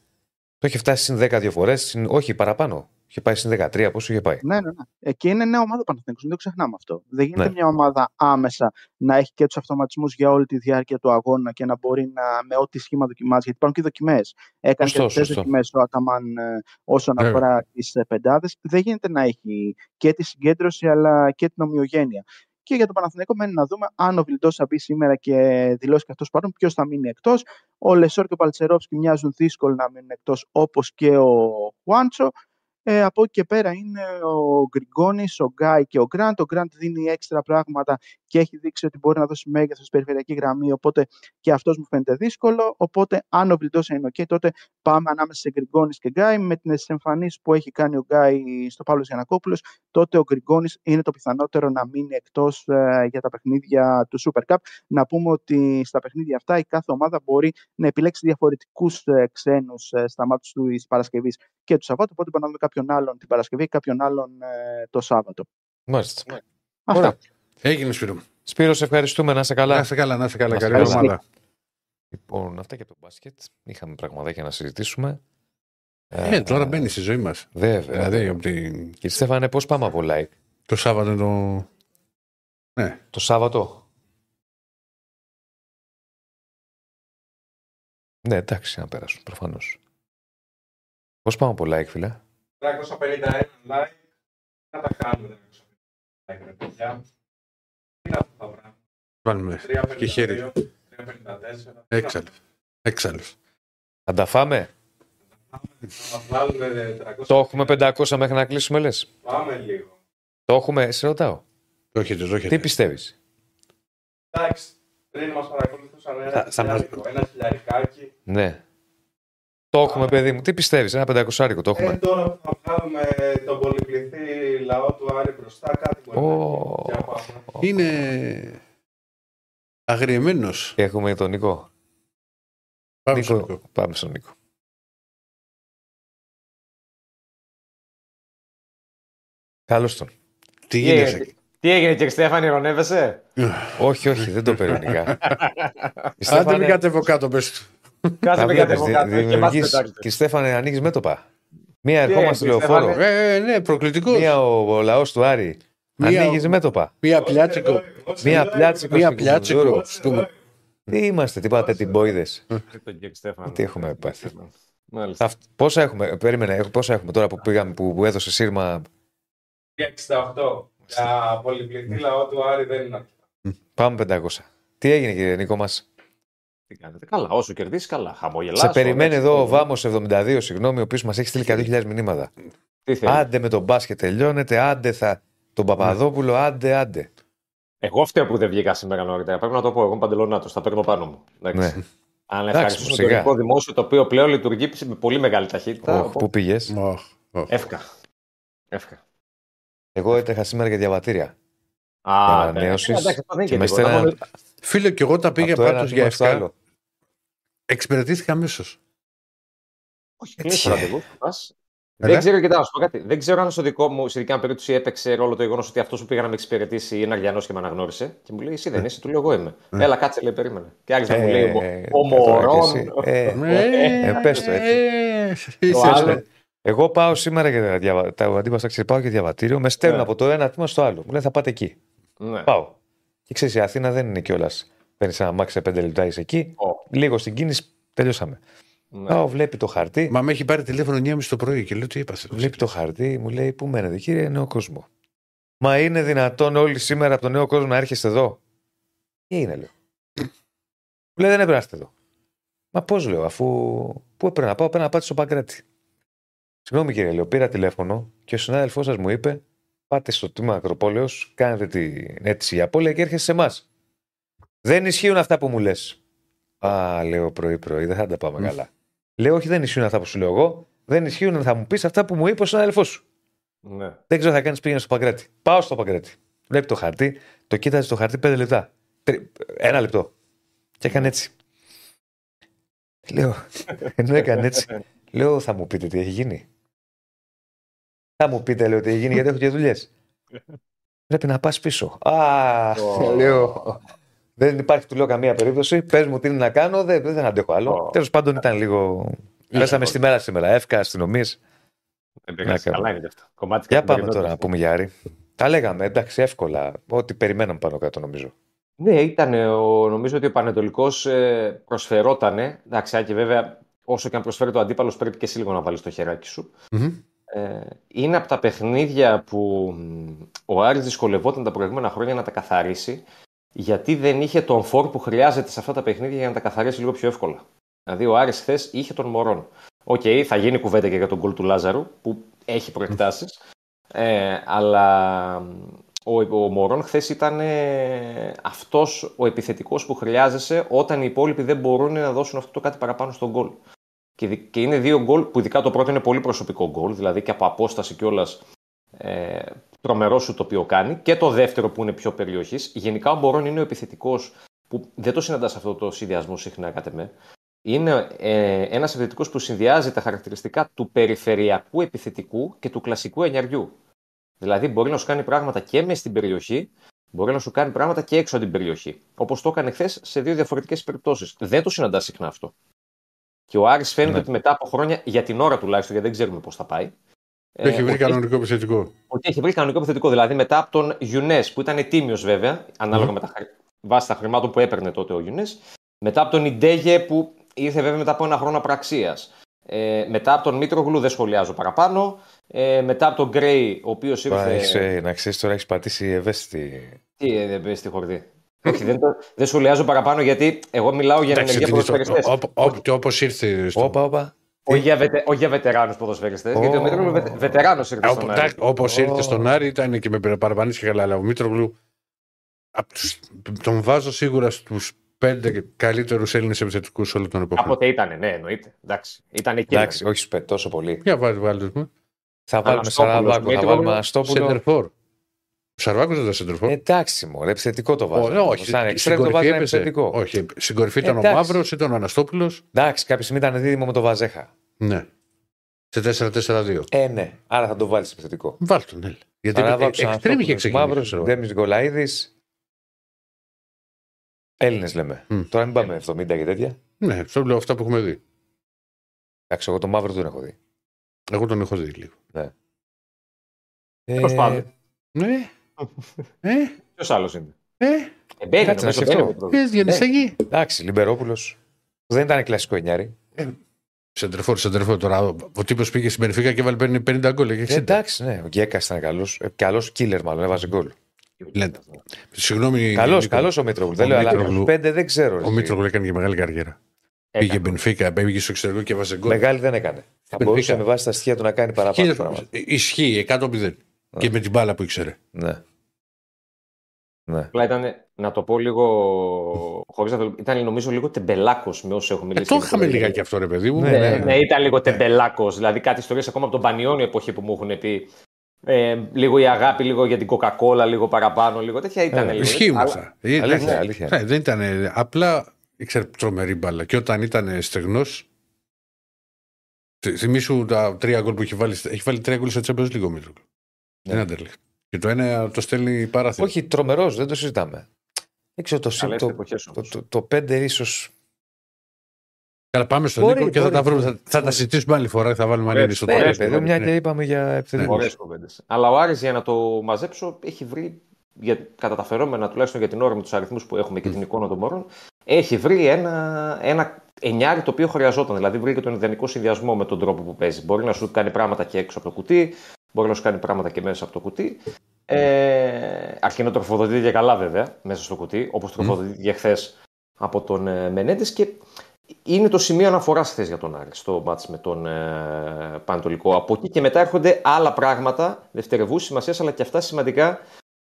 Το είχε φτάσει συν 10 δύο φορές, όχι παραπάνω. Είχε πάει στην 13, πόσο είχε πάει. Ναι, ναι, ναι. Εκεί είναι νέα ομάδα Παναθηναϊκός, δεν το ξεχνάμε αυτό. Δεν γίνεται ναι. μια ομάδα άμεσα να έχει και τους αυτοματισμούς για όλη τη διάρκεια του αγώνα και να μπορεί να, με ό,τι σχήμα δοκιμάζει. Γιατί υπάρχουν και δοκιμές. Έκανε και δοκιμές ο Αταμάν ε, όσον ναι. αφορά τις ε, πεντάδες. Δεν γίνεται να έχει και τη συγκέντρωση αλλά και την ομοιογένεια. Και για το Παναθηναϊκό μένει να δούμε αν ο Βιλντόσα θα μπει σήμερα και δηλώσει και αυτός παρόν, ποιος θα μείνει εκτός. Ο Λεσόρ και ο Μπαλτσερόφσκι μοιάζουν δύσκολο να μείνουν εκτός, όπως και ο Χουάντσο. Ε, από εκεί και πέρα είναι ο Γκριγκόνης, ο Γκάι και ο Γκραντ. Ο Γκραντ δίνει έξτρα πράγματα και έχει δείξει ότι μπορεί να δώσει μέγεθος στην περιφερειακή γραμμή. Οπότε και αυτός μου φαίνεται δύσκολο. Οπότε, αν ο Βιλντόσα είναι OK, τότε πάμε ανάμεσα σε Γκριγκόνης και Γκάι. Με τις εμφανίσεις που έχει κάνει ο Γκάι στο Παύλος Γιανακόπουλος, τότε ο Γκριγκόνης είναι το πιθανότερο να μείνει εκτός ε, για τα παιχνίδια του Super Cup. Να πούμε ότι στα παιχνίδια αυτά η κάθε ομάδα μπορεί να επιλέξει διαφορετικούς ε, ξένους ε, στα μάτια του Παρασκευής και του Σαββάτου. Οπότε μπορούμε να δούμε κάποιον άλλον την Παρασκευή, κάποιον άλλον ε, το Σάββατο. Μάλιστα. Ναι. Αυτά. Έγινε Σπύρο. Σπύρος, σε ευχαριστούμε. Να είσαι καλά. Να είσαι καλά, να είσαι καλά. Καλή εβδομάδα. Λοιπόν, αυτά και το μπάσκετ. Είχαμε πραγματάκια να συζητήσουμε. Ε, ε, τώρα μπαίνει στη ζωή μας. Βέβαια. Δηλαδή, από την... Κύριε Στέφανε, πώς πάμε από like. Το Σάββατο το. Ναι. Το Σάββατο; Ναι, εντάξει, να περάσουν προφανώς. Πώς πάμε από like, φίλε; 351 like. Να τα κάνουμε 351 like, ρε παιδιά. Τι είναι αυτά τα πράγματα. Βάλουμε και χέρι. 354. Έξαλλος. Έξαλλος. Θα τα φάμε; Το έχουμε 500 μέχρι να κλείσουμε, λες; Πάμε λίγο. Το έχουμε, σε ρωτάω. Το έχετε, το έχετε. Τι πιστεύεις; Εντάξει, πριν μας παρακολουθούσαν ένα, χιλιαρικάκι. Ναι. Το έχουμε, παιδί μου. Τι πιστεύεις, ένα πεντακοσάρικο το Ε, έχουμε. τώρα που θα βγάλουμε τον πολυπληθή λαό του Άρη μπροστά, κάτι μπορεί να Ω. γίνει. Για πάμε. Είναι αγριεμένος. Έχουμε τον Νικό. Πάμε Νίκο, στο Νίκο. Πάμε στον Νίκο. Καλώς τον. Τι Τι γίνεται. έγινε, τι έγινε κύριε Στέφανη, ηρωνεύεσαι. όχι, όχι, δεν το παίρνει. *laughs* Άντε μην κατέβω κάτω, πες του. Κάτσε με κάτι από κάτω. Και μας πετάξτε. Και Στέφανε, ανοίγεις μέτωπα. Μία Τι ερχόμαστε έγινε, λεωφόρο. Στέφανε; Ε, ναι, προκλητικός. Μία ο, ο λαός του Άρη. Μία- Ανοίγεις μέτωπα. Μία πλιάτσικο. Μία πλάτσικο. Μία στην πλιάτσικο. Κουμουνδούρου. στο- Τι είμαστε, τι πάτε την μπόιδε. Τον κύριο Στέφανη. Τι έχουμε πάθει; Μάλιστα. Πόσα έχουμε, περίμενε, έχω- πόσα έχουμε τώρα που πήγαμε, που, που έδωσε σύρμα; 68. Για πολυπληθή λαό του Άρη δεν είναι αρκετά. Πάμε 500. Τι έγινε, κύριε Νίκο μας; Τι κάνετε; Καλά, όσο κερδίσεις, καλά. Χαμογελάς. Σε περιμένει ωραία, εδώ ο ωραία. Βάμος 72, συγγνώμη, ο οποίος μας έχει στείλει 100.000 μηνύματα. Τι θέλεις; Άντε με τον μπάσκετ τελειώνεται, άντε θα. Τον Παπαδόπουλο, άντε, άντε. Εγώ φταίω που δεν βγήκα σήμερα νωρίτερα. Πρέπει να το πω. Εγώ είμαι παντελονάτος. Τα παίρνω πάνω μου. Εντάξει. Ναι. Αν Εντάξει, ευχαριστήσω το σιγά. ελληνικό δημόσιο, το οποίο πλέον λειτουργεί με πολύ μεγάλη ταχύτητα. Οχ, οπότε- πού πήγες; Οχ, οχ. Εύκα. Εύκα. Εγώ έτρεχα σήμερα για διαβατήρια. Α, Για ναι. ανανέωσεις Ε, εντάξει, αυτό δεν και είναι μες και τίποτα. στέλναν- Μόνο- Φίλε, και εγώ τα πήγα Από το ένα πάντως για τμήμα στο ευκά. άλλο. Εξυπηρετήθηκα αμέσω. Όχι, κλείνει το ραντεβού. πας. Έλα. Δεν ξέρω, κοιτάξτε, σου πω κάτι. Δεν ξέρω αν στο δικό μου, σε δική μου περίπτωση έπαιξε ρόλο το γεγονό ότι αυτό που πήγα να με εξυπηρετήσει είναι Αργιανό και με αναγνώρισε. Και μου λέει: Εσύ δεν είσαι, του λέω: Εγώ είμαι. Έλα, κάτσε, λέει, περίμενε. Και άρχισε να μου λέει: Ε, Ο τώρα κι Μωρόν. εσύ. Ε, ε, πες το έτσι. Το άλλο. Εγώ πάω σήμερα για διαβα... τα αντίπαστα ξέρει, πάω για διαβατήριο. Με στέλνουν Ναι. από το ένα τμήμα στο άλλο. Μου λένε θα πάτε εκεί. Ναι. Πάω. Και ξέρεις, η Αθήνα δεν είναι κιόλας. Παίρνεις ένα μάξι σε πέντε λεπτά, είσαι εκεί. Ω, Λίγο στην κίνηση, τελειώσαμε. ναι. Πάω, βλέπει το χαρτί. Μα με έχει πάρει τηλέφωνο 9.30 το πρωί και λέω τι είπα. Βλέπει το χαρτί, μου λέει Πού μένετε, κύριε Νέο Κόσμο. Μα είναι δυνατόν όλοι σήμερα από τον Νέο Κόσμο να έρχεστε εδώ. Τι είναι, λέω. Μου λέει Δεν έπρεπε να είστε εδώ. Μα πώς λέω, αφού. Πού έπρεπε να πάω, πρέπει να πάτε στο Παγκράτη. Συγγνώμη κύριε, λέω, πήρα τηλέφωνο και ο συνάδελφός σας μου είπε Πάτε στο τμήμα Ακροπόλεως, κάνετε την αίτηση για απώλεια και έρχεστε σε εμάς. Δεν ισχύουν αυτά που μου λες. Α, λέω πρωί-πρωί, δεν θα τα πάμε καλά. Λέω, Όχι, δεν ισχύουν αυτά που σου λέω εγώ. Δεν ισχύουν, θα μου πεις αυτά που μου είπε ο συνάδελφός σου. ναι. Δεν ξέρω τι θα κάνεις, πήγαινες στο Παγκράτη. Πάω στο Παγκράτη. Βλέπει το χαρτί, το κοίταζε το χαρτί πέντε λεπτά. Τρι- Ένα λεπτό. Και έκανε έτσι. Λέω, *laughs* ενώ έκανε έτσι, λέω, θα μου πείτε τι έχει γίνει. Θα μου πείτε, λέω, τι έχει γίνει, γιατί έχω και δουλειές. Πρέπει να πας πίσω. Α, Ω. λέω. Δεν υπάρχει, του λέω, καμία περίπτωση. Πες μου τι είναι να κάνω, δεν, δεν αντέχω άλλο. Ω. Τέλος πάντων ήταν λίγο. Πέσαμε στη μέρα σήμερα. Εύκα, αστυνομίες. Δεν πειράζει. κάνω. Καλά είναι και αυτό. Κομμάτι Για πάμε καθημερινότητας. τώρα να πούμε για Άρη. Τα λέγαμε, εντάξει, εύκολα. Ό,τι περιμέναμε πάνω κάτω, νομίζω. Ναι, ήταν. ο- Νομίζω ότι ο Πανετολικός προσφερότανε. Εντάξει, και βέβαια, όσο και αν προσφέρει το αντίπαλος, πρέπει και εσύ λίγο να βάλεις το χεράκι σου. Μμμ. Ε, είναι από τα παιχνίδια που μ, ο Άρης δυσκολευόταν τα προηγούμενα χρόνια να τα καθαρίσει, γιατί δεν είχε τον φορ που χρειάζεται σε αυτά τα παιχνίδια για να τα καθαρίσει λίγο πιο εύκολα. Δηλαδή, ο Άρης χθες είχε τον Μωρόν. Οκ, θα γίνει κουβέντα και για το γκολ του Λάζαρου, που έχει προεκτάσεις. Ε, αλλά μ, ο, ο Μωρόν χθες ήταν ε, αυτός ο επιθετικός που χρειάζεσαι όταν οι υπόλοιποι δεν μπορούν να δώσουν αυτό το κάτι παραπάνω στο γκολ. Και, δι- και είναι δύο γκολ που ειδικά το πρώτο είναι πολύ προσωπικό γκολ, δηλαδή και από απόσταση κιόλας ε, τρομερό σου το οποίο κάνει. Και το δεύτερο που είναι πιο περιοχής. Γενικά ο Μπορόν είναι ο επιθετικός που δεν το συναντάς αυτό το συνδυασμό συχνά κατά με. Είναι ε, ένας επιθετικός που συνδυάζει τα χαρακτηριστικά του περιφερειακού επιθετικού και του κλασικού ενιαριού. Δηλαδή μπορεί να σου κάνει πράγματα και μες στην περιοχή, μπορεί να σου κάνει πράγματα και έξω από την περιοχή. Όπως το έκανε χθες σε δύο διαφορετικές περιπτώσεις. Δεν το συναντάς συχνά αυτό. Και ο Άρης φαίνεται Ναι. ότι μετά από χρόνια, για την ώρα τουλάχιστον, γιατί δεν ξέρουμε πώς θα πάει. Το έχει ε, βρει ότι κανονικό επιθετικό. ότι έχει βρει κανονικό επιθετικό. Δηλαδή μετά από τον Γιουνές, που ήταν τίμιος βέβαια, ανάλογα με τα χρη- βάσει τα χρημάτων που έπαιρνε τότε ο Γιουνές. Μετά από τον Ιντέγε, που ήρθε βέβαια μετά από ένα χρόνο απραξίας. Ε, μετά από τον Μήτρογλου, δεν σχολιάζω παραπάνω. Ε, μετά από τον Γκρέι, ο οποίος Τώρα ήρθε. έχεις, ε, να ξέρεις, τώρα έχεις πατήσει ευαίσθητη. Τι ε, δεν πες στη χορδή. Όχι, δεν, το, δεν σχολιάζω παραπάνω γιατί εγώ μιλάω για Εντάξει, ενεργεία την ιστορία- ποδοσφαιριστές. όπο- όπο- και όπως ήρθε. στο- Όπα, όπα. Όχι για, βετε, όχι για βετεράνους ποδοσφαιριστές, γιατί ο Ω. Μήτρογλου βετε, βετεράνος ήρθε στον Άρη. Όπως Ω. ήρθε στον Άρη ήταν και με παραπανήσεις και καλά. Αλλά ο Μήτρογλου. απ' τους- τον βάζω σίγουρα στους πέντε καλύτερους Έλληνες επιθετικούς όλων των εποχών. Κάποτε ήταν, ναι, εννοείται. Εντάξει. Ήταν εκεί. Εντάξει, όχι σπε, τόσο πολύ. Για βάλει, βάλει. Θα βάλουμε Αναστόπουλος, Σαραβάκο, θα Μήτρογλου, βάλουμε Αναστόπουλο. Σεντερφόρ. Ο Σαρβάκο δεν ήταν σεντερφόρ. Εντάξει, μωρέ, επιθετικό το Ω, βάζω. όχι, Σαν στην εξτρέμ το κορυφή βάζω έπεσε. επιθετικό. Όχι, στην κορυφή ήταν ο Εντάξει. Μαύρος, ήταν ο Αναστόπουλος. Εντάξει, κάποια στιγμή ήταν δίδυμο με το Βαζέχα. Ναι. Σε 4-4-2. Ε, ναι, άρα θα το βάλεις επιθετικό. Βάλ τον, ναι. Γιατί Σαραβάκος, εξτρέμ είχε Αναστόπουλος, Μαύρος, ξεκινήσει. Ντέμι Γκολαίδη. Έλληνες λέμε. Μμ. Τώρα μην πάμε 70 και τέτοια. Ναι, αυτό λέω αυτά που έχουμε δει. Εντάξει, εγώ το μαύρο δεν έχω δει. Εγώ τον έχω δει λίγο. Τέλος πάντων. Ναι. Ε, Ποιος άλλος είναι; ε, Ε, μπαίνει, Κάτσε να νομίζω, σκεφτώ. μπαίνει ο Μήτρογλου. ε, Διονυσάκη. Εντάξει, Λιμπερόπουλος. Δεν ήταν κλασικό εννιάρι. Σεντερφόρ, σεντερφόρ τώρα. Ο τύπος πήγε στην Πενφύκα και βάλει 50 γκολ. Έχει 60. Εντάξει, ναι, ο Γκέκας ήταν καλός. Καλό κίλερ, μάλλον έβαζε γκολ. Λέτε. Συγγνώμη. Καλός, Νίκο. καλός ο Μήτρογλου. Ο Δεν λέω, αλλά Μήτρογλου- του πέντε δεν ξέρω. Ο ρε. Μήτρογλου έκανε και μεγάλη καριέρα. Έκανε. Πήγε Μπενφίκα, πήγε στο εξωτερικό και έβαζε γκολ. Μεγάλη δεν έκανε. Θα Μπενφίκα. μπορούσε με βάση τα στοιχεία του να κάνει παραπάνω Και- πράγματα. Ισχύει 100-0. Και με την μπάλα που ήξερε. Ναι. Ναι. Απλά ήταν, να το πω λίγο. Χωρίς να το... Ήταν νομίζω λίγο τεμπελάκος με όσους έχω Ε, μιλήσει. το είχαμε λιγάκι αυτό, ρε παιδί μου. Ναι, Ναι, ναι. ναι, ήταν λίγο τεμπελάκος. Δηλαδή κάτι ιστορίες ακόμα από τον Πανιόνιο εποχή που μου έχουν πει. Ε, λίγο η αγάπη, λίγο για την Coca-Cola, λίγο παραπάνω, λίγο τέτοια ήταν. Ε, λίγο. Ισχύουν Αλλά- αυτά. Ε, Αλήθεια, ναι. αλήθεια. Ναι, δεν ήταν. Απλά ήξερε τρομερή μπάλα. Και όταν ήταν στεγνός. Θυμήσου τα τρία γκολ που έχει βάλει. Έχει βάλει τρία γκολ στο Champions League ο Μήτρογλου. Ναι. Δεν αντέλεχε. Και το ένα το στέλνει παράθυρο. Όχι, τρομερός, δεν το συζητάμε. Δεν ξέρω, το, Καλές το, εποχές το, όμως. το, το, πέντε ίσω. Καλά, πάμε στον Μπορεί, Νίκο και θα μπορεί. τα, βρούμε, θα, θα τα συζητήσουμε άλλη φορά. Θα βάλουμε Ωραίες, άλλη στο Ναι, ωραίες, ρε τέλο. παιδί, μια Ναι. και είπαμε για επιθετικού. Ωραίε κουβέντες. Αλλά ο Άρης για να το μαζέψω έχει βρει, για, κατά τα φερόμενα τουλάχιστον για την ώρα με τους αριθμούς που έχουμε και την εικόνα των μωρών, έχει βρει ένα, ένα εννιάρι το οποίο χρειαζόταν. Δηλαδή βρήκε τον ιδανικό συνδυασμό με τον τρόπο που παίζει. Μπορεί να σου κάνει πράγματα και έξω από το κουτί, μπορεί να σου κάνει πράγματα και μέσα από το κουτί. Ε, αρκεί να τροφοδοτείται και καλά βέβαια μέσα στο κουτί, όπως τροφοδοτήθηκε χθες από τον ε, Μενέντες. Και είναι το σημείο αναφοράς χθες για τον Άρη στο μάτς με τον ε, Πανατολικό. Από εκεί και μετά έρχονται άλλα πράγματα δευτερευούς σημασίας, αλλά και αυτά σημαντικά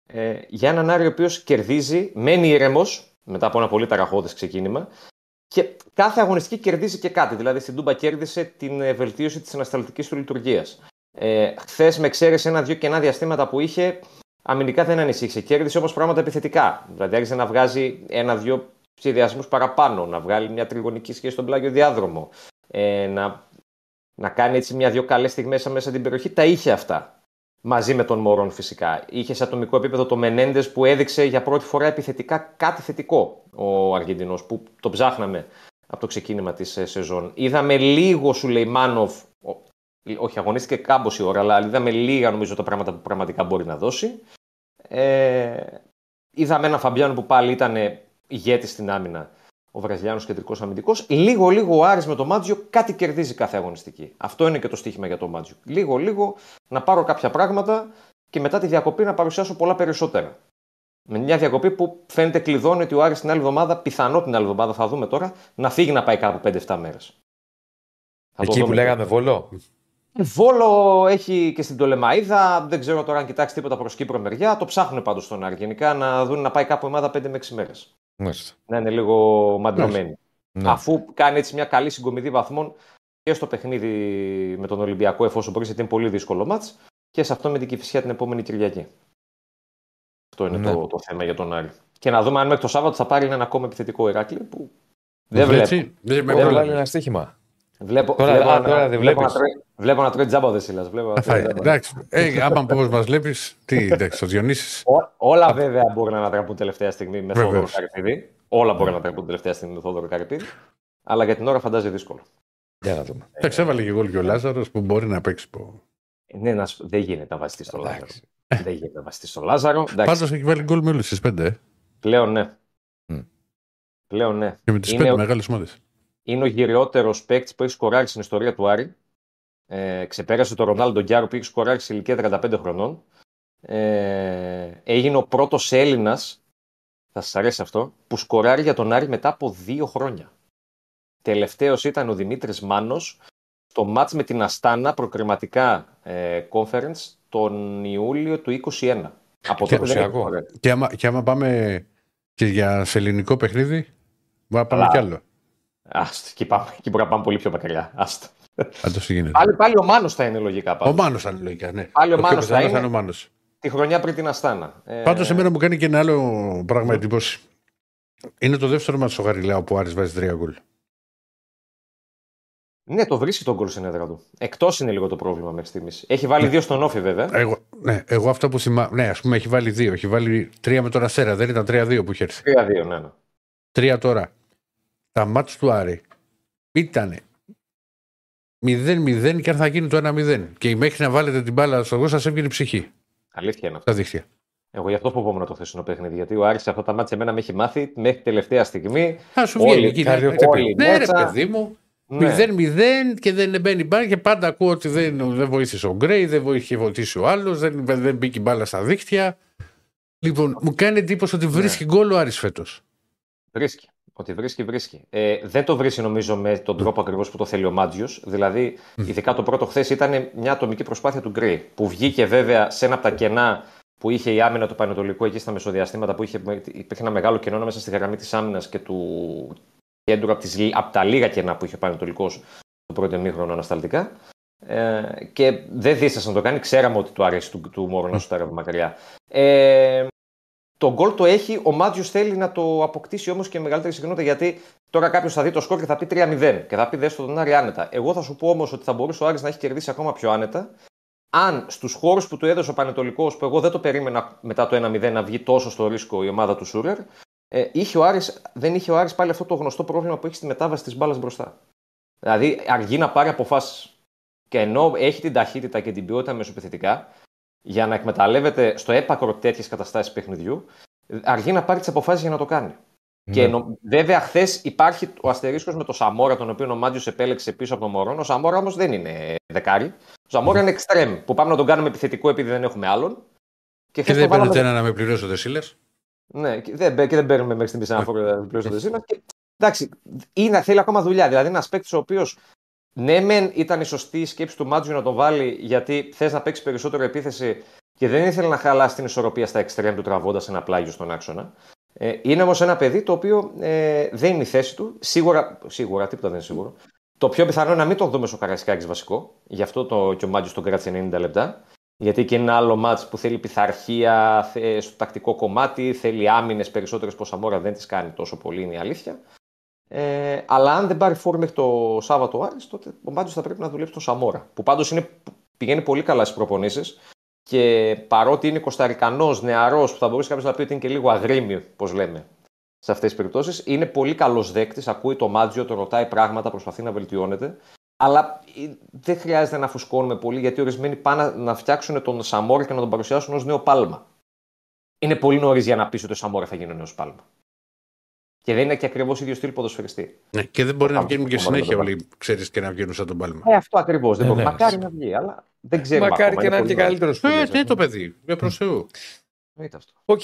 ε, για έναν Άρη ο οποίος κερδίζει, μένει ήρεμος μετά από ένα πολύ ταραχώδες ξεκίνημα και κάθε αγωνιστική κερδίζει και κάτι. Δηλαδή στην Τούμπα κέρδισε την ε, βελτίωση της ανασταλτικής του λειτουργίας. Ε, Χθες, με εξαίρεση ένα-δύο κενά διαστήματα που είχε, αμυντικά δεν ανησύχησε. Κέρδισε όμως πράγματα επιθετικά. Δηλαδή άρχισε να βγάζει ένα-δύο σχεδιασμούς παραπάνω, να βγάλει μια τριγωνική σχέση στον πλάγιο διάδρομο, ε, να, να κάνει έτσι μια-δύο καλές στιγμές μέσα στην περιοχή. Τα είχε αυτά. Μαζί με τον Μωρόν φυσικά. Είχε σε ατομικό επίπεδο το Μενέντες που έδειξε για πρώτη φορά επιθετικά κάτι θετικό ο Αργεντινός που το ψάχναμε από το ξεκίνημα της σεζόν. Είδαμε λίγο Σουλεϊμάνοφ, ο- όχι αγωνίστηκε κάμποση ώρα, αλλά είδαμε λίγα νομίζω τα πράγματα που πραγματικά μπορεί να δώσει. Ε, είδαμε ένα Φαμπιάνο που πάλι ήταν ηγέτης στην άμυνα, ο Βραζιλιάνος κεντρικός αμυντικός. Λίγο-λίγο ο Άρης με το Μάτζιο κάτι κερδίζει κάθε αγωνιστική. Αυτό είναι και το στοίχημα για το Μάτζιο. Λίγο-λίγο να πάρω κάποια πράγματα και μετά τη διακοπή να παρουσιάσω πολλά περισσότερα. Με μια διακοπή που φαίνεται κλειδώνει ότι ο Άρης την άλλη εβδομάδα, πιθανό την άλλη εβδομάδα, θα δούμε τώρα, να φύγει να πάει κάπου 5-7 μέρες. Εκεί που λέγαμε βολό. Βόλο έχει και στην Τολεμαίδα. Δεν ξέρω τώρα αν κοιτάξει τίποτα προς Κύπρο μεριά. Το ψάχνουν πάντως στον Άρη. Γενικά να δουν να πάει κάπου ομάδα 5 με 6 μέρες. Μάλιστα. Να είναι λίγο μαντρωμένοι. Ναι. Αφού κάνει έτσι μια καλή συγκομιδή βαθμών και στο παιχνίδι με τον Ολυμπιακό, εφόσον μπορείς, γιατί είναι πολύ δύσκολο μάτς, και σε αυτό με την Κυφυσιά την επόμενη Κυριακή. Αυτό είναι Ναι. το, το θέμα για τον Άρη. Και να δούμε αν μέχρι το Σάββατο θα πάρει ένα ακόμα επιθετικό Ηράκλειο που δεν βλέπω. Έτσι, Δεν με Έχω πρόλαβε. βάλει ένα στοίχημα. Βλέπω, Τώρα- βλέπω, τώρα- να, τώρα δεν βλέπω, να βλέπεις. Τρώει, βλέπω να τρώει τζάμπα ο Δεσίλας. Βλέπω να Θα τρώει φάει. τζάμπα. Εντάξει. Ε, άμα πω μας βλέπεις, τι, εντάξει, ο Διονύσης. Ό- όλα βέβαια μπορούν να ανατραπούν τελευταία στιγμή με Θόδωρο Βεβαίως. Καρυπίδη. Όλα μπορούν να ανατραπούν τελευταία στιγμή με Θόδωρο Καρυπίδη. Αλλά για την ώρα φαντάζει δύσκολο. Για να δούμε. Εντάξει, έβαλε και γκολ και ο Λάζαρος που μπορεί να παίξει. πο- Ε, Ναι, να σου- δεν γίνεται να βασιστεί στο Λάζαρο. Εντάξει. δεν γίνεται να βασιστεί στο Λάζαρο. Εντάξει, Πάντως έχει βάλει γκολ με όλε τι πέντε. ε. πλέον ναι. Μμ. Πλέον ναι. Και με τις Είναι πέντε ο- μεγάλες ομάδες. Είναι ο γυριότερο παίκτης που έχει σκοράρει στην ιστορία του Άρη. Ε, ξεπέρασε τον Ρονάλντο Γκιάρο που έχει σκοράρει σε ηλικία 35 χρονών. Ε, έγινε ο πρώτος Έλληνας, θα σας αρέσει αυτό, που σκοράρει για τον Άρη μετά από δύο χρόνια. Τελευταίος ήταν ο Δημήτρης Μάνος στο μάτς με την Αστάνα προκριματικά ε, conference τον Ιούλιο του 2021. Από τότε δεν έχει Εντυπωσιακό. σκοράρει. Και άμα, και άμα πάμε και για σε ελληνικό παιχνίδι, Μπορεί να πάμε Καλά. κι άλλο. Άστο, εκεί, πάμε, εκεί μπορεί να πάμε πολύ πιο μακριά. Άστο. Αν το γίνεται. Πάλι, πάλι ο Μάνος θα είναι λογικά. Ο Πάντως. Μάνος θα είναι λογικά, ναι. Πάλι ο πιο Μάνος θα πιθανό είναι. είναι ο Μάνος. Τη χρονιά πριν την Αστάνα. Ε, Πάντως, εμένα μου κάνει και ένα άλλο πράγμα εντύπωση. Είναι το δεύτερο μα στο Γαριλάο που ο Άρης βάζει τρία γκολ. Ναι, το βρίσκει τον γκολ στην έδρα του. Εκτός είναι λίγο το πρόβλημα μέχρι στιγμής. Έχει βάλει δύο στον Όφη βέβαια. Εγώ, ναι, εγώ αυτό που θυμάμαι. Ναι, ας πούμε, έχει βάλει δύο. Έχει βάλει τρία με τον Αστέρα. Δεν ήταν τρία-δύο που είχε έρθει. 3-2, ναι, ναι. Τρία τώρα. Τα μάτς του Άρη ήταν 0-0 και αν θα γίνει το 1-0. Και μέχρι να βάλετε την μπάλα στο γol σας έβγαινε η ψυχή Αλήθεια είναι αυτό. στα δίχτυα. Εγώ γι' αυτό φοβόμουν το χθεσινό παιχνίδι. Γιατί ο Άρης σε αυτά τα μάτια εμένα με έχει μάθει μέχρι τελευταία στιγμή. Α σου Όλοι, βγαίνει εκεί. ναι. καρδιοχτύπη. Όλοι Ναι, ρε μέσα. παιδί μου. Ναι. 0-0 και δεν μπαίνει μπάλα και πάντα ακούω ότι δεν, δεν βοήθησε ο Γκρέι, δεν είχε βοηθήσει ο άλλος, δεν, δεν μπήκε η μπάλα στα δίχτυα. Λοιπόν, μου κάνει εντύπωση ότι βρίσκει γκολ ο Άρης φέτος. Βρίσκει. Ότι βρίσκει, βρίσκει. Ε, δεν το βρίσκει νομίζω με τον τρόπο ακριβώς που το θέλει ο Μάτζιος. Δηλαδή, ειδικά το πρώτο χθες ήταν μια ατομική προσπάθεια του Γκρέι. Που βγήκε βέβαια σε ένα από τα κενά που είχε η άμυνα του Πανετολικού εκεί στα μεσοδιαστήματα που είχε, υπήρχε ένα μεγάλο κενό μέσα στη γραμμή της άμυνας και του κέντρου από, τις, από τα λίγα κενά που είχε ο Πανετολικός το πρώτο ημίχρονο ανασταλτικά. Ε, και δεν δίστασε να το κάνει. Ξέραμε ότι του αρέσει του, του Μόρο να σου τα μακριά. Ε, το γκολ το έχει, ο Μάτζιος θέλει να το αποκτήσει όμως και με μεγαλύτερη συχνότητα γιατί τώρα κάποιος θα δει το σκορ και θα πει 3-0 και θα πει δες τον Άρη άνετα. Εγώ θα σου πω όμως ότι θα μπορούσε ο Άρης να έχει κερδίσει ακόμα πιο άνετα αν στους χώρους που του έδωσε ο Πανετολικός, που εγώ δεν το περίμενα μετά το 1-0 να βγει τόσο στο ρίσκο η ομάδα του Σούρερ, ε, είχε ο Άρης, δεν είχε ο Άρης πάλι αυτό το γνωστό πρόβλημα που έχει στη μετάβαση της μπάλας μπροστά. Δηλαδή αργεί να πάρει αποφάσεις. Και ενώ έχει την ταχύτητα και την ποιότητα μεσοπιθετικά, για να εκμεταλλεύεται στο έπακρο τέτοιες καταστάσεις παιχνιδιού, αργεί να πάρει τις αποφάσεις για να το κάνει. Και νο- βέβαια, χθες υπάρχει ο αστερίσκος με το Σαμόρα, τον οποίο ο Μάτζιο επέλεξε πίσω από τον Μωρόν. Ο Σαμόρα όμως δεν είναι δεκάρι. Ο Σαμόρα είναι εξτρέμ, που πάμε να τον κάνουμε επιθετικό επειδή δεν έχουμε άλλον. Και Και, χθες δεν το βάλαμε- παίρνετε ένα να με πληρώσει ο Δεσίλας. ναι, και δεν, και δεν παίρνουμε μέχρι στιγμής ένα φόρο πλήρω το σήμα. Και, εντάξει, είναι, θέλει ακόμα δουλειά. Δηλαδή, ένας παίκτης ο οποίος ναι, μεν ήταν η σωστή σκέψη του Μάτζιου να τον βάλει γιατί θες να παίξει περισσότερο επίθεση και δεν ήθελε να χαλάσει την ισορροπία στα εξτρέμ του τραβώντας ένα πλάγιο στον άξονα. Ε, είναι όμως ένα παιδί το οποίο ε, δεν είναι η θέση του. Σίγουρα, σίγουρα, τίποτα δεν είναι σίγουρο. Το πιο πιθανό είναι να μην τον δούμε στο Καρασκάκη βασικό. Γι' αυτό το, και ο Μάτζιος τον κράτησε 90 λεπτά. Γιατί και είναι ένα άλλο μάτς που θέλει πειθαρχία θε- στο τακτικό κομμάτι, θέλει άμυνες περισσότερες που ο Σαμόρα δεν τις κάνει τόσο πολύ, είναι η αλήθεια. Ε, αλλά αν δεν πάρει φόρμα μέχρι το Σάββατο ο Άρης, τότε ο Μάτζιο θα πρέπει να δουλέψει τον Σαμόρα. Που πάντως πηγαίνει πολύ καλά στις προπονήσεις και παρότι είναι Κωνσταντινός, νεαρός, που θα μπορούσε κάποιος να πει ότι είναι και λίγο αγρίμιο, πώς λέμε, σε αυτές τις περιπτώσεις, είναι πολύ καλός δέκτης. Ακούει το Μάτζιο, το ρωτάει πράγματα, προσπαθεί να βελτιώνεται. Αλλά ε, δεν χρειάζεται να φουσκώνουμε πολύ γιατί ορισμένοι πάνε να φτιάξουν τον Σαμόρα και να τον παρουσιάσουν ως νέο πάλμα. Είναι πολύ νωρίς για να πεις ότι ο Σαμόρα θα γίνει ο νέος Πάλμα. Και δεν είναι και ακριβώς ίδιος στυλ ποδοσφαιριστή. Ναι, και δεν μπορεί να Πάμε, βγαίνουν και πάμε, συνέχεια πάμε. όλοι, ξέρεις, και να βγαίνουν σαν τον Πάλμα. Ε, αυτό ακριβώς. Δεν Ε, μπορεί. ναι. Μακάρι να βγει, αλλά δεν ξέρουμε. Μακάρι ακόμα, και να είναι πολύ και νωρίς. καλύτερος Ε, ναι, το παιδί. Για προς Θεού. Εννοείται αυτό. Οκ.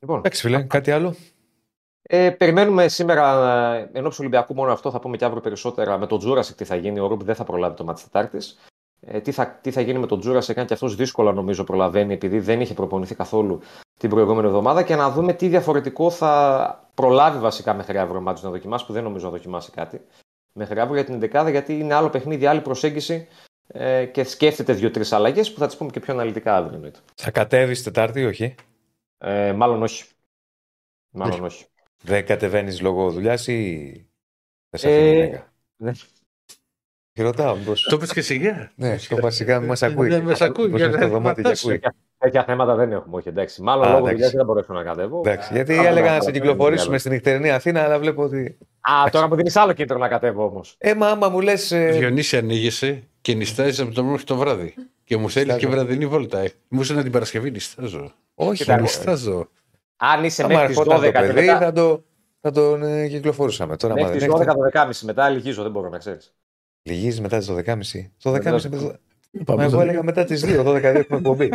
Λοιπόν, Εντάξει, φίλε, κάτι άλλο; Ε, περιμένουμε σήμερα, ε, ενώ του Ολυμπιακού μόνο αυτό, θα πούμε και αύριο περισσότερα με τον Τζούρασεκ τι θα γίνει. Ο Ρούμπ δεν θα προλάβει το ματς Τετάρτης. Ε, τι, θα, τι θα γίνει με τον Τζούρασεκ, αν και αυτός δύσκολα νομίζω προλαβαίνει, επειδή δεν είχε προπονηθεί καθόλου την προηγούμενη εβδομάδα. Και να δούμε τι διαφορετικό θα προλάβει βασικά μέχρι αύριο ο Μάτζο να δοκιμάσει, που δεν νομίζω να δοκιμάσει κάτι. Μέχρι αύριο για την 11 γιατί είναι άλλο παιχνίδι, άλλη προσέγγιση ε, και σκέφτεται δύο-τρεις αλλαγές που θα τις πούμε και πιο αναλυτικά αύριο εννοείται. Θα κατέβει Τετάρτη ή όχι; Ε, μάλλον όχι. Μάλλον Όχι. όχι. Δεν κατεβαίνεις λόγω δουλειάς ή. Δεν σε Ε, αφήνει η γυναίκα. ναι. Και ρωτάω, μήπως... Το πες και σιγά. Ναι, το βασικά μας ακούει. Δεν μας ακούει, Μήπως για είναι να στο δωμάτιο και φαντάσου. ακούει. Τέτοια θέματα δεν έχουμε, όχι εντάξει. Μάλλον Α, λόγω εντάξει. δουλειάς δεν θα μπορέσω να κατέβω. Εντάξει, γιατί Α, έλεγα ναι, να σε αλλά κυκλοφορήσουμε δεν στη νυχτερινή Αθήνα, αλλά βλέπω ότι. Α, τώρα μου δίνεις άλλο κίνητρο να κατέβω όμως. Ε, μα άμα μου λες. Διονύση ανοίγεσαι και νιστάζει από το μέχρι το βράδυ. Και μου θέλει Νιστάζω. και βραδινή βόλτα. Ε. Μου είσαι την Παρασκευή νιστάζω. όχι, Κοίτα, ρε. Νιστάζω. Αν είσαι άμα μέχρι τις 12 ερχόταν το και παιδί, μετά. θα, το, θα τον ε, κυκλοφορούσαμε. Τώρα, άμα Μέχρι δεν τις 12 έρθει. το 12.30 μετά λυγίζω, δεν μπορώ να ξέρεις. Λυγίζεις μετά τις 12.30. Το 12.30 Βεβαίως. με το- Πάμε Μα εγώ στο- έλεγα μετά τις 2, 12 έχουμε εκπομπή.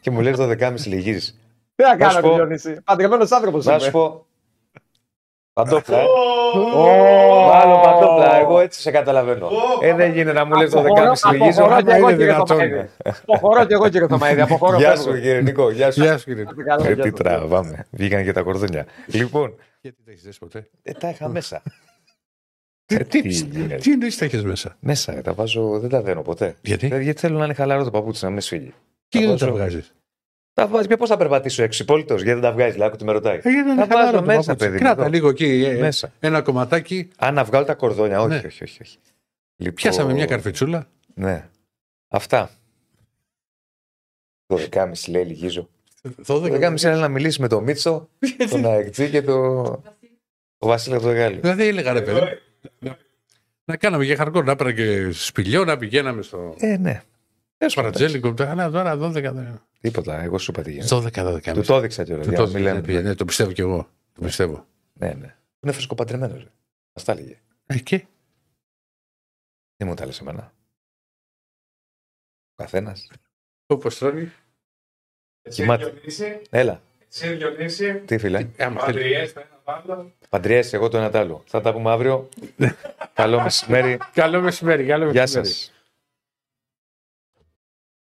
και μου λες 12.30 λυγίζεις. Τι να Να σου κάνω, πω- Διονύση. Παντρεμένος άνθρωπος Να σου είμαι. πω, Παντόπλα. ε. Βάλω παντόπλα. Εγώ έτσι σε καταλαβαίνω. Ε, δεν γίνεται να μου λες το 10.30 λυγίζω. Αποχωρώ κι άμα εγώ, είναι κύριε δυνατόν. Θωμαίδη. Αποχωρώ κι εγώ, κύριε Θωμαίδη. Αποχωρώ. Γεια φεύγω. σου, κύριε Νικό. Γεια σου. Γεια σου κύριε. Καλά, Ε, γεια τι σου. τραβάμε. Βγήκαν και τα κορδόνια. Λοιπόν, Γιατί τα έχεις δέσει ποτέ; ε, τα είχα μέσα. Ε, τι γίνεται; Τι εννοείς τα έχεις μέσα; Μέσα, ε, τα βάζω, δεν τα δένω ποτέ. Γιατί; Ε, Γιατί θέλω να είναι χαλαρό το παπούτσι, να μην σφίγγει. Τι τα δεν τα βάζω. βγάζεις; Τα βάζει, πώς θα περπατήσω έξω, υπόλοιπο, γιατί δεν τα βγάζει, λάκου τι με ρωτάει. Τα βάζω μέσα, παιδί. μου, Κράτα εδώ. λίγο εκεί ε, Μέσα. ένα κομματάκι. Α, να βγάλω τα κορδόνια, όχι, Ναι. όχι, όχι. όχι. Λοιπόν, Πιάσαμε μια καρφιτσούλα. Ναι. Αυτά. Το 12.30 λέει, λυγίζω. 12. 12.30 είναι να μιλήσει με τον Μίτσο, *laughs* τον Αεκτζή και τον το Βασίλειο του Γάλλου. Δηλαδή έλεγα ρε παιδί. Να κάναμε και χαρκό, να έπαιρνα και σπηλιό, να πηγαίναμε στο Ε, ναι. Τέλος πάντων, Παρατζέλικο. Αλλά τώρα 12. Τίποτα, εγώ σου είπα τι γίνεται. 12, 12. Του το έδειξα κιόλα. Του το έδειξε, ναι, το πιστεύω κι εγώ. Το πιστεύω. Ναι, ναι. Είναι φρεσκοπαντρεμένος. Ρε. Μας τα έλεγε. Ε, και; Τι μου τα λες εμένα; Ο καθένας. όπως τρώνει. Εσύ Κοιμάται. Διονύση, Έλα. εσύ Διονύση, Τι φίλε; Άμα θέλει. Παντριές, το ένα πάντα. Παντριές, εγώ το ένα τ' άλλο. Θα τα πούμε αύριο. Καλό μεσημέρι. Καλό μεσημέρι. Καλό Γεια μεσημέρι. σας.